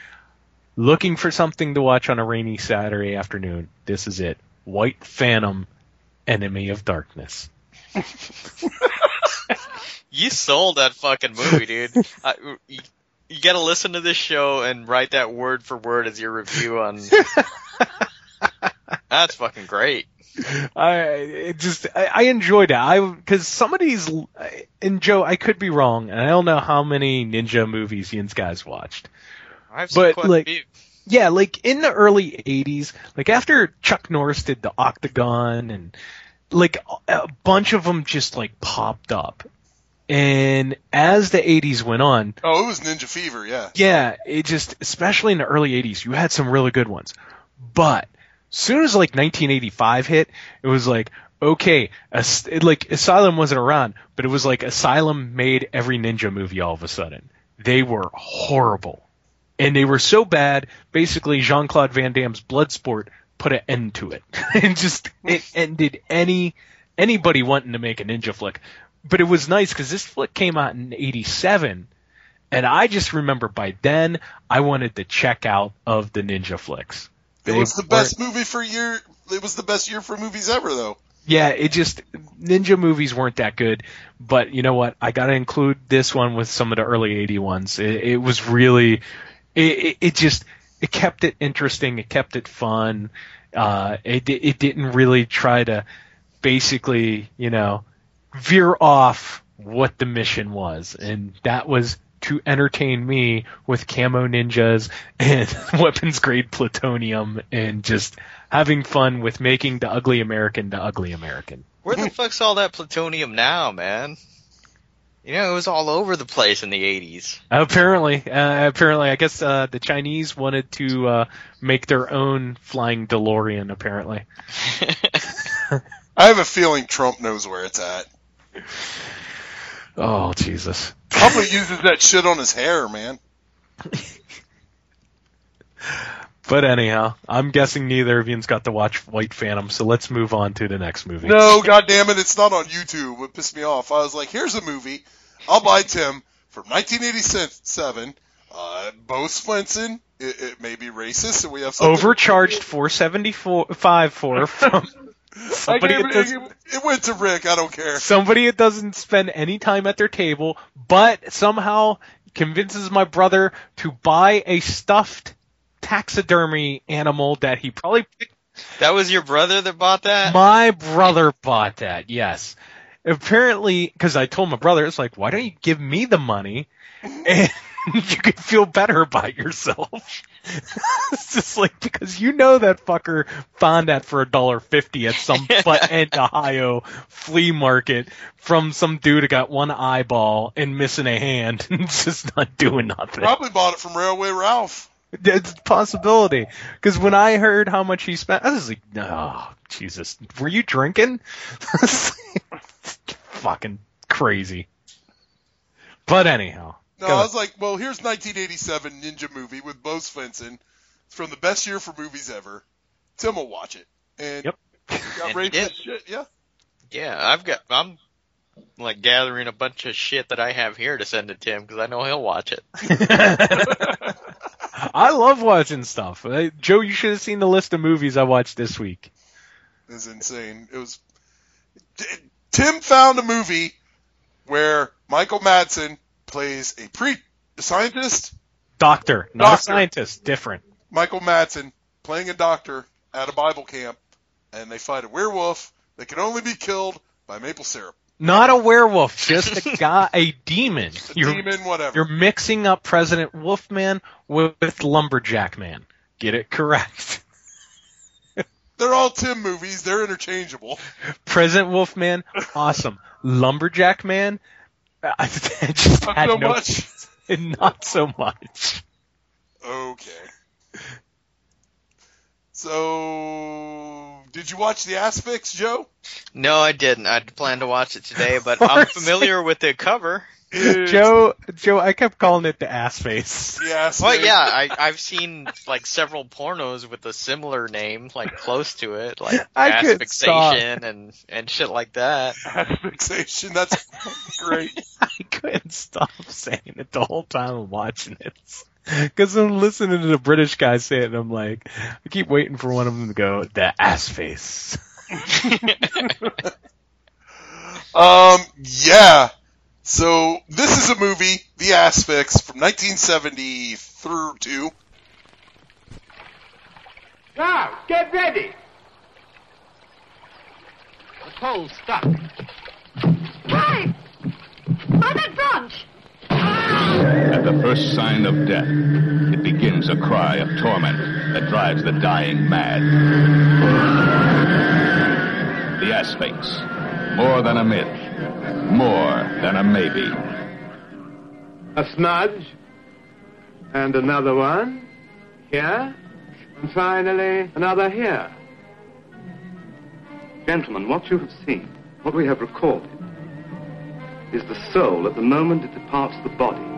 Looking for something to watch on a rainy Saturday afternoon. This is it. White Phantom, Enemy of Darkness. You sold that fucking movie, dude. I, you, you gotta listen to this show and write that word for word as your review on. That's fucking great. I it just I, I enjoyed it. I because some of these and Joe, I could be wrong, and I don't know how many ninja movies Ian's guys watched. I've seen But quite a like, few. yeah, like in the early '80s, like after Chuck Norris did the Octagon, and like a bunch of them just like popped up. And as the '80s went on, Oh, it was Ninja Fever, yeah. yeah, it just, especially in the early 80s, you had some really good ones. But soon as like 1985 hit, it was like, okay, As- like Asylum wasn't around, but it was like Asylum made every ninja movie all of a sudden. They were horrible. And they were so bad, basically Jean Claude Van Damme's Bloodsport put an end to it. and just, it ended any, anybody wanting to make a ninja flick. But it was nice because this flick came out in 87. And I just remember by then I wanted to check out of the ninja flicks. It was the best movie for year. It was the best year for movies ever, though. Yeah, it just ninja movies weren't that good, but you know what? I got to include this one with some of the early 80 ones. It, it was really it, it just it kept it interesting, it kept it fun. Uh it it didn't really try to basically, you know, veer off what the mission was, and that was to entertain me with camo ninjas and weapons grade plutonium and just having fun with making the ugly American the ugly American. Where the fuck's all that plutonium now, man? You know, it was all over the place in the 80s. Apparently, uh, apparently, I guess uh, the Chinese wanted to uh, make their own flying DeLorean. Apparently, I have a feeling Trump knows where it's at. Oh Jesus! Probably uses that shit on his hair, man. But anyhow, I'm guessing neither of you's got to watch White Phantom, so let's move on to the next movie. No, God damn it, it's not on YouTube. It pissed me off. I was like, here's a movie. I'll buy Tim from 1987. Uh, Bo Svenson. It, it may be racist, and we have something. Overcharged 475 for from somebody it, it went to Rick. I don't care. somebody that doesn't spend any time at their table, but somehow convinces my brother to buy a stuffed taxidermy animal that he probably picked That was your brother that bought that? My brother bought that, yes. Apparently, because I told my brother, it's like, why don't you give me the money and you could feel better about yourself? it's just like, because you know that fucker found that for a dollar fifty at some butt end Ohio flea market from some dude who got one eyeball and missing a hand and just not doing nothing. Probably bought it from Railway Ralph. It's a possibility. Because when I heard how much he spent, I was like, no, Jesus, were you drinking? Fucking crazy. But anyhow. No, I was like, well, here's 1987 Ninja movie with Bo Svenson. It's from the best year for movies ever. Tim will watch it. And yep. got And he shit, yeah. Yeah, I've got. I'm like gathering a bunch of shit that I have here to send to Tim because I know he'll watch it. I love watching stuff. Uh, Joe, you should have seen the list of movies I watched this week. It's insane. It was. Tim found a movie where Michael Madsen plays a pre a scientist. Doctor, not a scientist. Different. Michael Madsen playing a doctor at a Bible camp, and they fight a werewolf that can only be killed by maple syrup. Not a werewolf, just a guy, a demon. A demon, whatever. You're mixing up President Wolfman with, with Lumberjack Man. Get it correct. They're all Tim movies. They're interchangeable. President Wolfman, awesome. Lumberjack Man, I just Not had so no, much. not so much. Okay. So, did you watch The Asphyx, Joe? No, I didn't. I planned to watch it today, but I'm familiar with the cover. Joe, Joe, I kept calling it the ass face. The Asphyx. Well, yeah, I, I've seen like several pornos with a similar name, like close to it, like I couldn't asphyxiation and and shit like that. Asphyxiation. That's great. I couldn't stop saying it the whole time I'm watching it. Because I'm listening to the British guy say it, and I'm like, I keep waiting for one of them to go, the ass face. Um, yeah. So this is a movie, The Asphyx, from 1970 through two. Now, get ready. The pole's stuck. Hey! I'm at brunch. At the first sign of death, it begins a cry of torment that drives the dying mad. The Asphyx. More than a myth. More than a maybe. A smudge. And another one. Here. And finally, another here. Gentlemen, what you have seen, what we have recorded, is the soul at the moment it departs the body.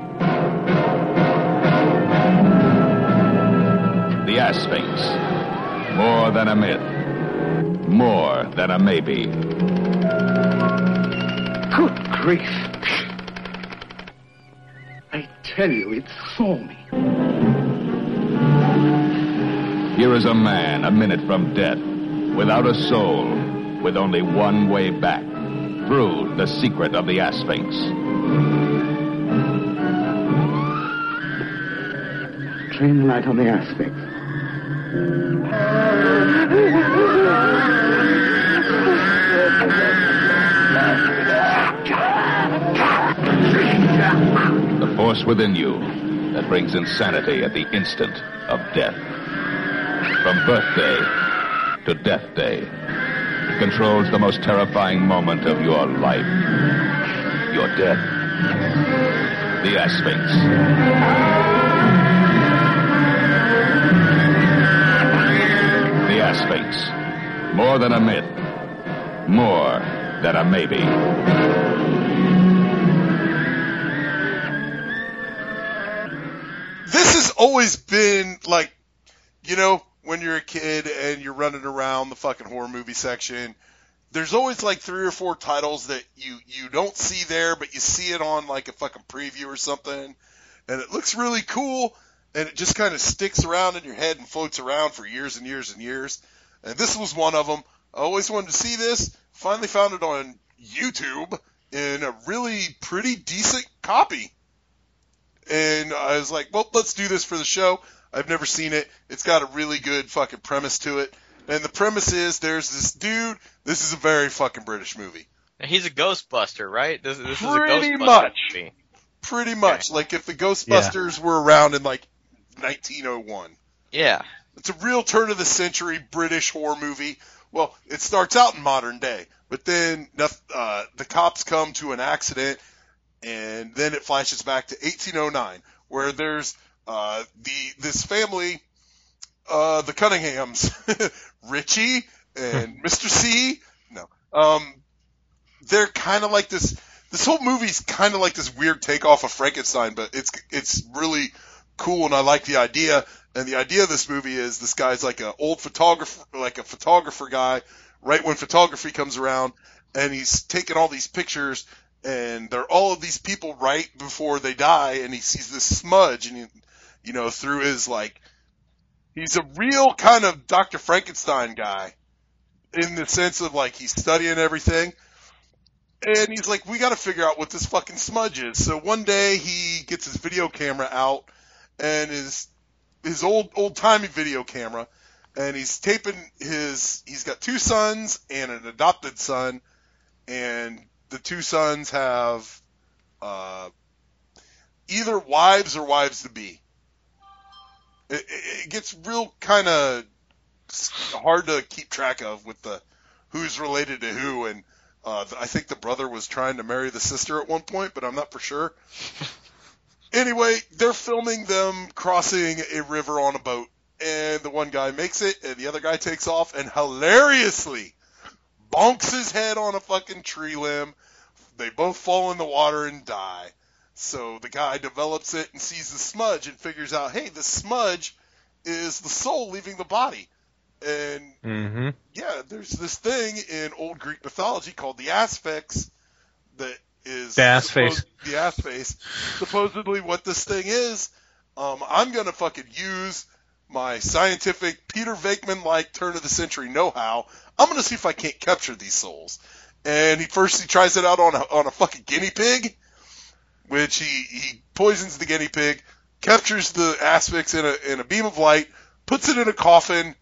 The Asphyx. More than a myth. More than a maybe. Good grief. I tell you, it saw me. Here is a man a minute from death, without a soul, with only one way back, through the secret of the Asphyx. Train the light on the Asphyx. The force within you that brings insanity at the instant of death. From birthday to death day, it controls the most terrifying moment of your life. Your death. The Asphyx. Asphyx. More than a myth. More than a maybe. This has always been like, you know, when you're a kid and you're running around the fucking horror movie section, there's always like three or four titles that you you don't see there, but you see it on like a fucking preview or something, and it looks really cool, and it just kind of sticks around in your head and floats around for years and years and years. And this was one of them. I always wanted to see this. Finally found it on YouTube in a really pretty decent copy. And I was like, well, let's do this for the show. I've never seen it. It's got a really good fucking premise to it. And the premise is there's this dude. This is a very fucking British movie. And he's a Ghostbuster, right? This, this is a Pretty Ghostbuster much. movie. Pretty much. Like if the Ghostbusters were around in like 1901. Yeah. It's a real turn of the century British horror movie. Well, it starts out in modern day, but then uh, the cops come to an accident, and then it flashes back to 1809, where there's uh, the this family, uh, the Cunninghams, Richie and Mr. C. No, um, they're kind of like this. This whole movie's kind of like this weird takeoff of Frankenstein, but it's it's really cool, and I like the idea. And the idea of this movie is this guy's like an old photographer, like a photographer guy, right when photography comes around, and he's taking all these pictures, and they're all of these people right before they die, and he sees this smudge, and he, you know, through his like, he's a real kind of Dr. Frankenstein guy, in the sense of like he's studying everything. And he's like, we got to figure out what this fucking smudge is. So one day he gets his video camera out and his his old old timey video camera, and he's taping his. He's got two sons and an adopted son, and the two sons have uh, either wives or wives to be. It, it, gets real kind of hard to keep track of with the who's related to who, and uh, I think the brother was trying to marry the sister at one point, but I'm not for sure. Anyway, they're filming them crossing a river on a boat, and the one guy makes it, and the other guy takes off, and hilariously bonks his head on a fucking tree limb. They both fall in the water and die. So the guy develops it and sees the smudge and figures out, hey, the smudge is the soul leaving the body. And Mm-hmm. yeah, there's this thing in old Greek mythology called the Asphyx that is The ass face. The ass face. Supposedly, what this thing is, um, I'm gonna fucking use my scientific Peter Venkman like turn of the century know how. I'm gonna see if I can't capture these souls. And he first he tries it out on a on a fucking guinea pig, which he he poisons the guinea pig, captures the Asphyx in a in a beam of light, puts it in a coffin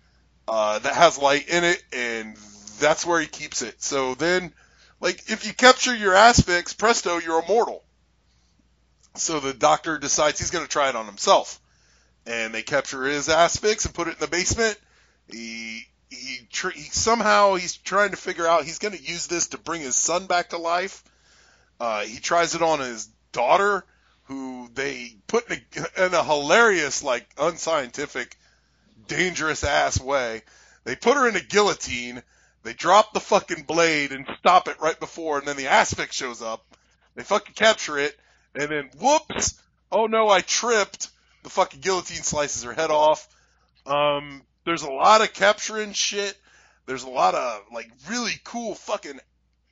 uh, that has light in it, and that's where he keeps it. So then, like, if you capture your Asphyx, presto, you're immortal. So the doctor decides he's going to try it on himself, and they capture his Asphyx and put it in the basement. He he, tr- he somehow he's trying to figure out he's going to use this to bring his son back to life. Uh, he tries it on his daughter, who they put in a, in a hilarious, like unscientific, dangerous ass way. They put her in a guillotine. They drop the fucking blade and stop it right before, and then the Asphyx shows up. They fucking capture it, and then whoops! Oh no, I tripped. The fucking guillotine slices her head off. Um, there's a lot of capturing shit. There's a lot of like really cool fucking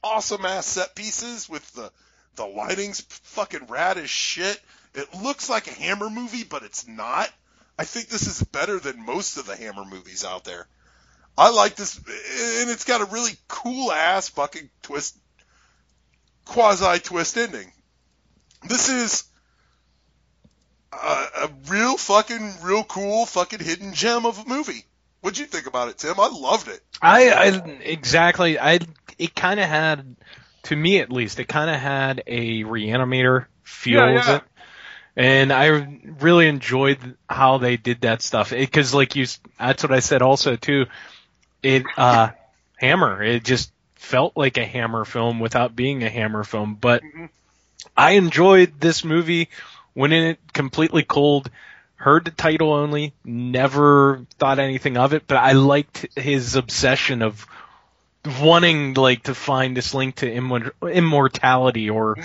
awesome ass set pieces with the the lighting's fucking rad as shit. It looks like a Hammer movie, but it's not. I think this is better than most of the Hammer movies out there. I like this, and it's got a really cool ass fucking twist, quasi twist ending. This is a, a real fucking, real cool fucking hidden gem of a movie. What'd you think about it, Tim? I loved it. I, I exactly. I it kind of had, to me at least, it kind of had a reanimator feel Yeah, of yeah. it, and I really enjoyed how they did that stuff. Because like you, that's what I said also too. It uh, Hammer. It just felt like a Hammer film without being a Hammer film, but I enjoyed this movie went in it completely cold, heard the title only, never thought anything of it, but I liked his obsession of wanting like to find this link to immor- immortality or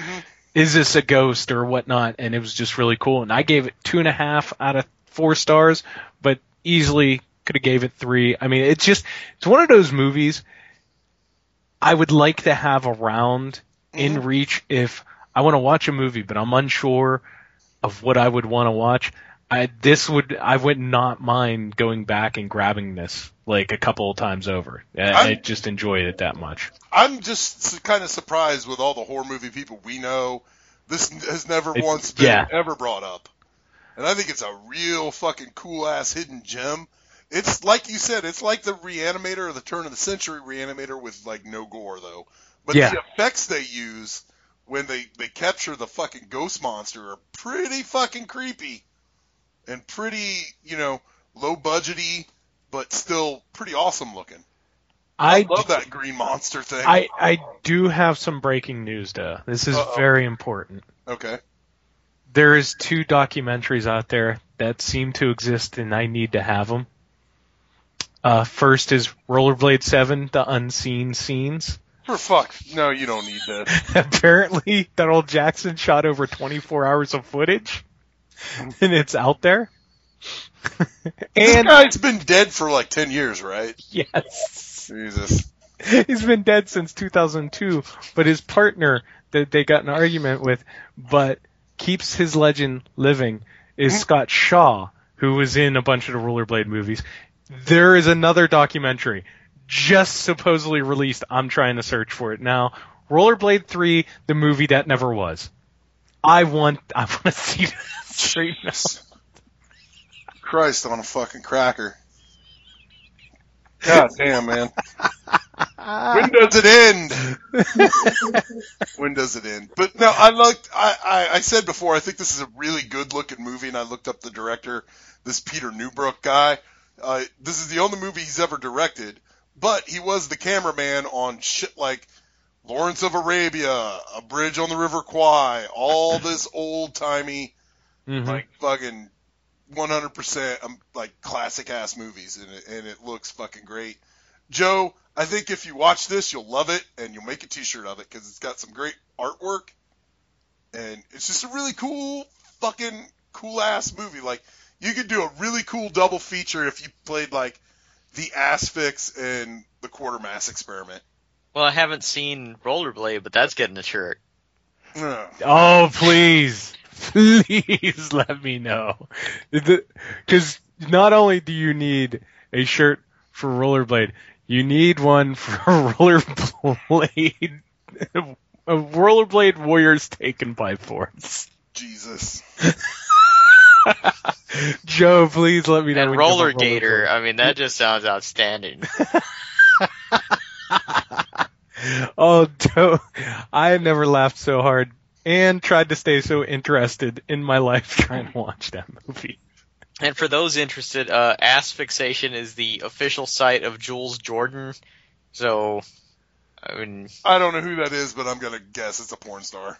is this a ghost or whatnot, and it was just really cool. And I gave it two and a half out of four stars, but easily could have gave it three. I mean, it's just it's one of those movies I would like to have around in mm-hmm. reach if I want to watch a movie, but I'm unsure of what I would want to watch. I this would I would not mind going back and grabbing this like a couple of times over. I, I just enjoyed it that much. I'm just kind of surprised with all the horror movie people we know. This has never once been yeah. ever brought up, and I think it's a real fucking cool ass hidden gem. It's like you said, it's like the Reanimator or the turn of the century Reanimator with like no gore though. But Yeah. the effects they use when they they capture the fucking ghost monster are pretty fucking creepy and pretty you know low budgety, but still pretty awesome looking. I love that green monster thing. I I do have some breaking news though. This is Uh-oh. very important. okay. There is two documentaries out there that seem to exist, and I need to have them. Uh, first is Rollerblade Seven: The Unseen Scenes. For fuck, no, you don't need this. Apparently, Donald Jackson shot over 24 hours of footage, and it's out there. and guy's been dead for like ten years, right? yes, Jesus. he's been dead since 2002. But his partner that they got an argument with, but keeps his legend living, is Scott Shaw, who was in a bunch of the Rollerblade movies. There is another documentary just supposedly released. I'm trying to search for it now. Rollerblade 3, the movie that never was. I want I want to see that straight now. Christ on a fucking cracker. God damn, man. when does it end? when does it end? But no, I looked. I, I I said before. I think this is a really good looking movie, and I looked up the director, this Peter Newbrook guy. Uh, this is the only movie he's ever directed, but he was the cameraman on shit like Lawrence of Arabia, A Bridge on the River Kwai, all this old timey Mhm. like fucking 100% um, like classic ass movies and it, and it looks fucking great. Joe, I think if you watch this, you'll love it and you'll make a t-shirt of it because it's got some great artwork and it's just a really cool fucking cool ass movie. Like you could do a really cool double feature if you played like the Asphyx and the Quatermass Experiment. Well, I haven't seen Rollerblade, but that's getting a shirt. Ugh. Oh, please. Please let me know. Because not only do you need a shirt for Rollerblade, you need one for Rollerblade. A Rollerblade Warriors taken by force. Jesus. Joe, please let me know. And when you Roller Gator, Rollerblade. I mean, that just sounds outstanding. Oh, Joe, I have never laughed so hard and tried to stay so interested in my life trying to watch that movie. And for those interested, uh, Ass Fixation is the official site of Jules Jordan. So, I mean, I don't know who that is, but I'm gonna guess it's a porn star.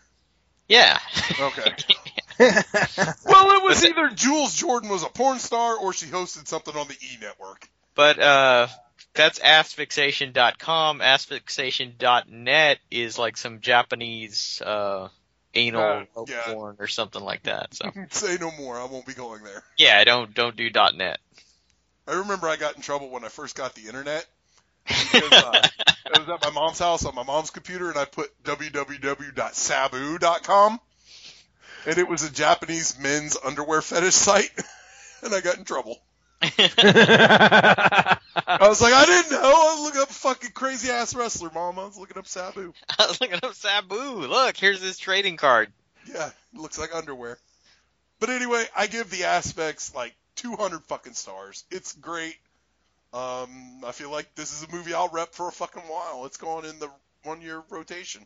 yeah. Okay. well, it was either Jules Jordan was a porn star or she hosted something on the E network. But, uh, that's assfixation.com. Assfixation.net is like some Japanese, uh, anal Uh, yeah. porn or something like that. So, Say no more. I won't be going there. yeah, don't, don't do dot .net. I remember I got in trouble when I first got the internet. Because, uh, I was at my mom's house on my mom's computer and I put www.sabu.com and it was a Japanese men's underwear fetish site and I got in trouble. I was like, I didn't know. I was looking up fucking crazy ass wrestler, mom. I was looking up Sabu. I was looking up Sabu. Look, here's his trading card. Yeah, it looks like underwear. But anyway, I give the Asphyx like 200 fucking stars. It's great. Um, I feel like this is a movie I'll rep for a fucking while. It's going in the one year rotation.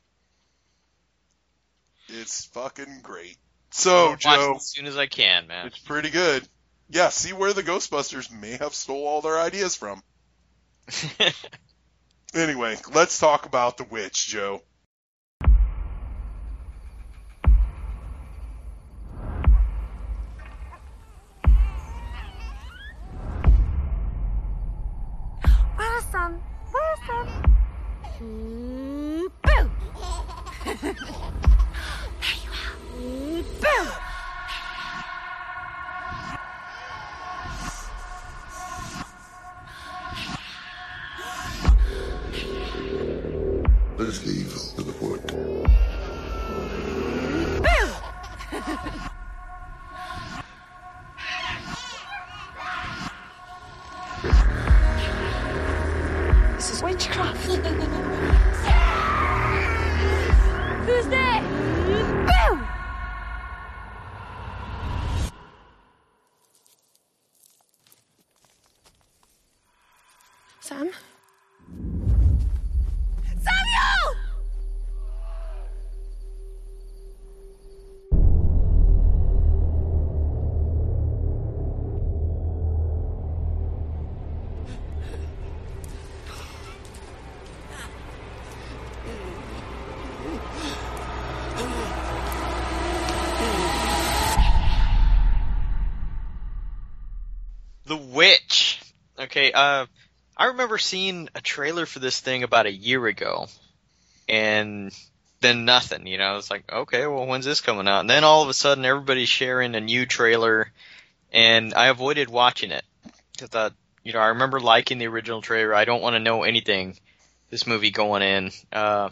It's fucking great. So, Joe, as soon as I can, man. it's pretty good. Yeah, see where the Ghostbusters may have stole all their ideas from. Anyway, let's talk about the witch, Joe. Okay, uh, I remember seeing a trailer for this thing about a year ago, and then nothing. You know, it's like, okay, well, when's this coming out? And then all of a sudden, everybody's sharing a new trailer, and I avoided watching it because I you know, I remember liking the original trailer. I don't want to know anything this movie going in. Uh,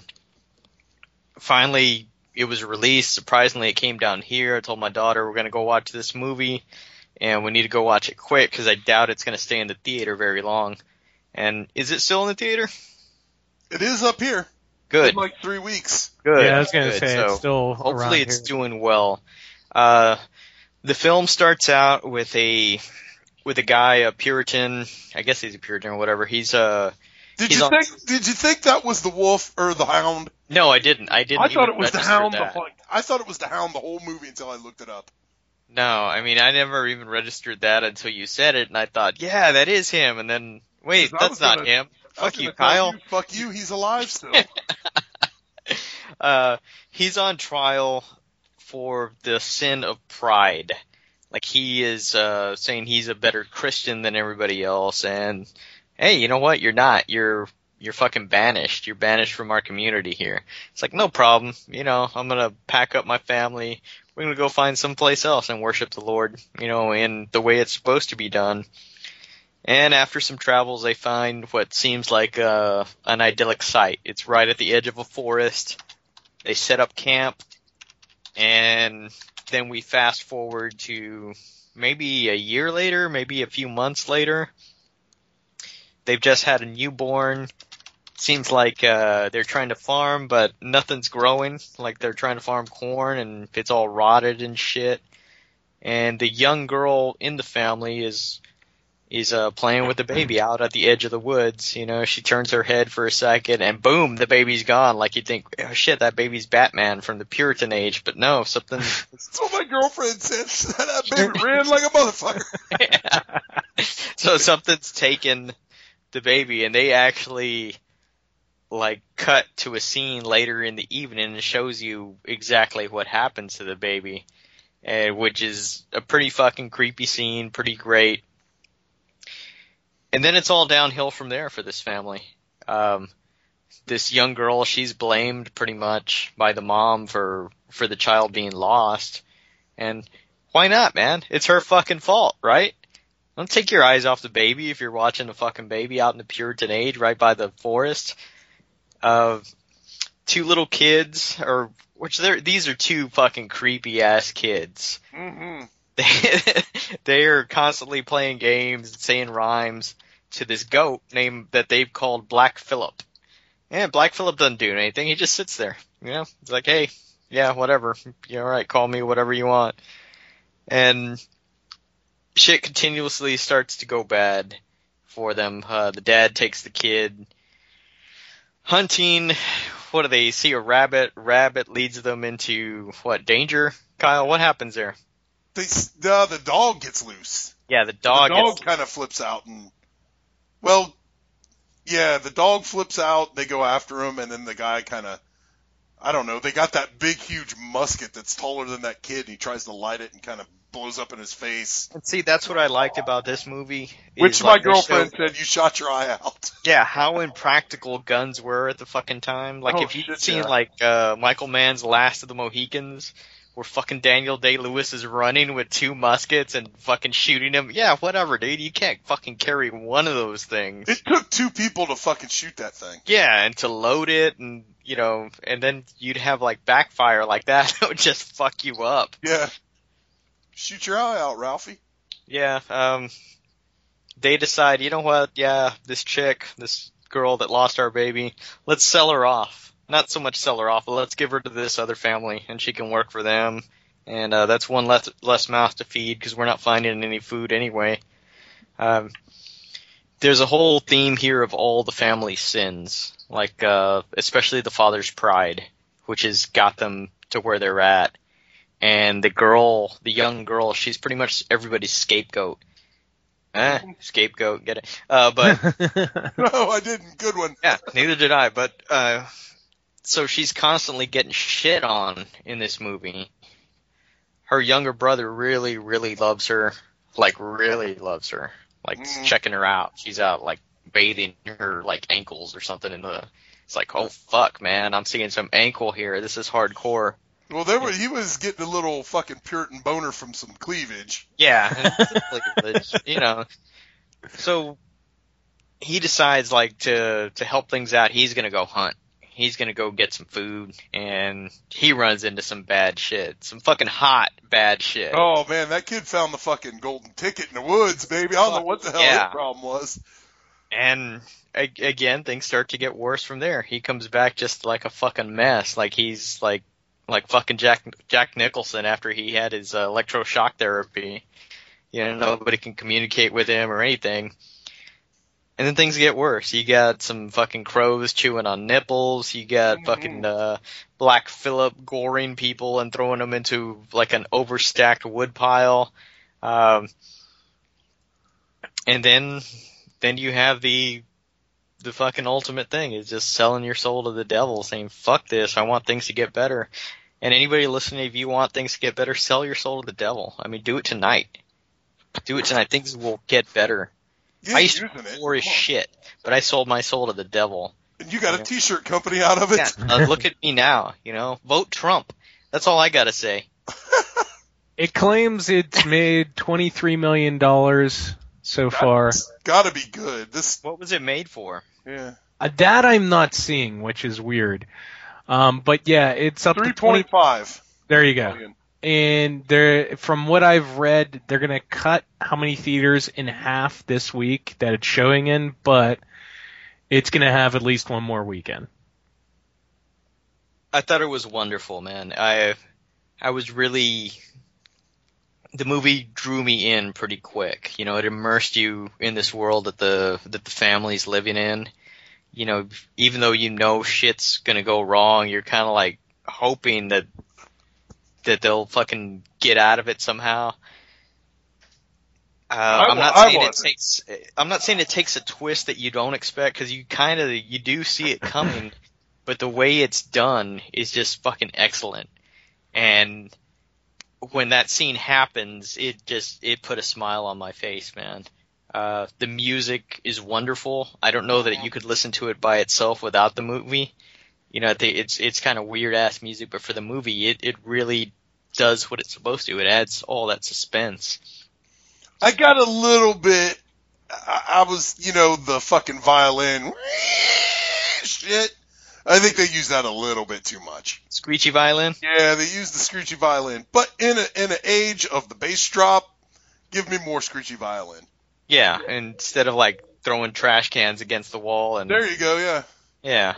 finally, it was released. Surprisingly, it came down here. I told my daughter we're gonna go watch this movie and we need to go watch it quick because I doubt it's going to stay in the theater very long. And is it still in the theater? It is up here. Good. In like three weeks. Good. Yeah, I was gonna say, so it's still hopefully it's here. doing well. Uh, the film starts out with a with a guy, a Puritan. I guess he's a Puritan or whatever. He's uh Did he's you on- think? Did you think that was the wolf or the hound? No, I didn't. I didn't. I thought it was the hound. The whole, I thought it was the hound the whole movie until I looked it up. No, I mean I never even registered that until you said it, and I thought, yeah, that is him. And then wait, that's not gonna- him. Fuck you, Kyle. you, fuck you. He's alive still. uh, he's on trial for the sin of pride. Like he is uh, saying he's a better Christian than everybody else, and hey, you know what? You're not. You're you're fucking banished. You're banished from our community here. It's like no problem. You know, I'm gonna pack up my family. We're gonna go find someplace else and worship the Lord. You know, in the way it's supposed to be done. And after some travels, they find what seems like uh, an idyllic site. It's right at the edge of a forest. They set up camp, and then we fast forward to maybe a year later, maybe a few months later. They've just had a newborn. Seems like uh, they're trying to farm, but nothing's growing. Like they're trying to farm corn, and it's all rotted and shit. And the young girl in the family is is uh, playing with the baby out at the edge of the woods. You know, she turns her head for a second, and boom, the baby's gone. Like you think, oh shit, that baby's Batman from the Puritan age, but no, something. What my girlfriend said. that baby ran like a motherfucker. so something's taken the baby, and they actually like cut to a scene later in the evening and shows you exactly what happens to the baby, uh, which is a pretty fucking creepy scene, pretty great. And then it's all downhill from there for this family. Um, this young girl, she's blamed pretty much by the mom for for the child being lost, and why not, man? It's her fucking fault, right? Don't take your eyes off the baby if you're watching a fucking baby out in the Puritan age right by the forest. Uh, two little kids, or which they're these are two fucking creepy ass kids. Mm-hmm. They they are constantly playing games and saying rhymes to this goat named that they've called Black Phillip. And Black Phillip doesn't do anything. He just sits there. You know, he's like, hey, yeah, whatever. You're alright. Call me whatever you want. And shit continuously starts to go bad for them. Uh, the dad takes the kid hunting. What do they see? A rabbit. Rabbit leads them into what danger? Kyle, what happens there? They, uh, the dog gets loose. Yeah, the dog. the dog kind of flips out and, well, yeah, the dog flips out. They go after him, and then the guy kind of, I don't know. They got that big, huge musket that's taller than that kid. And he tries to light it and kind of blows up in his face. And see, that's what I liked about this movie. Which like, my girlfriend said you shot your eye out. Yeah, how impractical guns were at the fucking time. Like Oh, if you'd seen yeah. like uh Michael Mann's Last of the Mohicans, where fucking Daniel Day Lewis is running with two muskets and fucking shooting him. Yeah, whatever, dude. You can't fucking carry one of those things. It took two people to fucking shoot that thing. Yeah, and to load it and you know, and then you'd have like backfire like that that would just fuck you up. Yeah. Shoot your eye out, Ralphie. Yeah, um they decide, you know what, yeah, this chick, this girl that lost our baby, let's sell her off. Not so much sell her off, but let's give her to this other family and she can work for them. And uh that's one less less mouth to feed because we're not finding any food anyway. Um there's a whole theme here of all the family sins, like uh especially the father's pride, which has got them to where they're at. And the girl, the young girl, she's pretty much everybody's scapegoat. Eh, scapegoat, get it? Uh, but No, I didn't. Good one. yeah, neither did I. But uh, so she's constantly getting shit on in this movie. Her younger brother really, really loves her. Like really loves her. Like Mm. checking her out. She's out like bathing her like ankles or something in the. It's like, oh fuck, man, I'm seeing some ankle here. This is hardcore. Well, there were, he was getting a little fucking Puritan boner from some cleavage. Yeah, like, you know. So he decides like to to help things out. He's gonna go hunt. He's gonna go get some food, and he runs into some bad shit, some fucking hot bad shit. Oh man, that kid found the fucking golden ticket in the woods, baby. I don't know what the hell Yeah. his problem was. And again, things start to get worse from there. He comes back just like a fucking mess. Like he's like like fucking Jack Jack Nicholson after he had his uh, electroshock therapy. You know, nobody can communicate with him or anything. And then things get worse. You got some fucking crows chewing on nipples. You got fucking uh, Black Phillip goring people and throwing them into like an overstacked wood pile. Um, and then then you have the the fucking ultimate thing is just selling your soul to the devil, saying "fuck this, I want things to get better." And anybody listening, if you want things to get better, sell your soul to the devil. I mean, do it tonight. Do it tonight. Things will get better. Yeah, I used to be it. poor as shit, but I sold my soul to the devil. And you got a t-shirt company out of it. Yeah, uh, look at me now. You know, vote Trump. That's all I gotta say. It claims it's made twenty three million dollars so far. Gotta be good. This. What was it made for? Yeah. Uh, that I'm not seeing, which is weird. Um, but yeah, it's up Three to twenty. point. There you go. And they're from what I've read, they're gonna cut how many theaters in half this week that it's showing in, but it's gonna have at least one more weekend. I thought it was wonderful, man. I I was really the movie drew me in pretty quick. You know, it immersed you in this world that the that the family's living in. You know, even though you know shit's gonna go wrong, you're kind of like hoping that that they'll fucking get out of it somehow. Uh, I'm not I saying it takes. I'm not saying it takes a twist that you don't expect because you kind of you do see it coming, but the way it's done is just fucking excellent. And when that scene happens, it just it put a smile on my face, man. Uh, the music is wonderful. I don't know that you could listen to it by itself without the movie. You know, it's it's kind of weird ass music, but for the movie, it it really does what it's supposed to. It adds all that suspense. I got a little bit. I, I was, you know, the fucking violin shit. I think they use that a little bit too much. Screechy violin. Yeah, they use the screechy violin, but in a in an age of the bass drop, give me more screechy violin. Yeah, instead of like throwing trash cans against the wall and There you go. Yeah, yeah.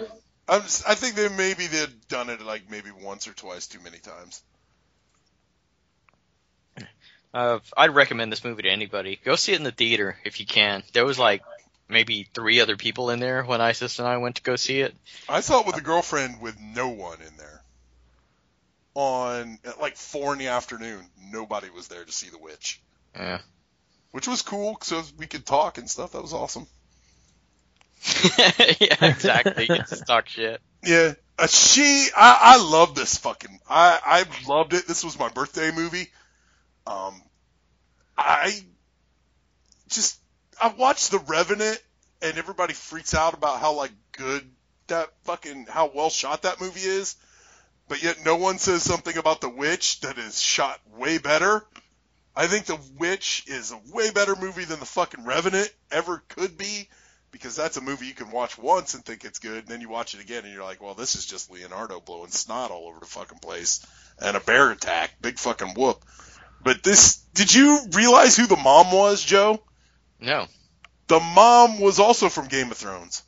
I'm, s- I think they maybe they've done it like maybe once or twice too many times. Uh, I'd recommend this movie to anybody. Go see it in the theater if you can. There was like maybe three other people in there when Isis and I went to go see it. I saw it with a girlfriend with no one in there. On at like four in the afternoon, nobody was there to see the witch, Yeah. Which was cool so we could talk and stuff. That was awesome. yeah, exactly. Get to talk shit. Yeah, uh, she. I, I love this fucking. I I loved it. This was my birthday movie. Um, I just I watched The Revenant, and everybody freaks out about how like good that fucking how well shot that movie is, but yet no one says something about The Witch that is shot way better. I think The Witch is a way better movie than the fucking Revenant ever could be because that's a movie you can watch once and think it's good, and then you watch it again and you're like, well, this is just Leonardo blowing snot all over the fucking place and a bear attack, big fucking whoop. But this, did you realize who the mom was, Joe? No. The mom was also from Game of Thrones.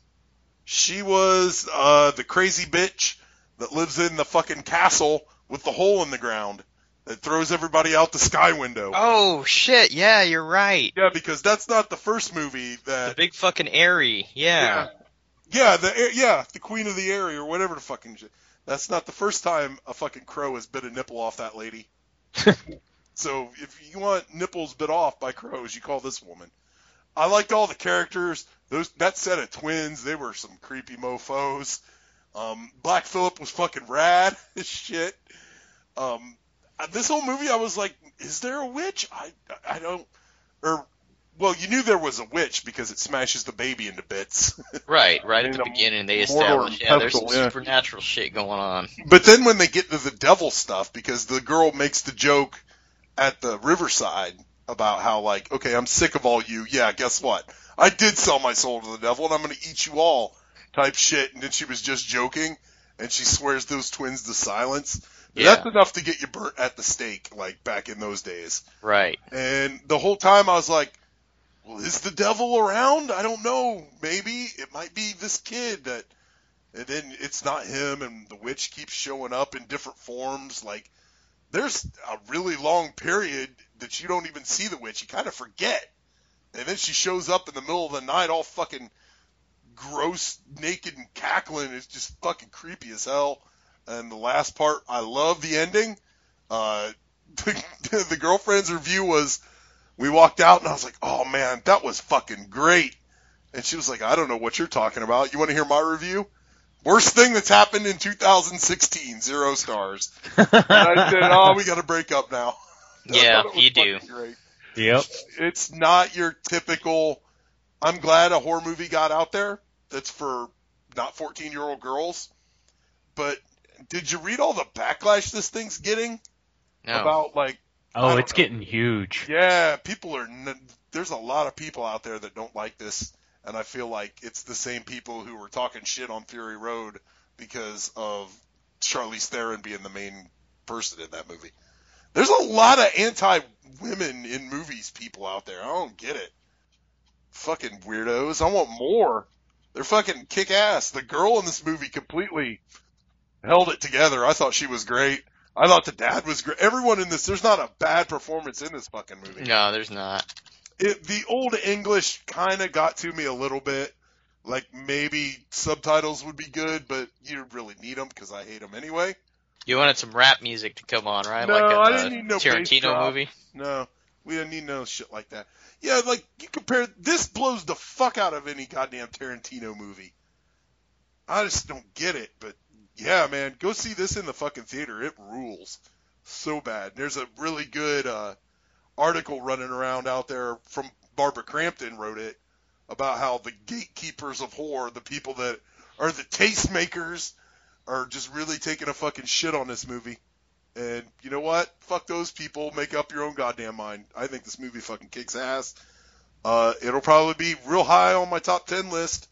She was uh, the crazy bitch that lives in the fucking castle with the hole in the ground that throws everybody out the sky window. Oh shit! Yeah, you're right. Yeah, because that's not the first movie that The big fucking airy. Yeah. Yeah, the yeah, the Queen of the Area or whatever the fucking. shit. That's not the first time a fucking crow has bit a nipple off that lady. so if you want nipples bit off by crows, you call this woman. I liked all the characters. Those that set of twins, they were some creepy mofo's. Um, Black Phillip was fucking rad as shit. Um, this whole movie, I was like, is there a witch? I I don't. Or well, you knew there was a witch because it smashes the baby into bits. Right, right at the beginning they Mordor establish yeah, there's some yeah. supernatural shit going on. But then when they get to the devil stuff, because the girl makes the joke at the riverside about how like, okay, I'm sick of all you. Yeah, guess what? I did sell my soul to the devil, and I'm going to eat you all. Type shit. And then she was just joking, and she swears those twins to silence. Yeah. That's enough to get you burnt at the stake, like back in those days. Right. And the whole time I was like, well, is the devil around? I don't know. Maybe it might be this kid that, and then it's not him, and the witch keeps showing up in different forms. Like, there's a really long period that you don't even see the witch. You kind of forget. And then she shows up in the middle of the night all fucking gross, naked, and cackling. It's just fucking creepy as hell. And the last part, I love the ending. Uh, the, the girlfriend's review was, we walked out and I was like, oh man, that was fucking great. And she was like, I don't know what you're talking about. You want to hear my review? Worst thing that's happened in 2016, zero stars. and I said, oh, we got to break up now. Yeah, thought it was you do. Great. Yep. It's not your typical. I'm glad a horror movie got out there that's for not 14 year old girls. But did you read all the backlash this thing's getting No. about like? Oh, it's know. getting huge. Yeah, people are. There's a lot of people out there that don't like this, and I feel like it's the same people who were talking shit on Fury Road because of Charlize Theron being the main person in that movie. There's a lot of anti-women in movies people out there. I don't get it. Fucking weirdos. I want more. They're fucking kick ass. The girl in this movie completely held it together. I thought she was great. I thought the dad was great. Everyone in this, there's not a bad performance in this fucking movie. No, there's not. It, the old English kind of got to me a little bit. Like maybe subtitles would be good, but you really need them because I hate them anyway. You wanted some rap music to come on, right? No, like a, I uh, didn't need no Tarantino movie. No, we didn't need no shit like that. Yeah, like you compare this blows the fuck out of any goddamn Tarantino movie. I just don't get it, but yeah, man, go see this in the fucking theater. It rules so bad. There's a really good uh, article running around out there from Barbara Crampton wrote it about how the gatekeepers of horror, the people that are the tastemakers, are just really taking a fucking shit on this movie. And you know what? Fuck those people. Make up your own goddamn mind. I think this movie fucking kicks ass. Uh, it'll probably be real high on my top ten list.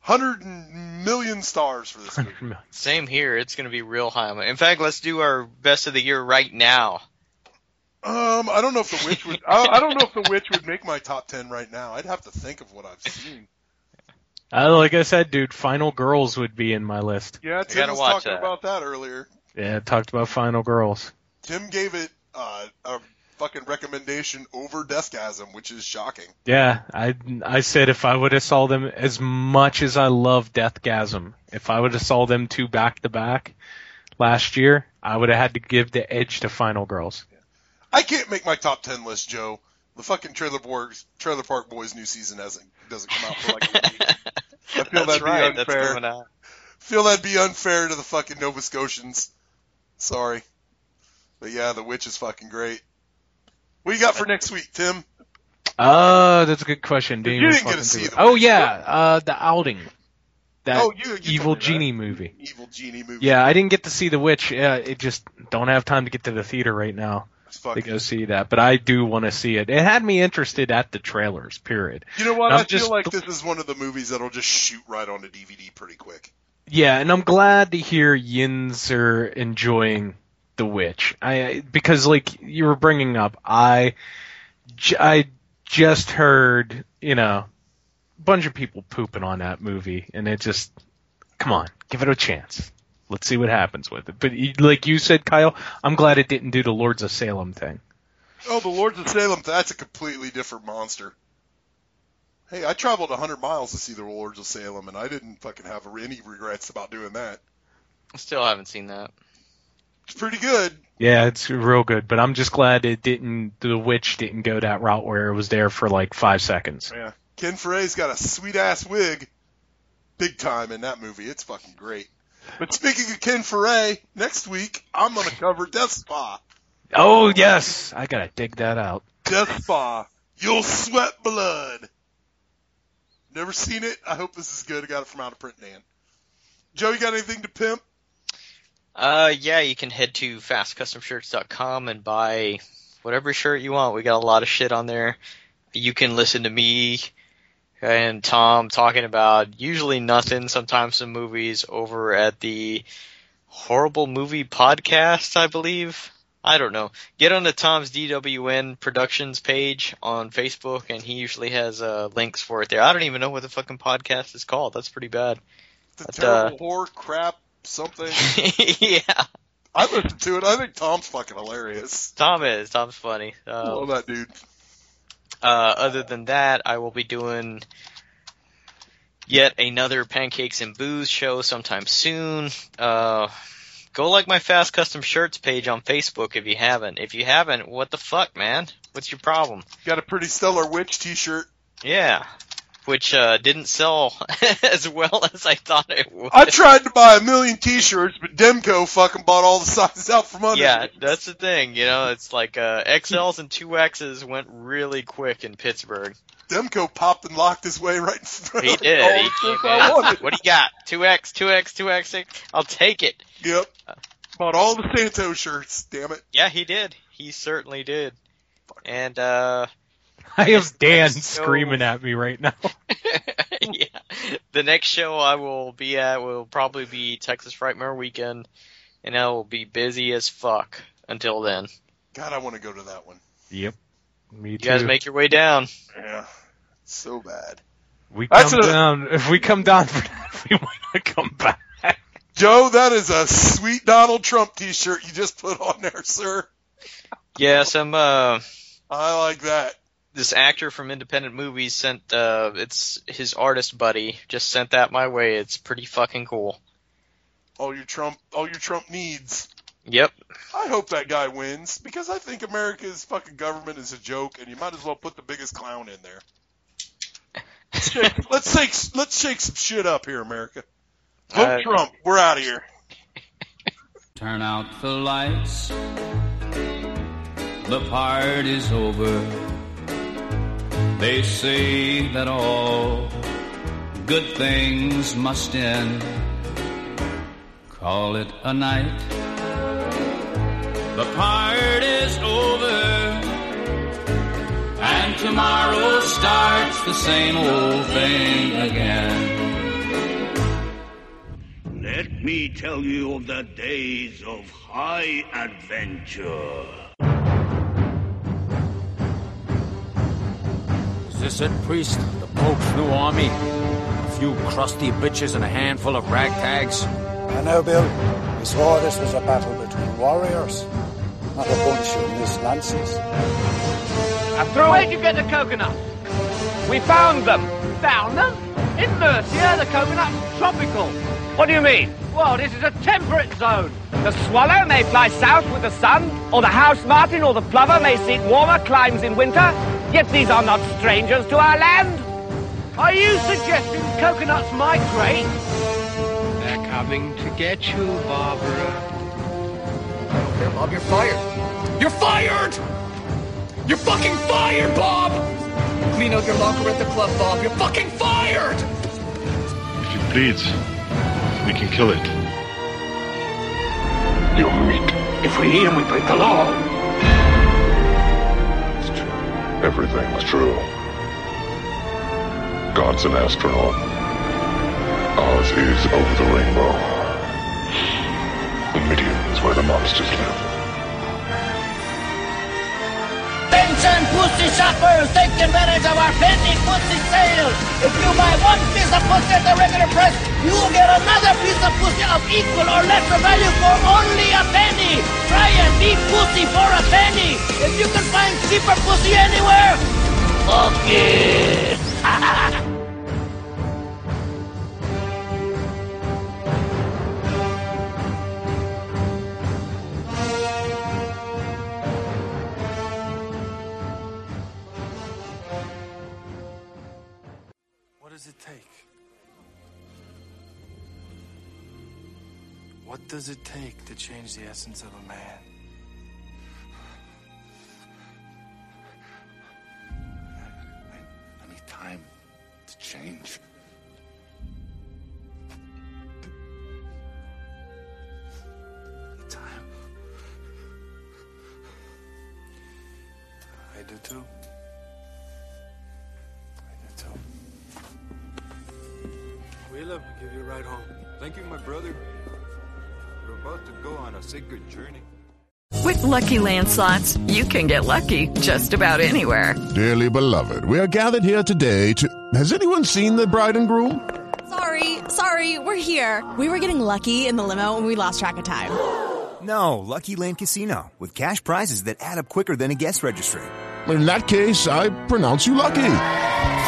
Hundred million stars for this movie. Same here. It's going to be real high. In fact, let's do our best of the year right now. Um, I don't know if the witch would. I, I don't know if the witch would make my top ten right now. I'd have to think of what I've seen. Uh, like I said, dude, Final Girls would be in my list. Yeah, Tim gotta was watch talking that. about that earlier. Yeah, talked about Final Girls. Tim gave it uh, a fucking recommendation over Deathgasm, which is shocking. Yeah, I I said if I would have saw them as much as I love Deathgasm, if I would have saw them two back to back last year, I would have had to give the edge to Final Girls. I can't make my top ten list, Joe. The fucking Trailer Boys, Trailer Park Boys new season hasn't doesn't come out for like a week. I feel That's that'd right, be that's unfair. coming out. Feel that'd be unfair to the fucking Nova Scotians. Sorry, but yeah, The Witch is fucking great. What you got for next week, Tim? Uh, that's a good question. You didn't get to see it. Oh yeah, uh, the outing. That Oh, you- you evil me that. genie movie. Evil genie movie. Yeah, I didn't get to see The Witch. Yeah, it just don't have time to get to the theater right now to go see that. But I do want to see it. It had me interested at the trailers. Period. You know what? I just- feel like this is one of the movies that'll just shoot right onto DVD pretty quick. Yeah, and I'm glad to hear Yins are enjoying The Witch. I because like you were bringing up, I j- I just heard you know a bunch of people pooping on that movie, and it just come on, give it a chance. Let's see what happens with it. But like you said, Kyle, I'm glad it didn't do the Lords of Salem thing. Oh, the Lords of Salem, that's a completely different monster. Hey, I traveled 100 miles to see the Lords of Salem, and I didn't fucking have any regrets about doing that. I still haven't seen that. It's pretty good. Yeah, it's real good, but I'm just glad it didn't. The Witch didn't go that route where it was there for like five seconds. Yeah. Ken Foree's got a sweet ass wig. Big time in that movie. It's fucking great. But speaking of Ken Foray, next week I'm gonna cover Death Spa. Oh yes, I gotta dig that out. Death Spa. You'll sweat blood. Never seen it. I hope this is good. I got it from out of print, Dan. Joe, you got anything to pimp? Uh, yeah, you can head to fastcustomshirts.com and buy whatever shirt you want. We got a lot of shit on there. You can listen to me and Tom talking about usually nothing, sometimes some movies over at the Horrible Movie Podcast, I believe. I don't know. Get on to Tom's DWN Productions page on Facebook, and he usually has uh, links for it there. I don't even know what the fucking podcast is called. That's pretty bad. The But, terrible uh, horror crap something. yeah. I listened to it. I think Tom's fucking hilarious. Tom is. Tom's funny. I Um, love that dude. Uh, other than that, I will be doing yet another Pancakes and Booze show sometime soon. Uh, go like my Fast Custom Shirts page on Facebook if you haven't. If you haven't, what the fuck, man? What's your problem? Got a pretty stellar witch t-shirt. Yeah. Which, uh, didn't sell as well as I thought it would. I tried to buy a million t-shirts, but Demco fucking bought all the sizes out from under Yeah, that's the thing, you know, it's like, uh, XLs and 2Xs went really quick in Pittsburgh. Demco popped and locked his way right in front He of did. He the came I wanted. What do you got? 2X, 2X, 2X, I'll take it. Yep. Bought all the Santo shirts, damn it. Yeah, he did. He certainly did. And uh I have Dan next screaming at me right now. yeah. The next show I will be at will probably be Texas Frightmare Weekend and I will be busy as fuck until then. God, I want to go to that one. Yep. Me You too. You guys make your way down. Yeah. So bad. we That's come a- down. If we come down for that, we might not come back. Joe, that is a sweet Donald Trump t-shirt you just put on there, sir. Yes, I'm uh I like that. This actor from independent movies sent uh it's his artist buddy just sent that my way. It's pretty fucking cool. All your Trump, all your Trump needs. Yep. I hope that guy wins because I think America's fucking government is a joke, and you might as well put the biggest clown in there. Let's shake, let's shake, let's shake some shit up here, America. Vote Uh, Trump. We're out of here. Turn out the lights. The party's over. They say that all good things must end. Call it a night. The party's over. And tomorrow starts the same old thing again. Let me tell you of the days of high adventure. This it, priest? The Pope's new army? A few crusty bitches and a handful of ragtags? I know, Bill. We swore this was a battle between warriors, not a bunch of Miss Nancy's. Where'd you get the coconuts? We found them. Found them? In Mercia, the coconut's tropical. What do you mean? Well, this is a temperate zone. The swallow may fly south with the sun, or the house martin or the plover may seek warmer climes in winter, yet these are not strangers to our land. Are you suggesting coconuts migrate? They're coming to get you, Barbara. Here, Bob, you're fired. You're fired! You're fucking fired, Bob! Clean out your locker at the club, Bob. You're fucking fired! If it bleeds, we can kill it. You're meat. If we eat him, we break the law. Everything's true. God's an astronaut. Oz is over the rainbow. The Midian is where the monsters live. Attention, pussy shoppers! Take advantage of our penny pussy sale! If you buy one piece of pussy at the regular price, you will get another piece of pussy of equal or lesser value for only a penny! Try and beat pussy for a penny! If you can find cheaper pussy anywhere, fuck it! does it take? What does it take to change the essence of a man? I need time to change. Time. I do too. Wheeler, I'll give you a ride home. Thank you, my brother. We're about to go on a sacred journey. With Lucky Land slots, you can get lucky just about anywhere. Dearly beloved, we are gathered here today to. Has anyone seen the bride and groom? Sorry, sorry, we're here. We were getting lucky in the limo and we lost track of time. No, Lucky Land Casino, with cash prizes that add up quicker than a guest registry. In that case, I pronounce you lucky.